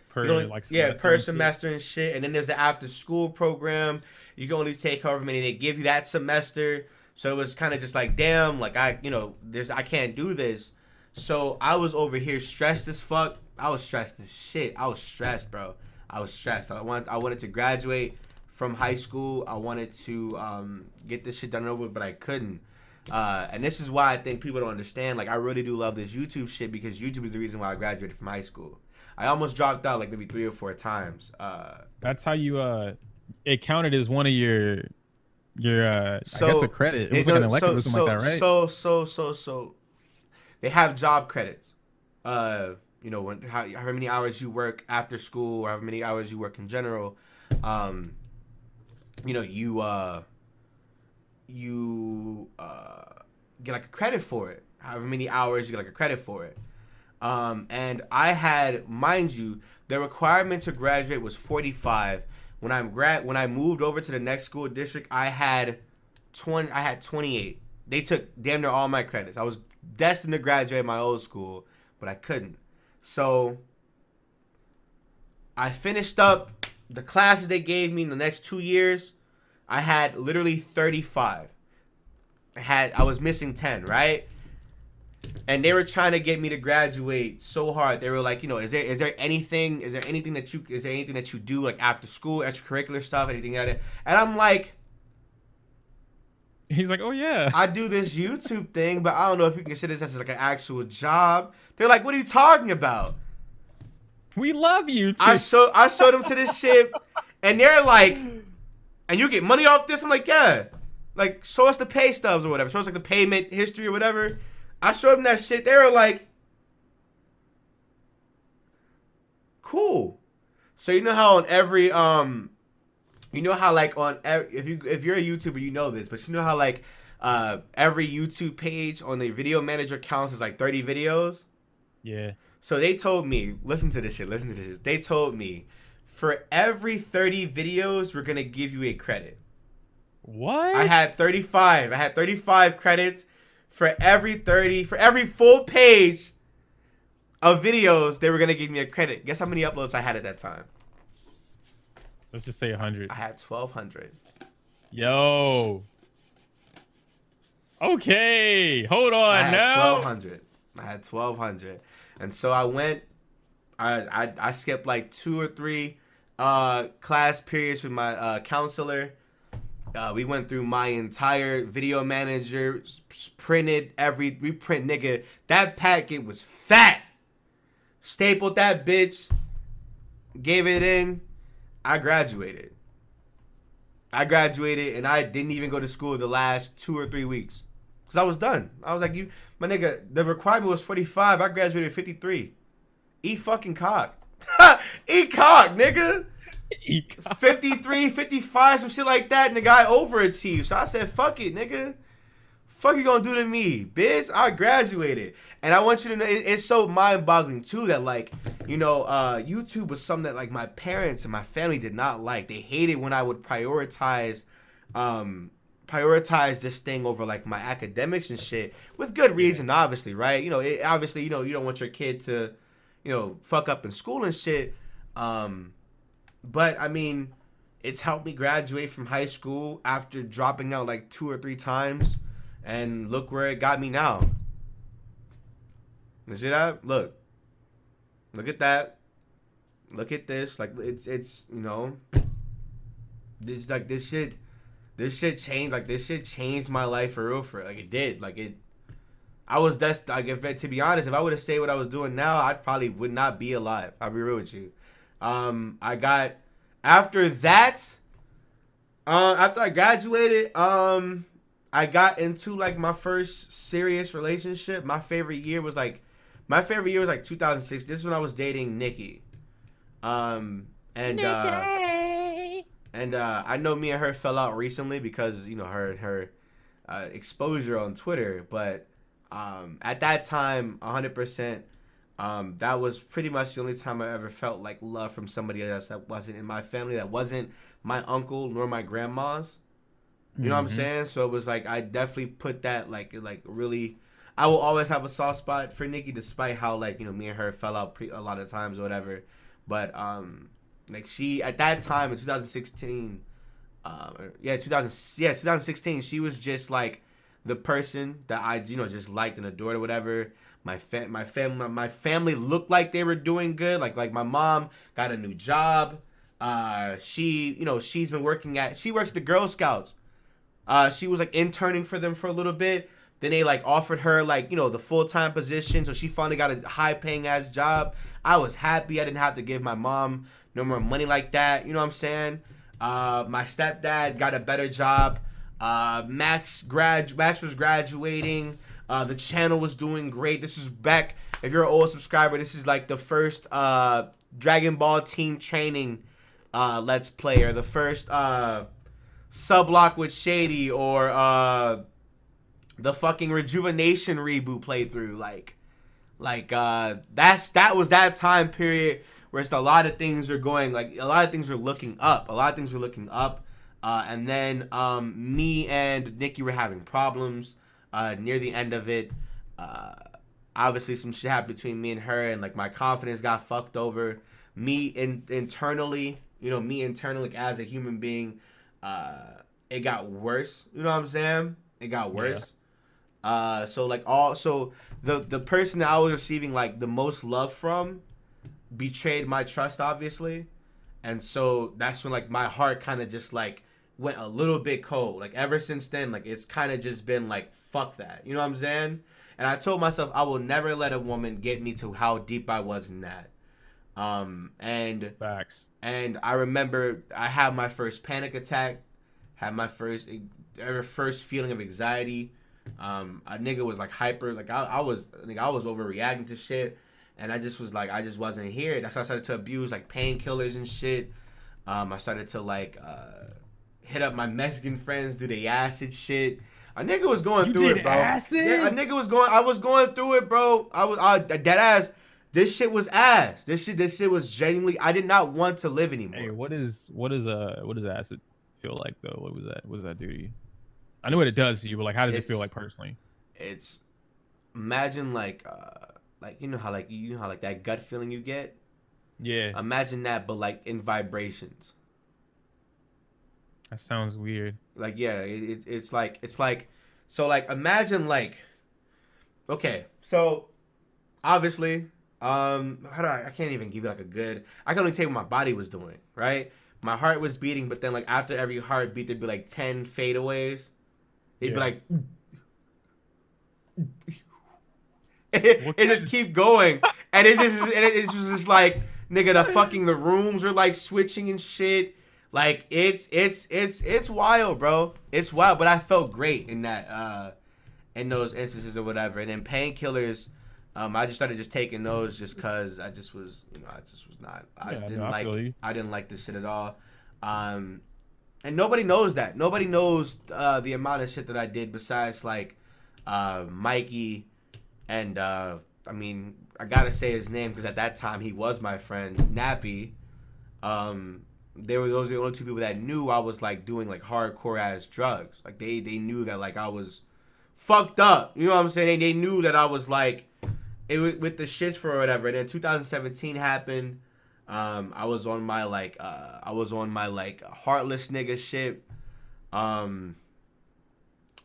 Per, only- like, yeah, semester per and semester and shit. And then there's the after school program. You can only take however many they give you that semester. So it was kind of just like, damn, like I, you know, there's I can't do this. So I was over here stressed as fuck. I was stressed as shit. I was stressed, bro. I was stressed. I want I wanted to graduate from high school. I wanted to um, get this shit done over, but I couldn't. Uh, and this is why I think people don't understand. Like, I really do love this YouTube shit because YouTube is the reason why I graduated from high school. I almost dropped out like maybe three or four times. Uh, That's how you uh it counted as one of your your uh I So, guess a credit. It was like an elective or something like that, right? So so so so they have job credits. Uh, you know, when how, how many hours you work after school or how many hours you work in general. Um, you know, you uh you uh get like a credit for it. However many hours you get like a credit for it. Um, and I had, mind you, the requirement to graduate was 45. When I'm grad, when I moved over to the next school district, I had 20. I had 28. They took damn near all my credits. I was destined to graduate my old school, but I couldn't. So I finished up the classes they gave me in the next two years. I had literally 35. I had I was missing 10, right? and they were trying to get me to graduate so hard. They were like, you know, is there is there anything is there anything that you is there anything that you do like after school, extracurricular stuff, anything like that? And I'm like, He's like, "Oh yeah." I do this YouTube thing, but I don't know if you can consider this as like an actual job. They're like, what are you talking about? We love you. I show I showed them to this shit, and they're like, and you get money off this. I'm like, yeah, like show us the pay stubs or whatever. Show us like the payment history or whatever. I showed them that shit. They were like, cool. So you know how on every um, you know how like on ev- if you if you're a YouTuber you know this, but you know how like uh every YouTube page on the video manager counts as like 30 videos. yeah. So they told me, listen to this shit, listen to this. They told me, for every 30 videos, we're gonna give you a credit. What? I had 35. I had 35 credits for every 30, for every full page of videos, they were gonna give me a credit. Guess how many uploads I had at that time? Let's just say 100. I had 1,200. Yo. Okay. Hold on I had now. 1,200. I had 1,200. And so I went, I, I, I skipped like two or three uh, class periods with my uh, counselor. Uh, we went through my entire video manager, printed every, we print nigga. That packet was fat. Stapled that bitch, gave it in. I graduated. I graduated and I didn't even go to school the last two or three weeks. Cause I was done. I was like, you, my nigga, the requirement was 45. I graduated 53. Eat fucking cock. <laughs> Eat cock, nigga. 53, 55, some shit like that, and the guy overachieved. So I said, fuck it, nigga. Fuck you gonna do to me, bitch? I graduated. And I want you to know it- it's so mind boggling too that like, you know, uh YouTube was something that like my parents and my family did not like. They hated when I would prioritize um prioritize this thing over like my academics and shit with good reason obviously right you know it, obviously you know you don't want your kid to you know fuck up in school and shit. Um but i mean it's helped me graduate from high school after dropping out like two or three times. And look where it got me now. You see that? Look. Look at that. Look at this. Like it's it's you know. This like this shit this shit changed like this shit changed my life for real for like it did. Like it I was that's like if to be honest if I would have stayed what I was doing now I probably would not be alive. I'll be real with you. Um I got after that uh, after I graduated um I got into like my first serious relationship. My favorite year was like my favorite year was like 2006 this is when I was dating Nikki. Um and uh and uh, I know me and her fell out recently because you know her and her uh, exposure on Twitter. But um, at that time, 100%, um, that was pretty much the only time I ever felt like love from somebody else that wasn't in my family, that wasn't my uncle nor my grandma's. You know what I'm Mhm. saying? So it was like I definitely put that like like really. I will always have a soft spot for Nikki, despite how like you know me and her fell out pre- a lot of times or whatever. But um, like she at that time in 2016, uh, yeah, 2000, yeah, 2016, she was just like the person that I you know just liked and adored or whatever. My fa- my family my family looked like they were doing good. Like like my mom got a new job. Uh, she you know she's been working at she works at the Girl Scouts. Uh, she was like interning for them for a little bit. Then they like offered her like you know the full time position, so she finally got a high paying ass job. I was happy. I didn't have to give my mom no more money like that. You know what I'm saying? Uh, my stepdad got a better job. Uh, Max grad Max was graduating. Uh, the channel was doing great. This is back. If you're an old subscriber, this is like the first uh, Dragon Ball team training uh, Let's Play or the first uh, Sublock with Shady or uh, the fucking Rejuvenation reboot playthrough. Like, like uh, that's that was that time period where it's a lot of things are going like a lot of things are looking up. A lot of things were looking up. Uh, and then um, me and Nikki were having problems uh, near the end of it. Uh, obviously, some shit happened between me and her, and like my confidence got fucked over. Me in, internally, you know, me internally like, as a human being, uh, it got worse. You know what I'm saying? It got worse. Uh, so like all so the the person that I was receiving like the most love from betrayed my trust, obviously, and so that's when like my heart kind of just like went a little bit cold. Like ever since then, like it's kind of just been like fuck that. You know what I'm saying? And I told myself I will never let a woman get me to how deep I was in that. Um, and Facts. and I remember I had my first panic attack, had my first ever first feeling of anxiety. Um, a nigga was like hyper, like I, I was, I think I was overreacting to shit, and I just was like, I just wasn't here. That's why I started to abuse like painkillers and shit. Um, I started to like uh, hit up my Mexican friends, do the acid shit. A nigga was going You through did it, bro. acid? Yeah, a nigga was going. I was going through it, bro. I was I, dead ass. This shit was ass. This shit. This shit was genuinely. I did not want to live anymore. Hey, what is what is uh what does acid feel like though? What was that? What does that do to you? I know what it does to you, but like, how does it feel like personally? it's imagine like uh like you know how like you know how like that gut feeling you get Yeah, imagine that but like in vibrations that sounds weird. like yeah it, it, it's like it's like so like imagine like okay so obviously um how do I I can't even give you like a good I can only tell you what my body was doing right? My heart was beating but then like after every heartbeat there'd be like 10 fadeaways. It'd be like <laughs> it, it just keep going. And it just and it's just, just like nigga the fucking the rooms are like switching and shit like it's it's it's it's wild bro it's wild but i felt great in that uh in those instances or whatever and then painkillers um i just started just taking those just because i just was you know i just was not i Yeah, didn't no, like you. i didn't like this shit at all um and nobody knows that nobody knows uh the amount of shit that i did besides like uh mikey and uh I mean, I gotta say his name because at that time he was my friend, Nappy. Um, they were those are the only two people that knew I was like doing like hardcore ass drugs. Like they they knew that like I was fucked up. You know what I'm saying? They, knew that I was like it was with the shits for whatever. And then 2017 happened. Um, I was on my like uh, I was on my like heartless nigga shit. Um,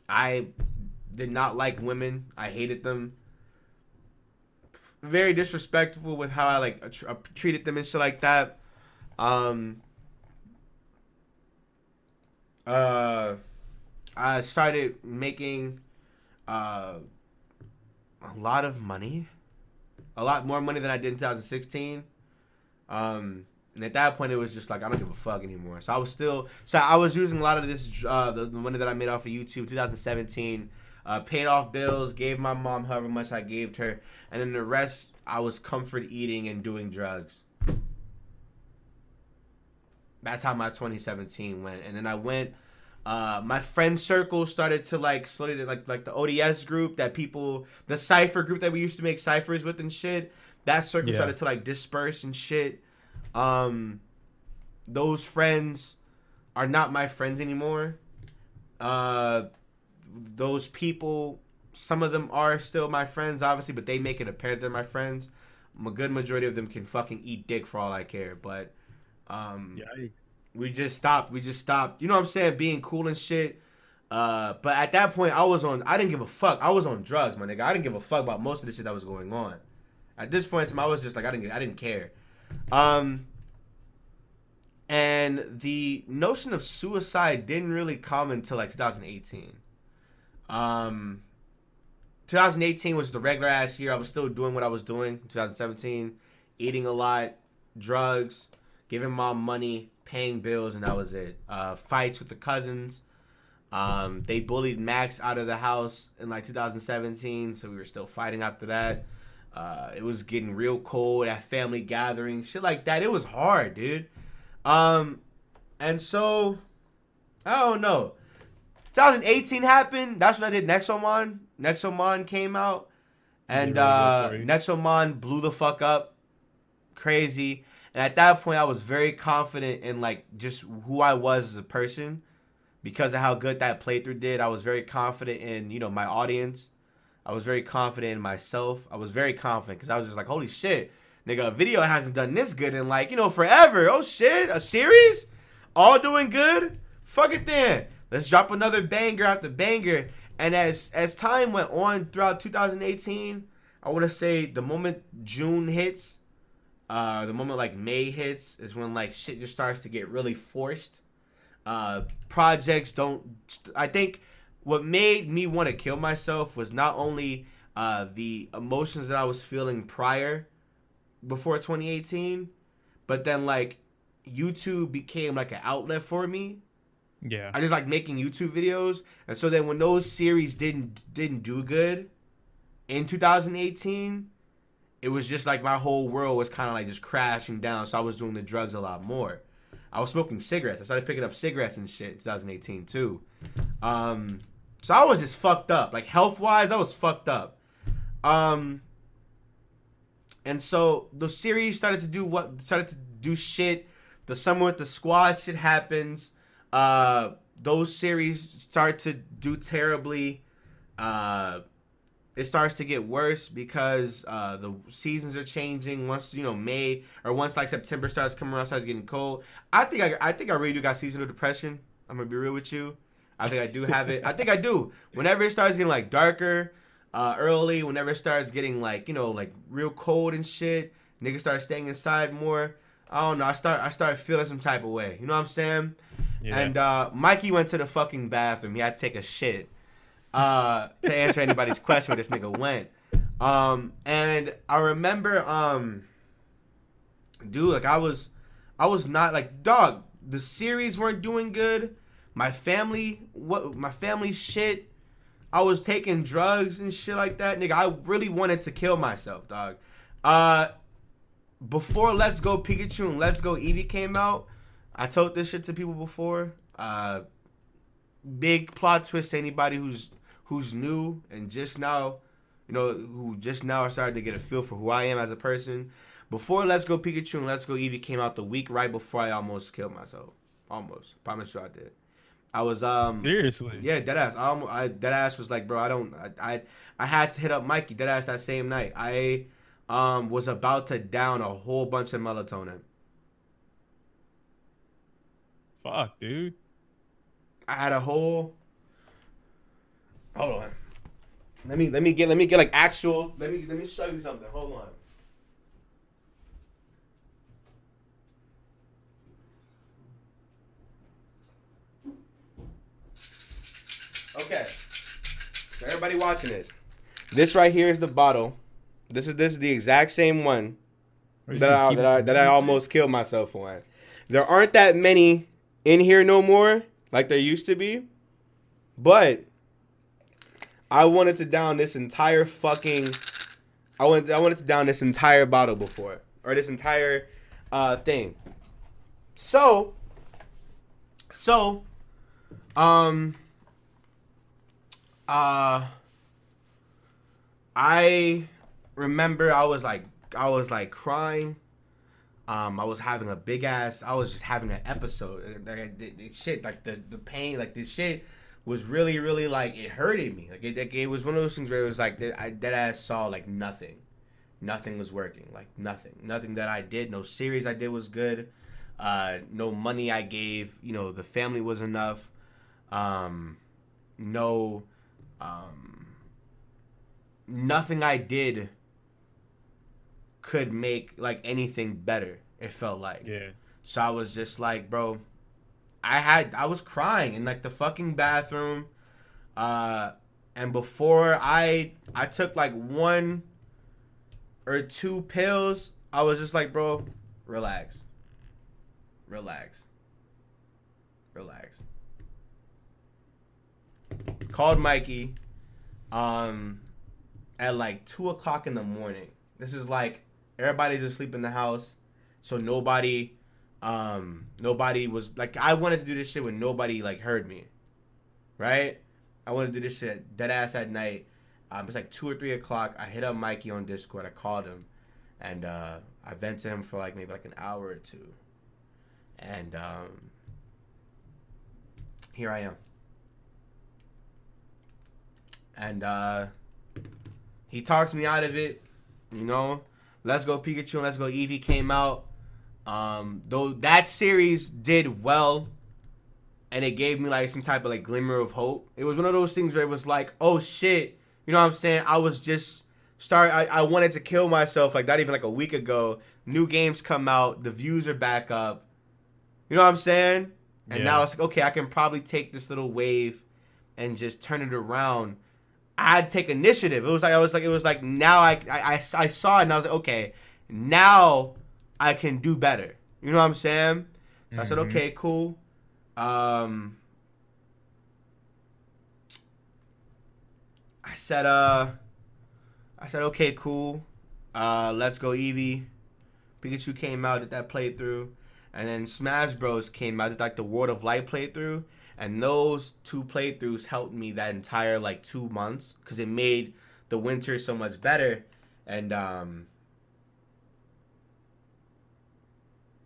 I did not like women. I hated them. Very disrespectful with how I like uh, treated them and shit like that. Um. Uh, I started making uh a lot of money, a lot more money than I did in 2016. Um, and at that point, it was just like I don't give a fuck anymore. So I was still, so I was using a lot of this, uh, the, the money that I made off of YouTube, 2017, uh, paid off bills, gave my mom however much I gave her, and then the rest I was comfort eating and doing drugs. That's how my 2017 went, and then I went. Uh, my friend circle started to like slowly like like the ODS group that people the cipher group that we used to make ciphers with and shit. That circle Yeah. started to like disperse and shit. Um, those friends are not my friends anymore. Uh, those people, some of them are still my friends, obviously, but they make it apparent they're my friends. A good majority of them can fucking eat dick for all I care, but um, Yikes. we just stopped. We just stopped. You know what I'm saying? Being cool and shit. Uh, but at that point, I was on. I didn't give a fuck. I was on drugs, my nigga. I didn't give a fuck about most of the shit that was going on. At this point in time, I was just like, I didn't. I didn't care. Um. And the notion of suicide didn't really come until like 2018. Um. 2018 was the regular ass year. I was still doing what I was doing. 2017, eating a lot, drugs, giving mom money, paying bills, and that was it. Uh, fights with the cousins. Um, they bullied Max out of the house in like 2017, so we were still fighting after that. Uh, it was getting real cold at family gatherings, shit like that. It was hard, dude. Um, and so I don't know. 2018 happened. That's when I did Nexomon. Nexomon came out, and uh, good for you. Nexomon blew the fuck up, crazy. And at that point, I was very confident in like just who I was as a person, because of how good that playthrough did. I was very confident in you know my audience. I was very confident in myself. I was very confident because I was just like, holy shit, nigga, a video hasn't done this good in like you know forever. Oh shit, a series, all doing good. Fuck it then. Let's drop another banger after banger. And as as time went on throughout 2018, I want to say the moment June hits, uh, the moment like May hits is when like shit just starts to get really forced. Uh, projects don't. I think what made me want to kill myself was not only uh, the emotions that I was feeling prior, before 2018, but then like YouTube became like an outlet for me. Yeah. I just like making YouTube videos, and so then when those series didn't didn't do good in 2018, it was just like my whole world was kind of like just crashing down. So I was doing the drugs a lot more. I was smoking cigarettes. I started picking up cigarettes and shit in 2018 too. Um, so I was just fucked up, like health wise. I was fucked up. Um, and so the series started to do what started to do shit. The summer with the squad shit happens. Uh, those series start to do terribly. Uh, it starts to get worse because uh, the seasons are changing. Once you know May or once like September starts coming around, starts getting cold. I think I, I think I really do got seasonal depression. I'm gonna be real with you. I think I do have it. I think I do. Whenever it starts getting like darker, uh, early, whenever it starts getting like you know like real cold and shit, niggas start staying inside more. I don't know. I start I start feeling some type of way. You know what I'm saying? Yeah. And uh, Mikey went to the fucking bathroom. He had to take a shit uh, to answer anybody's question where this nigga went. Um, and I remember, um, dude, like I was, I was not like dog. The series weren't doing good. My family, what my family shit. I was taking drugs and shit like that, nigga. I really wanted to kill myself, dog. Uh, before Let's Go Pikachu and Let's Go Eevee came out, I told this shit to people before. Uh, big plot twist to anybody who's who's new and just now, you know, who just now are starting to get a feel for who I am as a person. Before Let's Go Pikachu and Let's Go Eevee came out the week right before I almost killed myself. Almost. Promise you I did. I was um Seriously. yeah, deadass. I, almo- I deadass was like, bro, I don't, I, I, I had to hit up Mikey deadass that same night. I, um, was about to down a whole bunch of melatonin. Fuck, dude. I had a whole. Hold on. Let me let me get let me get like actual. Let me let me show you something. Hold on. Okay. So everybody watching this. This right here is the bottle. This is this is the exact same one that I, that I that I almost killed myself on. There aren't that many in here no more like there used to be, but I wanted to down this entire fucking. I wanted I wanted to down this entire bottle before or this entire uh, thing. So, so Um. Uh. I remember I was like I was like crying. Um, I was having a big ass. I was just having an episode. Like shit, like the the pain, like this shit was really, really like it hurted me. Like it, like, it was one of those things where it was like that I that ass saw like nothing, nothing was working. Like nothing, nothing that I did, no series I did was good. Uh, no money I gave, you know, the family was enough. Um, no, um, nothing I did could make like anything better. It felt like. Yeah. So I was just like, bro, I had I was crying in like the fucking bathroom. Uh and before I I took like one or two pills, I was just like, bro, relax. Relax. Relax. Called Mikey um at like two o'clock in the morning. This is like everybody's asleep in the house, so nobody, um, nobody was like I wanted to do this shit when nobody like heard me, right? I wanted to do this shit dead ass at night. Um, it's like two or three o'clock. I hit up Mikey on Discord. I called him, and uh, I vented him for like maybe like an hour or two, and um, here I am. And uh, he talks me out of it. You know, Let's Go Pikachu and Let's Go Eevee came out. Um, though that series did well, and it gave me like some type of like glimmer of hope. It was one of those things where it was like, oh shit, you know what I'm saying? I was just start. I, I wanted to kill myself like not even like a week ago. New games come out, the views are back up. You know what I'm saying? And Yeah. now it's like, okay, I can probably take this little wave and just turn it around. I had to take initiative. It was like I was like it was like now I I, I, I saw it and I was like okay now I can do better. You know what I'm saying? So I said Mhm. okay cool. Um, I said uh I said okay cool. Uh, let's go Eevee. Pikachu came out did that playthrough, and then Smash Bros came out did like the World of Light playthrough, and those two playthroughs helped me that entire like two months because it made the winter so much better, and um,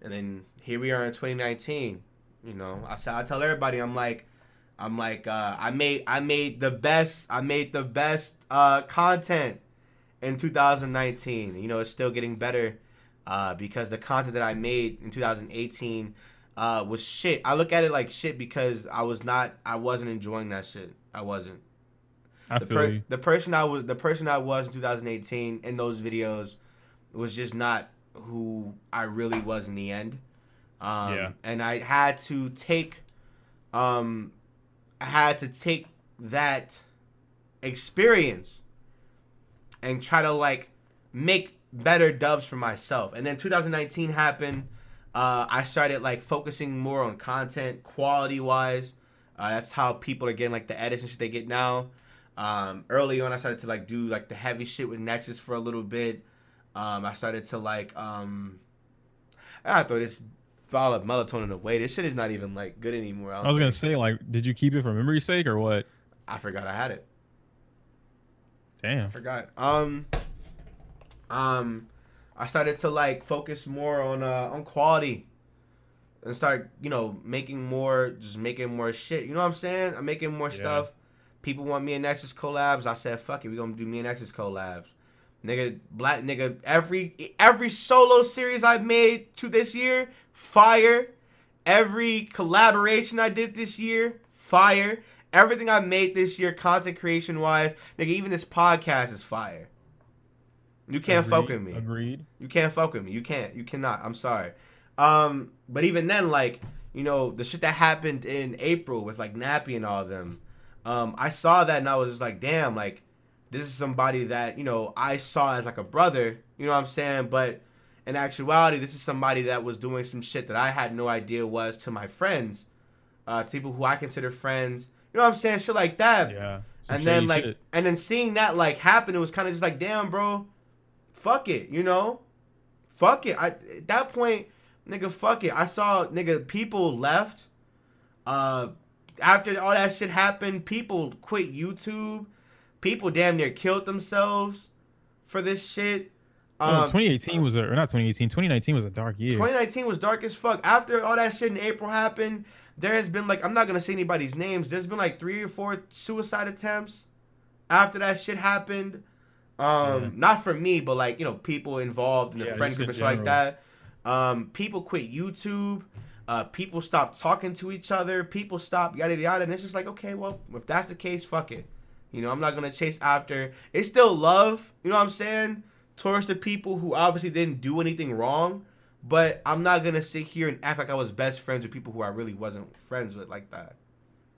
and then here we are in 2019. You know, I said I tell everybody I'm like. I'm like uh, I made I made the best I made the best uh, content in 2019. You know, it's still getting better uh, because the content that I made in 2018 uh, was shit. I look at it like shit because I was not, I wasn't enjoying that shit. I wasn't. I The, feel per- you. the person I was, the person I was in 2018 in those videos was just not who I really was in the end. Um, Yeah. And I had to take, um, I had to take that experience and try to like make better dubs for myself. And then 2019 happened. Uh, I started like focusing more on content quality wise. Uh, that's how people are getting like the edits and shit they get now. Um, early on, I started to like do like the heavy shit with Nexus for a little bit. Um, I started to like um, I throw this ball of melatonin away. This shit is not even like good anymore. I was gonna say, like, did you keep it for memory's sake or what? I forgot I had it. Damn. I forgot. Um, um, I started to like focus more on uh on quality, and start you know making more, just making more shit. You know what I'm saying? I'm making more Yeah. stuff. People want me and Nexus collabs. I said, fuck it, we gonna do me and Nexus collabs. Nigga, black nigga, every every solo series I've made to this year, fire. Every collaboration I did this year, fire. Everything I made this year, content creation wise, nigga, even this podcast is fire. You can't fuck with me. Agreed. You can't fuck with me. You can't. You cannot. I'm sorry. Um, but even then, like, you know, the shit that happened in April with like Nappy and all of them, um, I saw that and I was just like, damn, like, this is somebody that, you know, I saw as like a brother, you know what I'm saying? But in actuality, this is somebody that was doing some shit that I had no idea was to my friends, uh, to people who I consider friends. You know what I'm saying? Shit like that Yeah. And then like shit. and then seeing that like happen it was kind of just like damn bro fuck it you know fuck it I, at that point nigga fuck it i saw nigga people left uh after all that shit happened, people quit YouTube. People damn near killed themselves for this shit. Um, 2018 was a or not 2018. 2019 was a dark year. 2019 was dark as fuck. After all that shit in April happened, there has been like I'm not gonna say anybody's names. There's been like three or four suicide attempts after that shit happened. Um, Yeah. not for me, but like you know people involved in the Yeah, friend group and shit like that. Um, people quit YouTube. Uh, people stopped talking to each other. People stopped yada yada. And it's just like okay, well if that's the case, fuck it. You know I'm not gonna chase after. It's still love. You know what I'm saying? Towards the people who obviously didn't do anything wrong. But I'm not gonna sit here and act like I was best friends with people who I really wasn't friends with like that.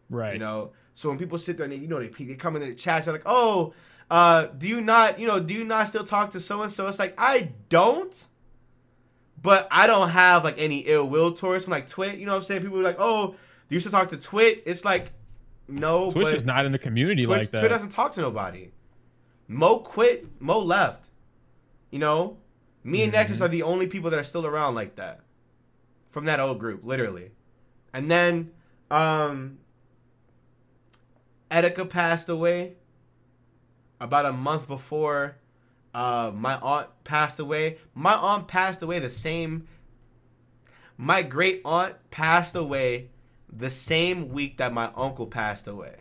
right. You know. So when people sit there and they, you know they, they come in the chat, they're like, "Oh, uh, do you not, you know, do you not still talk to so and so?" It's like I don't, but I don't have like any ill will towards them, like Twit. You know what I'm saying? People are like, "Oh, do you still talk to Twit?" It's like, no, Twitch but is not in the community Twitch, like that. Twit doesn't talk to nobody. Mo quit. Mo left. You know, me and Mhm. Nexus are the only people that are still around like that from that old group, literally. And then, um, Etika passed away about a month before uh, my aunt passed away. My aunt passed away the same. My great aunt passed away the same week that my uncle passed away.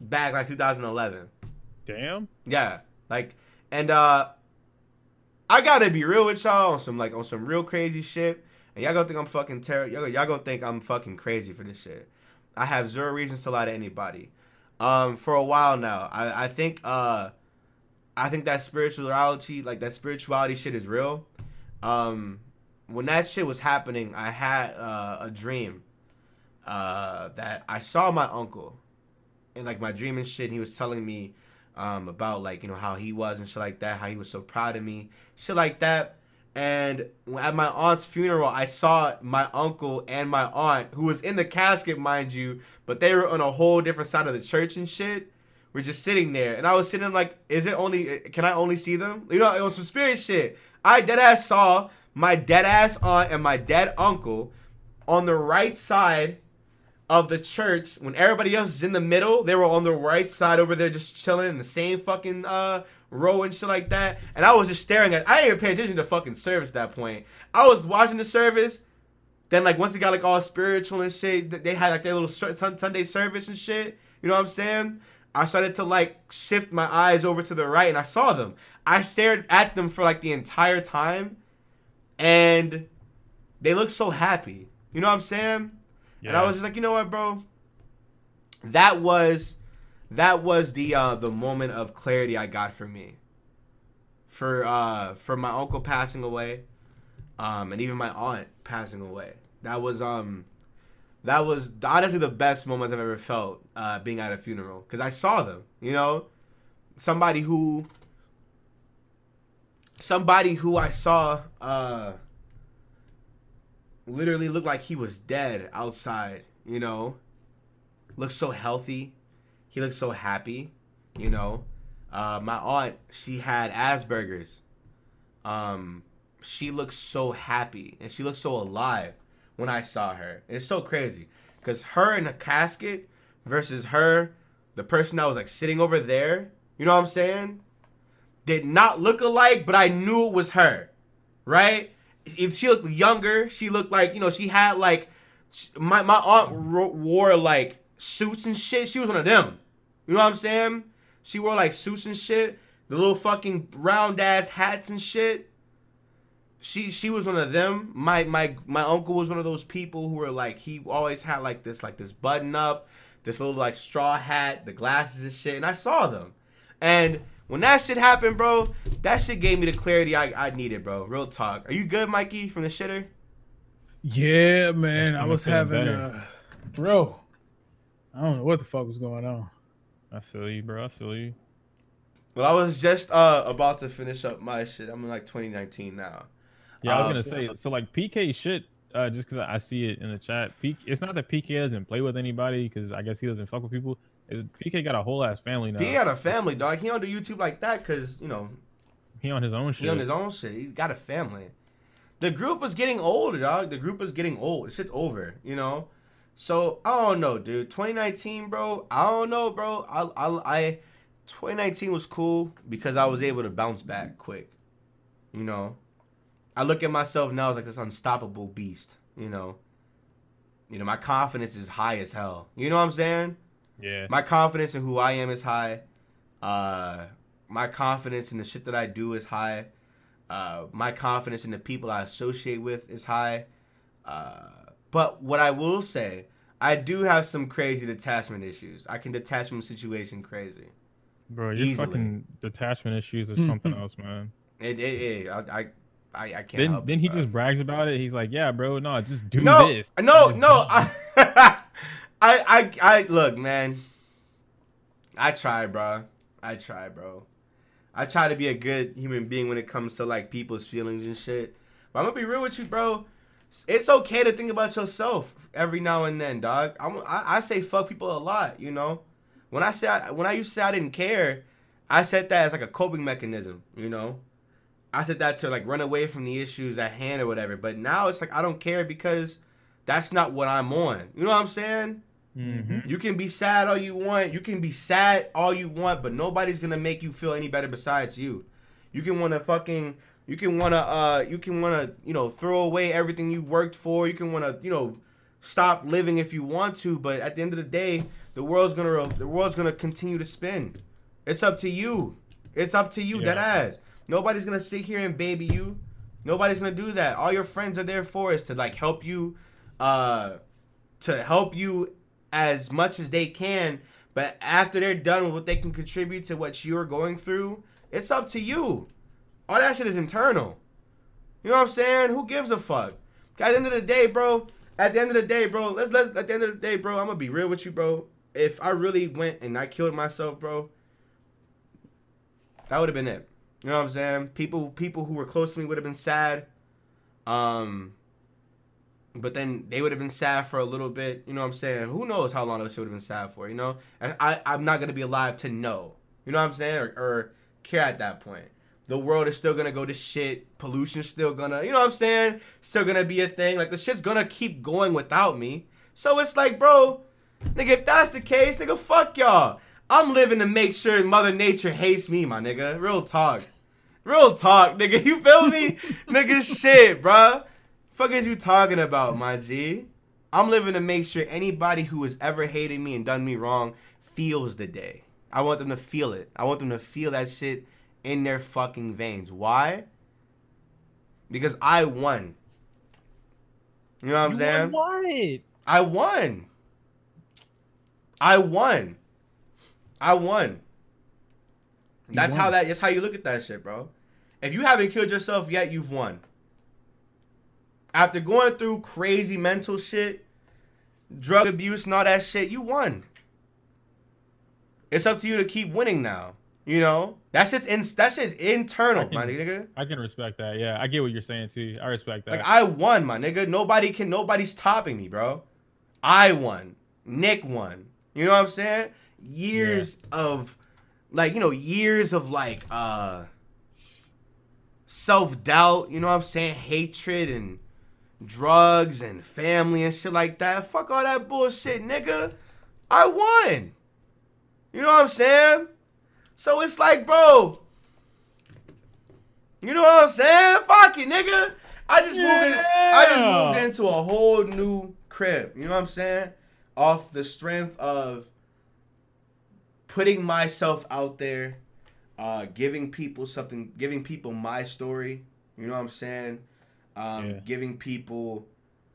Back like 2011. Damn. Yeah, like, and uh, I gotta be real with y'all on some like on some real crazy shit. And y'all gonna think I'm fucking terrible. Y'all, y'all gonna think I'm fucking crazy for this shit. I have zero reasons to lie to anybody. Um, for a while now, I I think uh, I think that spirituality, like that spirituality shit, is real. Um, when that shit was happening, I had uh, a dream uh, that I saw my uncle in like my dream and shit. And he was telling me um, about like you know how he was and shit like that, how he was so proud of me, shit like that. And at my aunt's funeral, I saw my uncle and my aunt, who was in the casket, mind you, but they were on a whole different side of the church and shit. We're just sitting there, and I was sitting like, is it only? Can I only see them? You know, it was some spirit shit. I dead ass saw my dead ass aunt and my dead uncle on the right side of the church when everybody else is in the middle. They were on the right side over there, just chilling in the same fucking uh, row and shit like that. And I was just staring at. I didn't even pay attention to fucking service at that point. I was watching the service. Then like once it got like all spiritual and shit, they had like their little Sunday service and shit. You know what I'm saying? I started to like shift my eyes over to the right and I saw them. I stared at them for like the entire time, and they looked so happy. You know what I'm saying? And I was just like, you know what, bro? That was that was the uh the moment of clarity I got for me. For uh for my uncle passing away, um, and even my aunt passing away. That was um that was honestly the best moments I've ever felt uh being at a funeral. Cause I saw them, you know? Somebody who somebody who I saw uh literally looked like he was dead outside, you know. Looked so healthy. He looked so happy, you know. Uh, my aunt, she had Asperger's. Um, she looked so happy and she looked so alive when I saw her. It's so crazy because her in a casket versus her, the person that was like sitting over there. You know what I'm saying? Did not look alike, but I knew it was her, right? if she looked younger, she looked like you know she had like my my aunt wore like suits and shit. She was one of them. You know what I'm saying? She wore like suits and shit, the little fucking round ass hats and shit. She she was one of them. My my my uncle was one of those people who were like he always had like this like this button up, this little like straw hat, the glasses and shit, and I saw them. And when that shit happened, bro, that shit gave me the clarity I, I needed, bro. Real talk. Are you good, Mikey, from the shitter? Yeah, man. I was having better. uh bro. I don't know what the fuck was going on. I feel you, bro. I feel you. Well, I was just uh about to finish up my shit. I'm in like 2019 now. Yeah, I was Uh, gonna say. So like PK shit. Uh, just because I see it in the chat, P- it's not that PK doesn't play with anybody because I guess he doesn't fuck with people. Is PK got a whole ass family now? He had a family, dog. He on the YouTube like that because you know He on his own shit. he on his own shit. He got a family. the group was getting old, dog. The group was getting old. Shit's over, you know. So I don't know, dude. 2019, bro. I don't know, bro. I I, I 2019 was cool because I was able to bounce back quick. You know, I look at myself now as like this unstoppable beast. You know, you know my confidence is high as hell. You know what I'm saying? Yeah. My confidence in who I am is high. Uh, my confidence in the shit that I do is high. Uh, my confidence in the people I associate with is high. Uh, but what I will say, I do have some crazy detachment issues. I can detach from a situation crazy. Bro, your Easily. fucking detachment issues or something else, man. It, it, it I, I, I, I can't. Then help then it, he bro. just brags about it. He's like, yeah, bro, no, just do no, this. no, Just no. I, I, I, I, look, man. I try, bro. I try, bro. I try to be a good human being when it comes to like people's feelings and shit. But I'm gonna be real with you, bro. It's okay to think about yourself every now and then, dog. I'm, I, I say fuck people a lot, you know. When I say I, when I used to say I didn't care, I said that as like a coping mechanism, you know. I said that to like run away from the issues at hand or whatever. But now it's like I don't care because that's not what I'm on. You know what I'm saying? Mhm. You can be sad all you want. You can be sad all you want, but nobody's gonna make you feel any better besides you. You can wanna fucking you can wanna uh you can wanna, you know, throw away everything you worked for. You can wanna, you know, stop living if you want to, but at the end of the day, the world's gonna the world's gonna continue to spin. It's up to you. It's up to you, Yeah. that ass. Nobody's gonna sit here and baby you. Nobody's gonna do that. All your friends are there for is to like help you, uh, to help you as much as they can. But after they're done with what they can contribute to what you're going through, it's up to you. All that shit is internal. You know what I'm saying? Who gives a fuck? At the end of the day, bro. At the end of the day, bro. Let's let's. At the end of the day, bro. I'm gonna be real with you, bro. If I really went and I killed myself, bro, that would have been it. You know what I'm saying? People people who were close to me would have been sad. Um but then they would have been sad for a little bit. You know what I'm saying? Who knows how long this would have been sad for, you know? And I, I'm not gonna be alive to know. You know what I'm saying? Or, or care at that point. The world is still gonna go to shit. Pollution's still gonna, you know what I'm saying? Still gonna be a thing. Like the shit's gonna keep going without me. So it's like, bro, nigga, if that's the case, nigga, fuck y'all. I'm living to make sure Mother Nature hates me, my nigga. Real talk. Real talk, nigga. <laughs> You feel me? nigga, shit, bruh. Fuck is you talking about, my G? I'm living to make sure anybody who has ever hated me and done me wrong feels the day. I want them to feel it. I want them to feel that shit in their fucking veins. Why? Because I won. You know what I'm You saying? want What? I won. I won. I won. You That's won. how that. That's how you look at that shit, bro. If you haven't killed yourself yet, you've won. After going through crazy mental shit, drug abuse, and all that shit, you won. It's up to you to keep winning now. You know that's just in. That shit's internal, can- my nigga. I can respect that. Yeah, I get what you're saying too. I respect that. Like I won, my nigga. Nobody can. Nobody's topping me, bro. I won. Nick won. You know what I'm saying? Years of, like you know, years of like uh self doubt. You know what I'm saying? Hatred and drugs and family and shit like that. Fuck all that bullshit, nigga. I won. You know what I'm saying? So it's like, bro. You know what I'm saying? Fuck it, nigga. I just moved in. I just moved into a whole new crib. You know what I'm saying? Off the strength of putting myself out there, uh, giving people something, giving people my story. You know what I'm saying? Um, Yeah. Giving people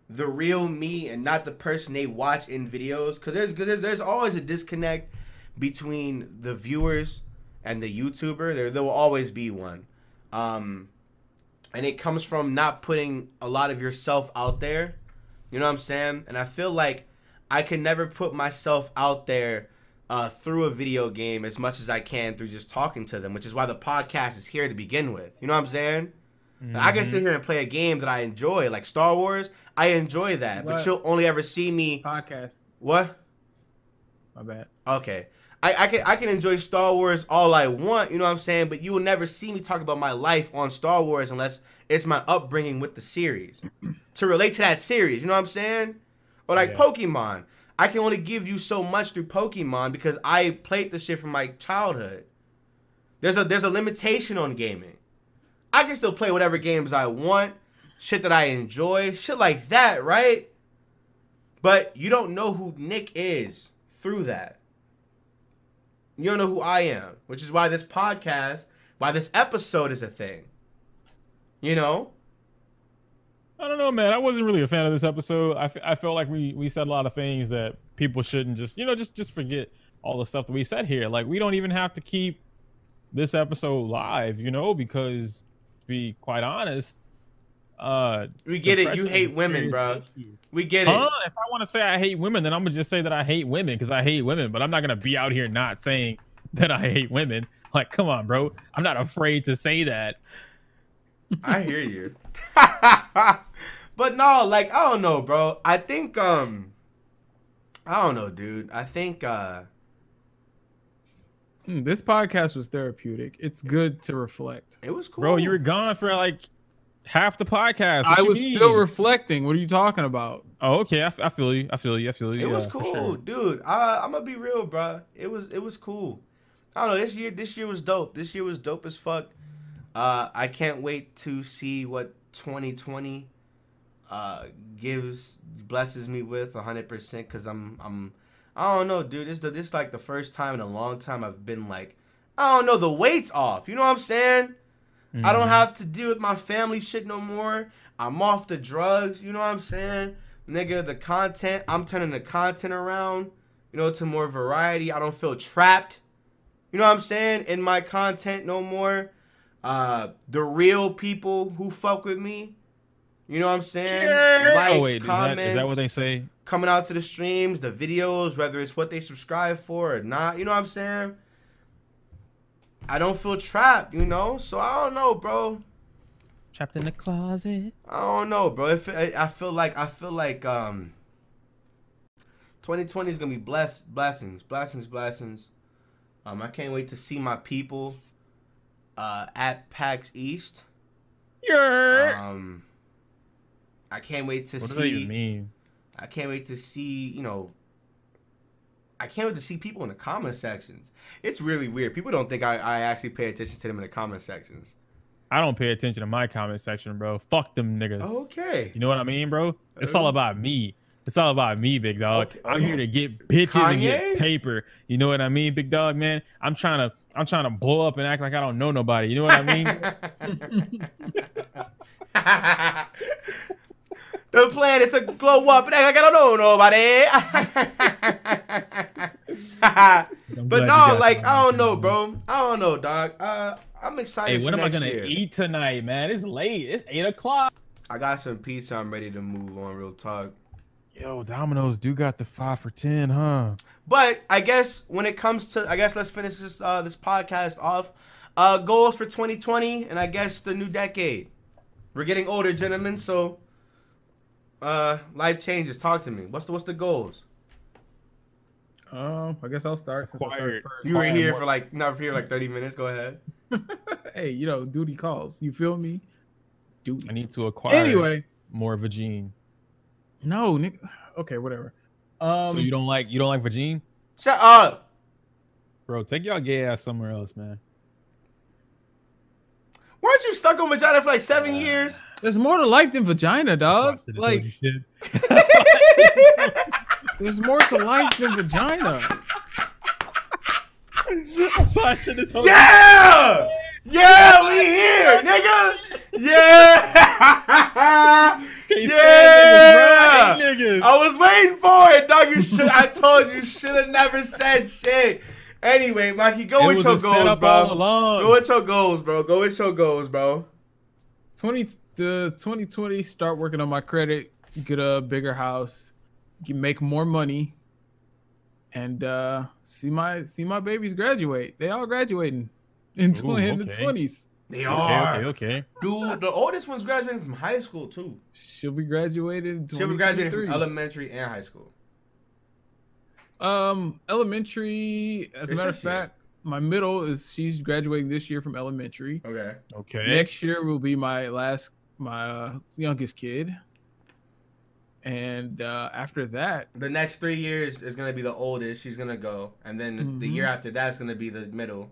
the real me and not the person they watch in videos. Because there's, there's there's always a disconnect between the viewers and the YouTuber. There there will always be one. Um, and it comes from not putting a lot of yourself out there. You know what I'm saying? And I feel like I can never put myself out there uh, through a video game as much as I can through just talking to them, which is why the podcast is here to begin with. You know what I'm saying? Like, I can sit mm-hmm. here and play a game that I enjoy, like Star Wars. I enjoy that, but What? you'll only ever see me. Podcast. What? My bad. Okay. I, I can I can enjoy Star Wars all I want, you know what I'm saying? But you will never see me talk about my life on Star Wars unless it's my upbringing with the series. <clears throat> to relate to that series, you know what I'm saying? Or like Yeah. Pokemon. I can only give you so much through Pokemon because I played the shit from my childhood. There's a there's a limitation on gaming. I can still play whatever games I want, shit that I enjoy, shit like that, right? But you don't know who Nick is through that. You don't know who I am, which is why this podcast, why this episode is a thing. You know? I don't know, man. I wasn't really a fan of this episode. I, I felt like we we said a lot of things that people shouldn't just you know just just forget all the stuff that we said here. Like we don't even have to keep this episode live, you know, because be quite honest, uh, We get it. You hate women, bro. We get it. If I want to say I hate women, then I'm gonna just say that I hate women because I hate women. But I'm not gonna be out here not saying <laughs> that I hate women. Like, come on, bro. I'm not afraid to say that. I hear you. <laughs> <laughs> but no, like I don't know, bro. I think um I don't know, dude. I think uh This podcast was therapeutic. It's good to reflect. it was cool. Bro, you were gone for like half the podcast. What I was mean? still reflecting. What are you talking about? Oh, okay. I, f- I feel you. I feel you. I feel you. It was Yeah, for cool, sure. dude. I, I'm gonna be real, bro. It was it was cool. I don't know. This year, this year was dope. This year was dope as fuck. Uh, I can't wait to see what 2020 uh gives blesses me with 100 percent because I'm I'm I don't know, dude. This the this like the first time in a long time I've been like I don't know the weight's off. You know what I'm saying? I don't Mhm. have to deal with my family shit no more. I'm off the drugs. You know what I'm saying? Nigga, the content, I'm turning the content around, you know, to more variety. I don't feel trapped. You know what I'm saying? In my content no more. Uh the real people who fuck with me. You know what I'm saying? Likes, oh wait, comments, is that what they say? Coming out to the streams, the videos, whether it's what they subscribe for or not. You know what I'm saying? I don't feel trapped, you know? So I don't know, bro. Trapped in the closet. I don't know, bro. If I, I feel like I feel like um 2020 is gonna be blessed blessings, blessings, blessings. Um, I can't wait to see my people uh at PAX East. Yeah. Um, I can't wait to see. what does that even mean? I can't wait to see. You know. I can't wait to see people in the comment sections. It's really weird. People don't think I, I actually pay attention to them in the comment sections. I don't pay attention to my comment section, bro. Fuck them niggas. Okay. You know what I mean, bro? It's all Uh, about me. It's all about me, big dog. Okay, I'm here to get bitches and get paper. You know what I mean, big dog, man? I'm trying to I'm trying to blow up and act like I don't know nobody. You know what I mean? <laughs> <laughs> <laughs> the plan is to glow up and I don't know nobody. <laughs> But no, like I don't know, bro. I don't know, dog. Uh, I'm excited. Hey, for what am I gonna year. eat tonight, man? It's late. It's eight o'clock. I got some pizza. I'm ready to move on. Real talk. Yo, Domino's do got the five for ten, huh? But I guess when it comes to, I guess let's finish this uh, this podcast off. Uh, goals for 2020, and I guess the new decade. We're getting older, gentlemen. So, uh, life changes. Talk to me. What's the what's the goals? Um, I guess I'll start since I started first. You were here for like not here like <laughs> 30 minutes. Go ahead. <laughs> hey, you know, duty calls. You feel me? Duty. I need to acquire Anyway, more of a gene. no, Nick. <sighs> Okay, whatever. Um, so you don't like you don't like Vagine? Shut up. Bro, take y'all gay ass somewhere else, man. Weren't you stuck on vagina for like seven years? there's more to life than vagina, dog. I should've told Like, <laughs> <laughs> there's more to life than vagina. That's why I should have told you. Yeah! Yeah, we here, nigga! Yeah! Yeah! stand niggas. I. I was waiting for it, dog. You should I told you should have never said shit. Anyway, Mikey, go It with was your a setup goals, all bro. along. Go with your goals, bro. Go with your goals, bro. 20 to 2020, start working on my credit, get a bigger house, get, make more money, and uh see my see my babies graduate. They all graduating in, tw- Ooh, in the 20s. They Okay, are. okay, okay. Dude, the oldest one's graduating from high school too. She'll be graduated in She'll be graduating from elementary and high school. Um, elementary. As a matter of this year. fact, my middle is she's graduating this year from elementary. Okay. Okay. Next year will be my last, my uh, youngest kid, and uh, after that, The next three years is gonna be the oldest. She's gonna go, and then the Mhm. year after that's gonna be the middle.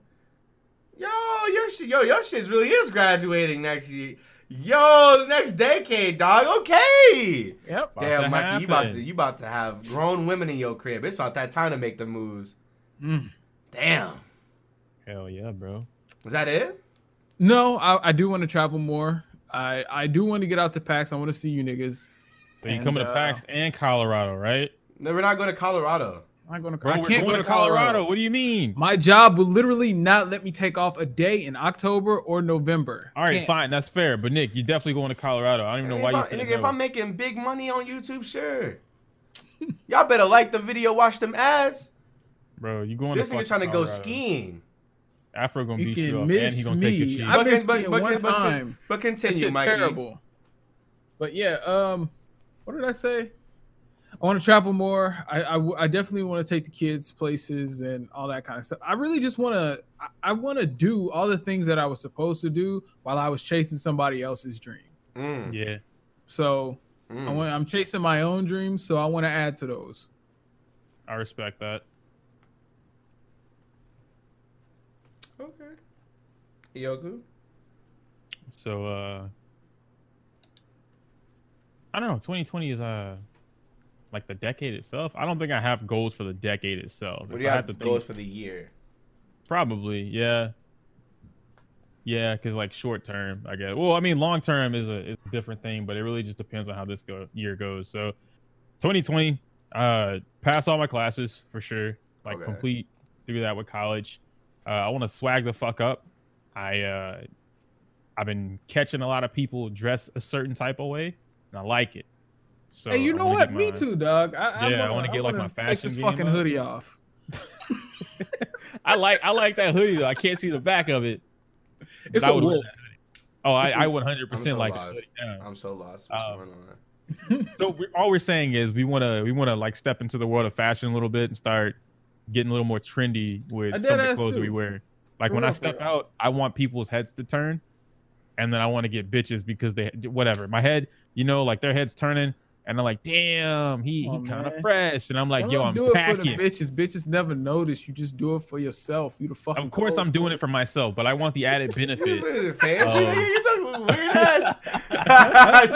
Yo, your shit, yo, your shit really is graduating next year. Yo, the next decade, dog. Okay. yep. Damn, to Mikey, you about to you about to have grown women in your crib. It's about that time to make the moves. Mm. Damn. Hell yeah, bro. Is that it? No, I, I do want to travel more. I I do want to get out to PAX. I want to see you niggas. So you And, coming to uh, PAX and Colorado, right? No, we're not going to Colorado. I'm going to. Bro, I can't going go to Colorado. What do you mean? My job will literally not let me take off a day in October or November. All right, Can't. fine, that's fair. But Nick, you're definitely going to Colorado. I don't even know if, why you I, said nigga, no. if I'm making big money on YouTube, sure. <laughs> Y'all better like the video, watch them ads. Bro, you going to ski. This to nigga trying to go Colorado. skiing. Afro gonna You beat you can up, and he gonna take your me. cheese. I've been But- skiing but- one but- but- time. But That continue, shit Mikey. terrible. But yeah, um, what did I say? I want to travel more. I I definitely want to take the kids places and all that kind of stuff. I really just want to. I, I want to do all the things that I was supposed to do while I was chasing somebody else's dream. Mm, Yeah, So I mm. want, I'm chasing my own dreams, so I want to add to those. I respect that. Okay. Yogu? So uh I don't know, 2020 is uh like the decade itself. I don't think I have goals for the decade itself. What do you I have to goals think- for the year? Probably, yeah. Yeah, because like short term, I guess. Well, I mean, long term is a, is a different thing, but it really just depends on how this go, year goes. So, 2020, uh, pass all my classes for sure. Like Okay. complete through that with college. Uh, I want to swag the fuck up. I uh, I've been catching a lot of people dress a certain type of way, and I like it. So hey, you know what? get Me too, dog. I, Yeah, I I wanna get, like, my wanna take fashion this game fucking up. hoodie off. <laughs> I like I like that hoodie though. I can't see the back of it. It's I a would wear wolf. Oh, I, It's a- I would hundred I'm percent so like a lost. Yeah. I'm so lost. What's Um, going on? <laughs> So we, all we're saying is we want to we want to like step into the world of fashion a little bit and start getting a little more trendy with some of the clothes that we wear. Like For when I real, for step real. out, I want people's heads to turn, and then I want to get bitches because they whatever my head, you know, like their heads turning, and I'm like, damn, he he kind of fresh, and I'm like, yo, I'm do it packing. for the bitches. Bitches never notice. You just do it for yourself. You the fucking. Of course. I'm doing it for myself, but I want the added <laughs> benefit. fancy, Um, nigga? You talking weird <laughs> ass, <laughs>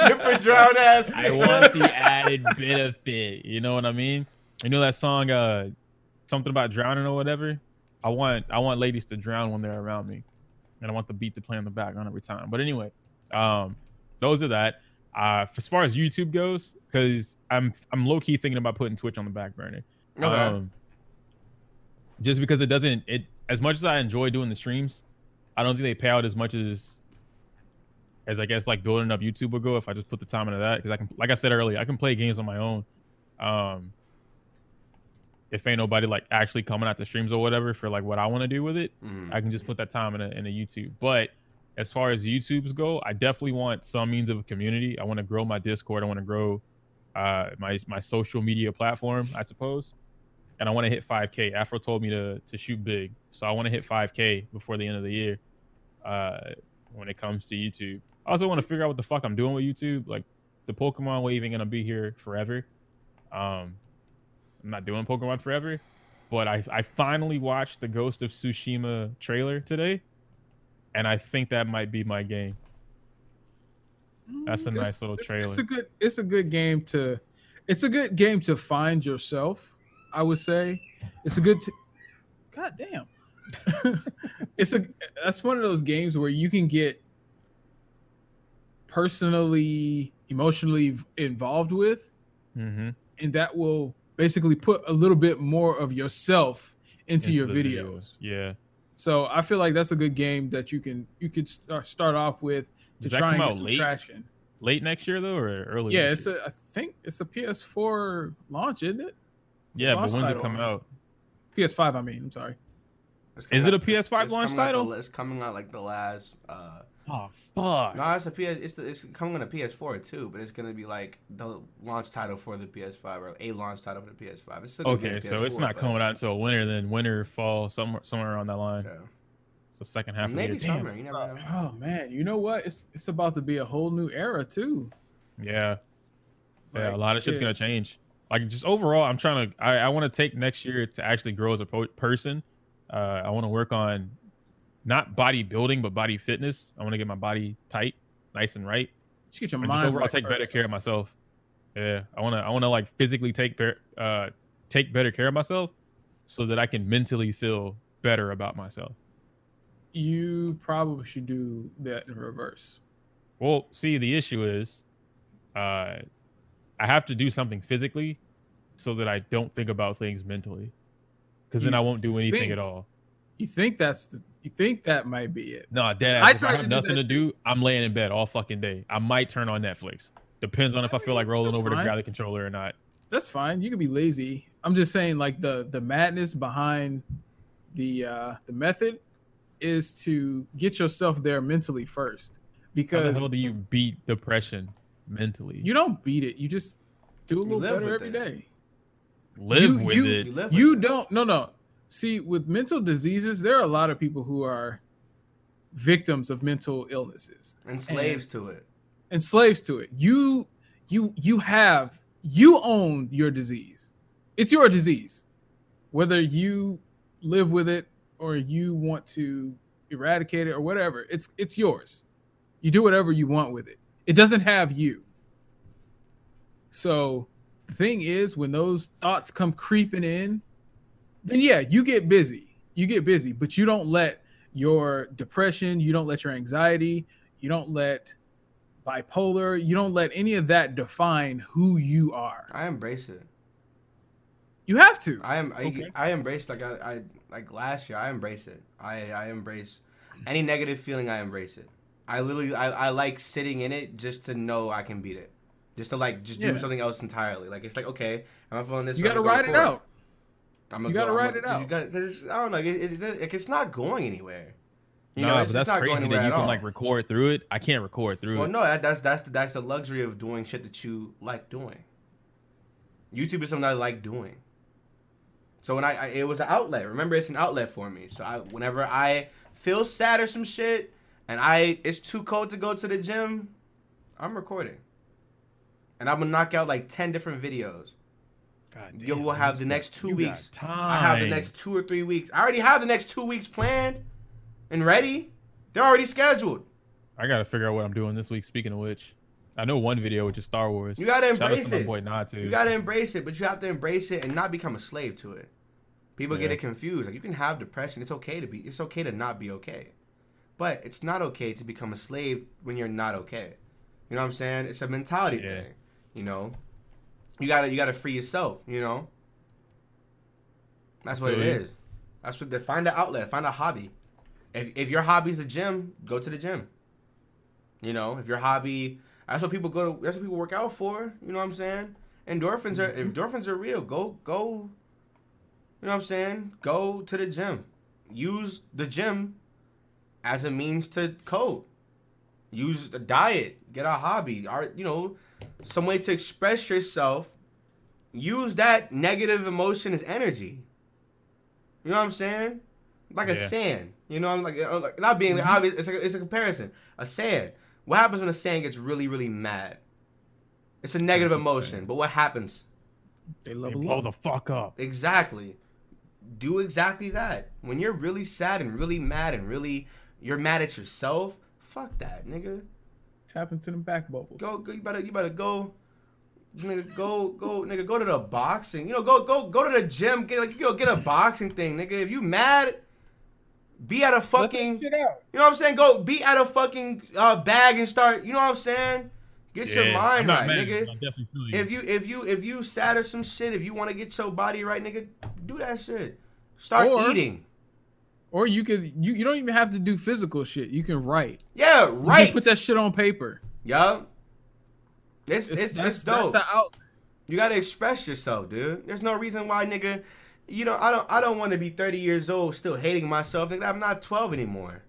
dripper drown ass. I want the added benefit. You know what I mean? You know that song, uh, something about drowning or whatever. I want I want ladies to drown when they're around me, and I want the beat to play in the background every time. But anyway, um, those are that. Uh, as far as YouTube goes, because I'm I'm low key thinking about putting Twitch on the back burner. Okay. Um, just because it doesn't it as much as I enjoy doing the streams, I don't think they pay out as much as as I guess like building up YouTube would go if I just put the time into that because I can like I said earlier I can play games on my own. Um, if ain't nobody like actually coming at the streams or whatever for like what I want to do with it, Mm. I can just put that time in a, in a YouTube. But as far as YouTube's go, I definitely want some means of a community. I want to grow my Discord. I want to grow uh, my my social media platform, I suppose. And I want to hit 5K. Afro told me to to shoot big, so I want to hit 5K before the end of the year. Uh, when it comes to YouTube, I also want to figure out what the fuck I'm doing with YouTube. Like the Pokemon wave ain't gonna be here forever. Um, I'm not doing Pokemon forever, but I I finally watched the Ghost of Tsushima trailer today, and I think that might be my game. That's a nice It's- little trailer. It's a good. It's a good game to. It's a good game to find yourself. I would say, it's a good. T- God damn. <laughs> it's a. That's one of those games where you can get personally, emotionally involved with, Mm-hmm. and that will basically put a little bit more of yourself into, your the videos. Yeah. So I feel like that's a good game that you can you could start start off with to Does try and get out some late? traction. Late next year though, or early? Yeah, this it's year? a I think it's a PS4 launch, isn't it? yeah. But launch when's it come out? PS5, I mean. I'm sorry. Is coming it a out- it's- PS5 it's launch coming out title? the- it's coming out like the last. uh Oh fuck. No, it's a PS. It's the, it's coming on a PS4 too, but it's gonna be like the launch title for the PS5 or a launch title for the PS5. It's still gonna be Okay, so it's not but- coming out until winter, then winter, fall, somewhere somewhere around that line. Yeah. So second half Maybe of the year. Maybe summer. You never know. Oh man, you know what? It's it's about to be a whole new era too. Damn. Yeah, yeah, a Like, lot of shit's shit. gonna change. Like just overall, I'm trying to. I, I want to take next year to actually grow as a po- person. Uh, I want to work on not bodybuilding, but body fitness. I want to get my body tight, nice and right. Just get your And mind just overall right take better care of myself. Yeah, I want to. I want to like physically take better, uh, take better care of myself, so that I can mentally feel better about myself. You probably should do that in reverse. Well, see, the issue is, uh, I have to do something physically, so that I don't think about things mentally, because then I won't do anything think- at all. You think that's the, you think that might be it? No, Dad. I I have to nothing that to do, I'm laying in bed all fucking day. I might turn on Netflix. Depends on if I feel like rolling That's over to fine. grab the controller or not. That's fine. You can be lazy. I'm just saying, like the the madness behind the uh the method is to get yourself there mentally first, How the because hell do you beat depression mentally? you don't beat it. You just do a little better with every it. day. live you- with you- it. You live. You with it. don't. No, no. See, with mental diseases, there are a lot of people who are victims of mental illnesses and slaves to it. and slaves to it. You, you, you have you own your disease. It's your disease, whether you live with it or you want to eradicate it or whatever. It's it's yours. You do whatever you want with it. It doesn't have you. So the thing is, when those thoughts come creeping in, then yeah, you get busy. You get busy, but you don't let your depression, you don't let your anxiety, you don't let bipolar, you don't let any of that define who you are. I embrace it. You have to. I am. I, Okay. I embrace like I, I like last year. I embrace it. I I embrace any negative feeling. I embrace it. I literally I, I like sitting in it just to know I can beat it. Just to like just Yeah. do something else entirely. Like it's like okay, am I'm feeling this. You got to ride go it out. I'm You gonna gotta go- I'm ride it gonna- out. You got, cause it's, I don't know. It, it, it, it's not going anywhere. You no, know, but that's it's not crazy going that you can all. like record through it. I can't record through Well, it. Well, no, that's that's the, that's the luxury of doing shit that you like doing. YouTube is something I like doing. So when I, I it was an outlet. Remember, it's an outlet for me. So I whenever I feel sad or some shit, and I it's too cold to go to the gym, I'm recording. And I'm gonna knock out like ten different videos. God You will have the next two you got weeks. Time. I have the next two or three weeks. I already have the next two weeks planned and ready. They're already scheduled. I gotta figure out what I'm doing this week. Speaking of which, I know one video which is Star Wars. You gotta Shout out to embrace my it. boy Natu. You gotta embrace it, but you have to embrace it and not become a slave to it. People get it confused. Like you can have depression. It's okay to be. It's okay to not be okay, but it's not okay to become a slave when you're not okay. You know what I'm saying? It's a mentality Yeah. thing. You know, you gotta you gotta free yourself. You know, that's what it you. That's what. They, find an outlet. Find a hobby. If if your hobby's the gym, go to the gym. You know, if your hobby, that's what people go to. That's what people work out for. You know what I'm saying? Endorphins are if mm-hmm. endorphins are real. Go go. You know what I'm saying? Go to the gym. Use the gym as a means to cope. Use a diet. Get a hobby. Art. You know, some way to express yourself. Use that negative emotion as energy. You know what I'm saying? Like a Yeah. Saiyan. You know, I'm like, uh, like not being obvious. It's a, it's a comparison. A Saiyan. What happens when a Saiyan gets really, really mad? It's a negative That's what I'm emotion. But what happens? They They level blow up. the fuck up. Exactly. Do exactly that. When you're really sad and really mad and really you're mad at yourself, fuck that, nigga. Tap into them back bubbles. Go, go you better you better go nigga go go nigga go to the boxing. You know, go go go to the gym, get like you know, get a boxing thing, nigga. If you mad, be at a Let that fucking shit out. you know what I'm saying? Go be at a fucking uh, bag and start, you know what I'm saying? Get your mind I'm not right, mad, nigga. but I definitely you. If you if you if you sad or some shit, if you want to get your body right, nigga, do that shit. Start Or- eating. Or you could you, you don't even have to do physical shit. You can write. Yeah, You right. can put that shit on paper. Yup. It's, It's, it's, that's, it's dope. that's out. you gotta express yourself, dude. There's no reason why, nigga. you know, I don't I don't want to be 30 years old still hating myself. Nigga, I'm not 12 anymore.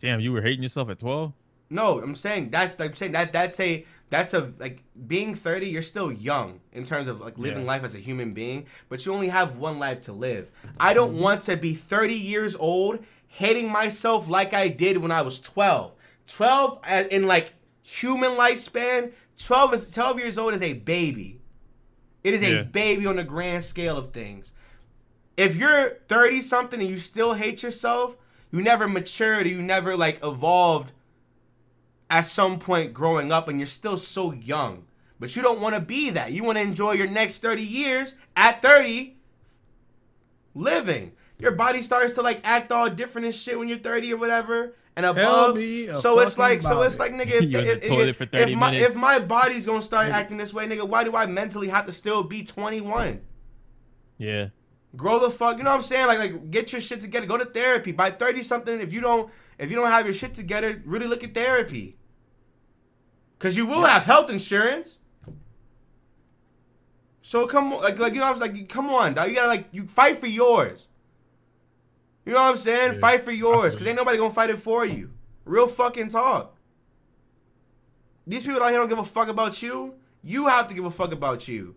Damn, you were hating yourself at 12? No, I'm saying that's I'm saying that that's a that's a like being 30 you're still young in terms of like living Yeah. life as a human being but you only have one life to live i don't Mm-hmm. want to be 30 years old hating myself like i did when i was 12 12 as in like human lifespan 12 is 12 years old is a baby it is a Yeah. baby on the grand scale of things if you're 30 something and you still hate yourself you never matured or you never like evolved at some point growing up and you're still so young. But you don't want to be that. You want to enjoy your next 30 years at 30 living. Your body starts to like act all different and shit when you're 30 or whatever and above. So it's like so it's like nigga <laughs> if, if, if- if- for 30 if my minutes. if my body's going to start acting this way, nigga, why do I mentally have to still be 21? Yeah. Grow the fuck, you know what I'm saying? Like like get your shit together. Go to therapy. By 30 something if you don't if you don't have your shit together, really look at therapy. Cause you will have health insurance. So come on, like, like you know, I was like, come on, dog. You gotta like, you fight for yours. You know what I'm saying? Yeah. Fight for yours, cause ain't nobody gonna fight it for you. Real fucking talk. These people out here don't give a fuck about you. You have to give a fuck about you,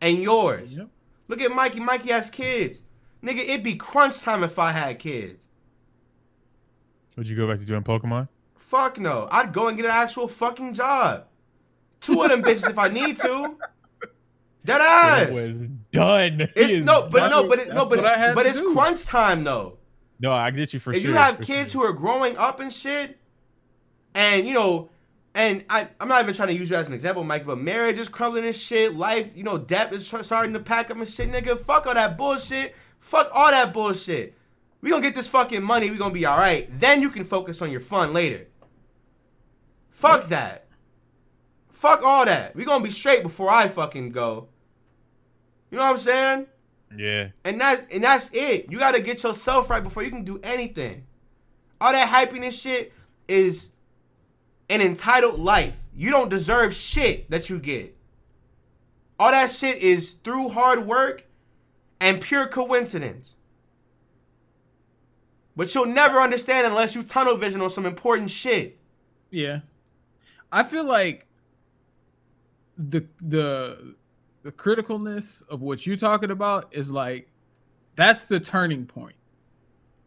and yours. Yep. Look at Mikey. Mikey has kids. Nigga, it'd be crunch time if I had kids. Would you go back to doing Pokemon? Fuck no. I'd go and get an actual fucking job. Two of them bitches if I need to. Dead <laughs> It was done. <laughs> It's no, but no, but it, no, but what but it's do. crunch time though. No, I get you for if sure. you have kids sure. who are growing up and shit, and you know, and I, I'm not even trying to use you as an example, Mike, but marriage is crumbling and shit. Life, you know, debt is starting to pack up and shit, nigga. Fuck all that bullshit. Fuck all that bullshit. We gonna get this fucking money. We gonna be all right. Then you can focus on your fun later. Fuck that. Fuck all that. We gonna be straight before I fucking go. You know what I'm saying? Yeah. And that's and that's it. You gotta get yourself right before you can do anything. All that hypiness shit is an entitled life. You don't deserve shit that you get. All that shit is through hard work and pure coincidence. But you'll never understand unless you tunnel vision on some important shit. Yeah. I feel like the the the criticalness of what you're talking about is like that's the turning point.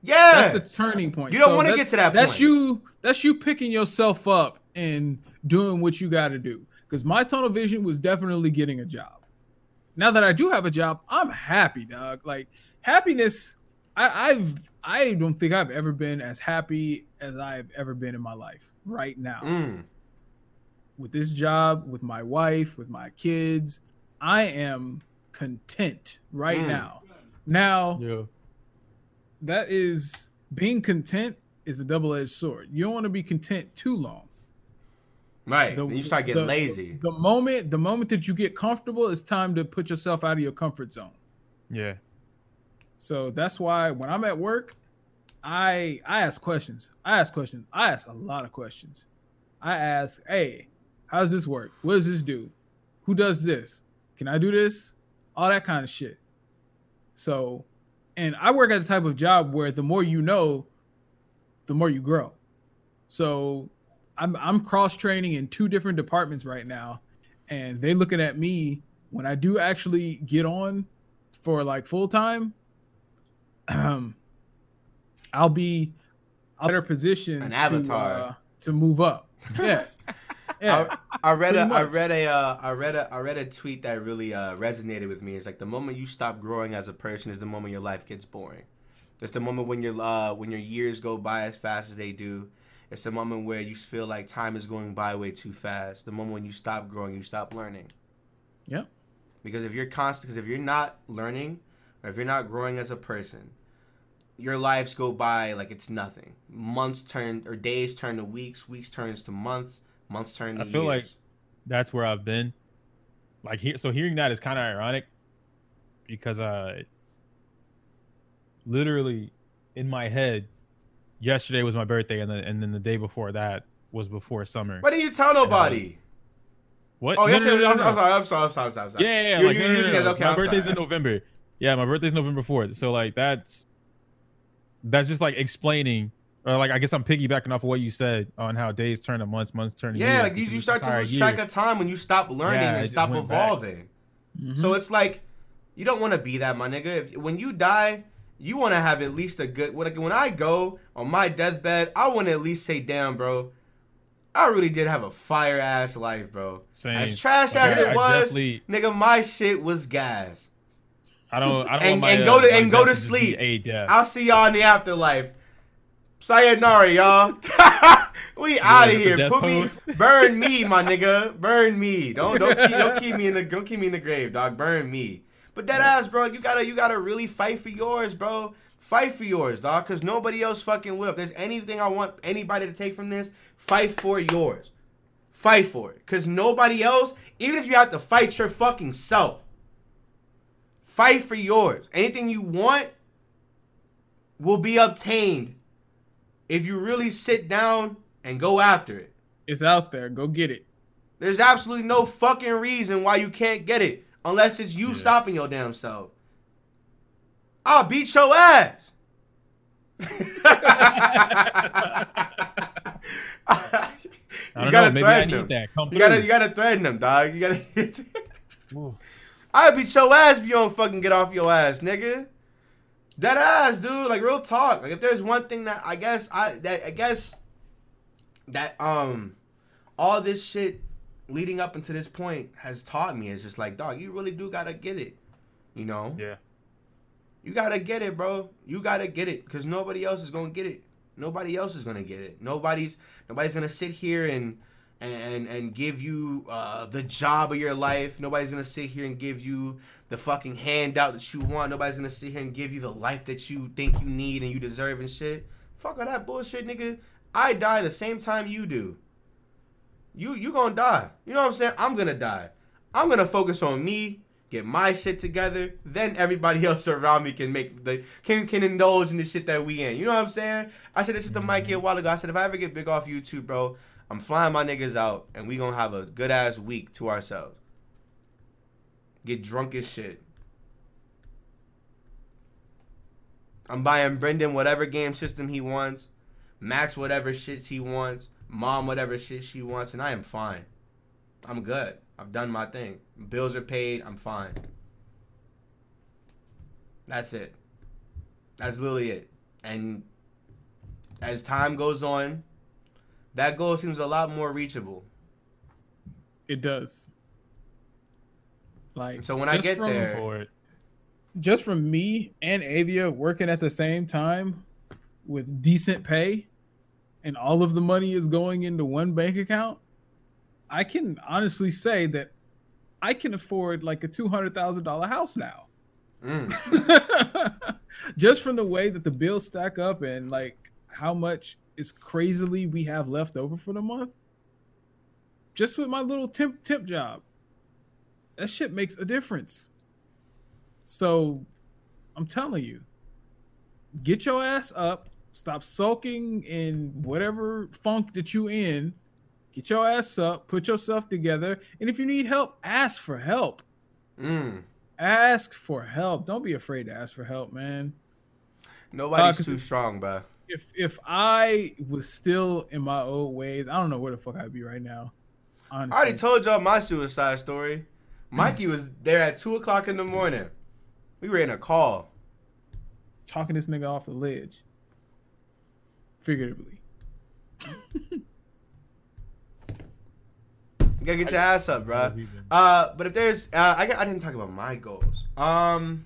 Yeah. That's the turning point. You don't wanna get to that That's point. you that's you picking yourself up and doing what you gotta do. Because my tunnel vision was definitely getting a job. Now that I do have a job, I'm happy, dog. Like happiness, I, I've I don't think I've ever been as happy as I've ever been in my life right now Mm. with this job, with my wife, with my kids. I am content right Mm. now. Now, Yeah. that is being content is a double-edged sword. You don't want to be content too long. Right. The- you start getting the- lazy. The moment the moment that you get comfortable, it's time to put yourself out of your comfort zone. Yeah. So that's why when I'm at work, I I ask questions. I ask questions. I ask a lot of questions. I ask, hey, how does this work? What does this do? Who does this? Can I do this? All that kind of shit. So, and I work at the type of job where the more you know, the more you grow. So I'm I'm cross training in two different departments right now, and they looking at me when I do actually get on for like full time. Um, <clears throat> I'll be a better position An to, avatar. uh, to move up. <laughs> Yeah, yeah. I, I read a I read a uh, I read a I read a tweet that really uh, resonated with me. It's like the moment you stop growing as a person is the moment your life gets boring. It's the moment when your uh, when your years go by as fast as they do. It's the moment where you feel like time is going by way too fast. The moment when you stop growing, you stop learning. Yep. Because if you're constant, because if you're not learning, or if you're not growing as a person, your lives go by like it's nothing. Months turn or days turn to weeks, weeks turns to months, months turn to I feel like- years. That's where I've been. Like here, so hearing that is kind of ironic because uh, literally in my head, yesterday was my birthday, and then and then the day before that was before summer. Why didn't you tell nobody? What? Oh, No, yes, no, no, no, I'm, sorry, I'm sorry, I'm sorry, I'm sorry. I'm sorry. Yeah, yeah, yeah. You're- like, you're no, no, no, no. okay, My I'm birthday's sorry. in November. Yeah, my birthday's November fourth. So like that's that's just like explaining or like I guess I'm piggybacking off of what you said on how days turn to months, months turn to Yeah, years. like you, you start to lose year- track of time when you stop learning Yeah, and stop went back. evolving. Mhm. So it's like you don't want to be that, my nigga. If, when you die, you want to have at least a good. When, when I go on my deathbed, I want to at least say, "Damn, bro, I really did have a fire ass life, bro. Same. As trash Like, as I- it was, nigga, my shit was gas. I don't. I don't And- want my, and uh, go to- and go to sleep. A death. I'll see y'all in the afterlife. Sayonara, y'all. <laughs> we out of here. Put me, <laughs> burn me, my nigga. Burn me. Don't don't keep, don't keep me in the don't keep me in the grave, dog. Burn me. But that ass, bro. You gotta you gotta really fight for yours, bro. Fight for yours, dog. Cause nobody else fucking will. If there's anything I want anybody to take from this, fight for yours. Fight for it. Cause nobody else, even if you have to fight your fucking self, fight for yours. Anything you want will be obtained if you really sit down and go after it. It's out there. Go get it. There's absolutely no fucking reason why you can't get it unless it's you Yeah. stopping your damn self. I'll beat your ass. <laughs> You gotta know. Threaten them. that. Come You gotta through. you gotta threaten them, dog. You gotta. <laughs> I'll beat your ass if you don't fucking get off your ass, nigga. That ass, dude. Like real talk. Like if there's one thing that I guess I that I guess that um all this shit leading up into this point has taught me is just like, dog, you really do gotta get it. You know? Yeah. You gotta get it, bro. You gotta get it. Cause nobody else is gonna get it. Nobody else is gonna get it. Nobody's nobody's gonna sit here and and and give you uh, the job of your life. Nobody's gonna sit here and give you the fucking handout that you want. Nobody's gonna sit here and give you the life that you think you need and you deserve and shit. Fuck all that bullshit, nigga. I die the same time you do. You you gonna die. You know what I'm saying? I'm gonna die. I'm gonna focus on me, get my shit together. Then everybody <laughs> else around me can make the can can indulge in the shit that we in. You know what I'm saying? I said this to Mikey a while ago. I said if I ever get big off YouTube, bro, I'm flying my niggas out and we gonna have a good ass week to ourselves. Get drunk as shit. I'm buying Brendan whatever game system he wants, Max whatever shits he wants, Mom whatever shit she wants, and I am fine. I'm good. I've done my thing. Bills are paid. I'm fine. That's it. That's literally it. And as time goes on, that goal seems a lot more reachable. It does. Like So when I get from- there- For it. just from me and Avia working at the same time with decent pay and all of the money is going into one bank account, I can honestly say that I can afford like a $200,000 house now. Mm. <laughs> just from the way that the bills stack up and like how much is crazily we have left over for the month. Just with my little temp temp job. That shit makes a difference. So I'm telling you, get your ass up, stop sulking in whatever funk that you in. Get your ass up, put yourself together, and if you need help, ask for help. Mm. Ask for help. Don't be afraid to ask for help, man. Nobody's Uh, too strong, bro. If if I was still in my old ways, I don't know where the fuck I'd be right now. Honestly. I already told y'all my suicide story. Mikey was there at two o'clock in the morning. We were in a call. talking this nigga off the ledge. Figuratively. You gotta get your ass up, bro. Uh, but if there's, uh, I, I didn't talk about my goals. Um,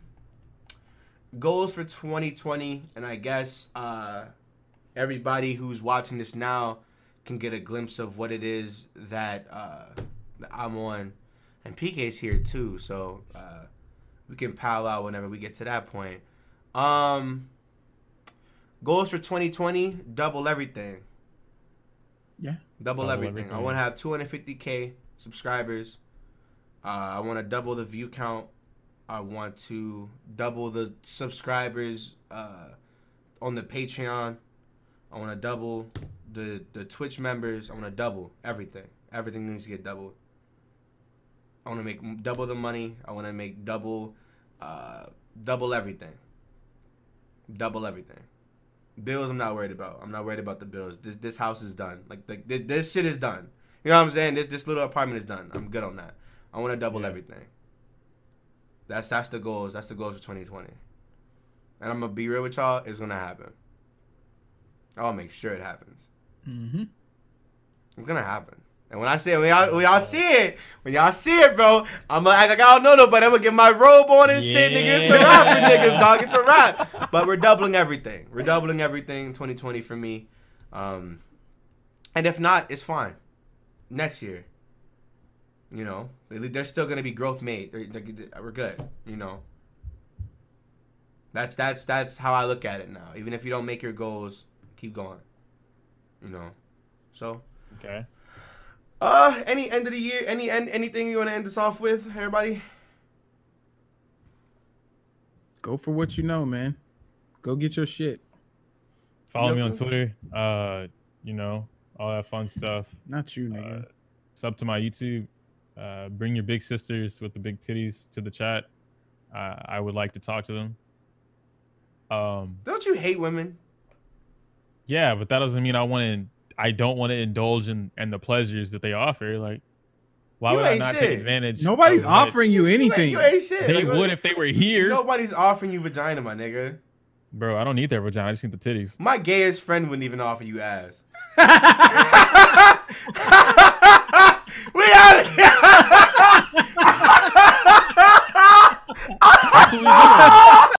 goals for 2020, and I guess uh, everybody who's watching this now can get a glimpse of what it is that, uh, that I'm on, and PK's here too, so uh, we can pile out whenever we get to that point. Um, goals for 2020: double everything. Yeah. Double, Double everything. I want to have 250k subscribers. Uh, I want to double the view count. I want to double the subscribers uh, on the Patreon. I want to double the the Twitch members. I want to double everything. Everything needs to get doubled. I want to make double the money. I want to make double Uh, double everything. Double everything. Bills, I'm not worried about. I'm not worried about the bills. This this house is done. Like, like this, this shit is done. You know what I'm saying? This this little apartment is done. I'm good on that. I want to double Yeah. everything. That's that's the goals. That's the goals for 2020. And I'm gonna be real with y'all. It's gonna happen. I'll make sure it happens. Mm-hmm. It's gonna happen. And when I say when y'all, when y'all see it, when y'all see it, bro, I'm gonna act like I don't know nobody. I'm gonna get my robe on and shit, nigga. It's a wrap for niggas, dog. It's a wrap. But we're doubling everything. We're doubling everything. 2020 for me. Um, and if not, it's fine. Next year, you know, there's still gonna be growth made. We're good. You know. That's that's that's how I look at it now. Even if you don't make your goals, keep going. You know. So. Okay. Uh, any end of the year, any end, anything you want to end this off with, everybody? Go for what you know, man. Go get your shit. Follow me on Twitter. Uh, you know, all that fun stuff. Not you, nigga. Uh, sub to my YouTube. Uh, bring your big sisters with the big titties to the chat. Uh, I would like to talk to them. Um, Don't you hate women? yeah, but that doesn't mean I want to. I don't want to indulge in and the pleasures that they offer. Like, why You would I not shit. take advantage? Nobody's of what offering you You ain't, anything. you ain't shit. They Like, would if they were here, Nobody's offering you vagina, my nigga. bro. I don't need their vagina. I just need the titties. My gayest friend wouldn't even offer you ass. <laughs> <laughs> we out here. That's what we do.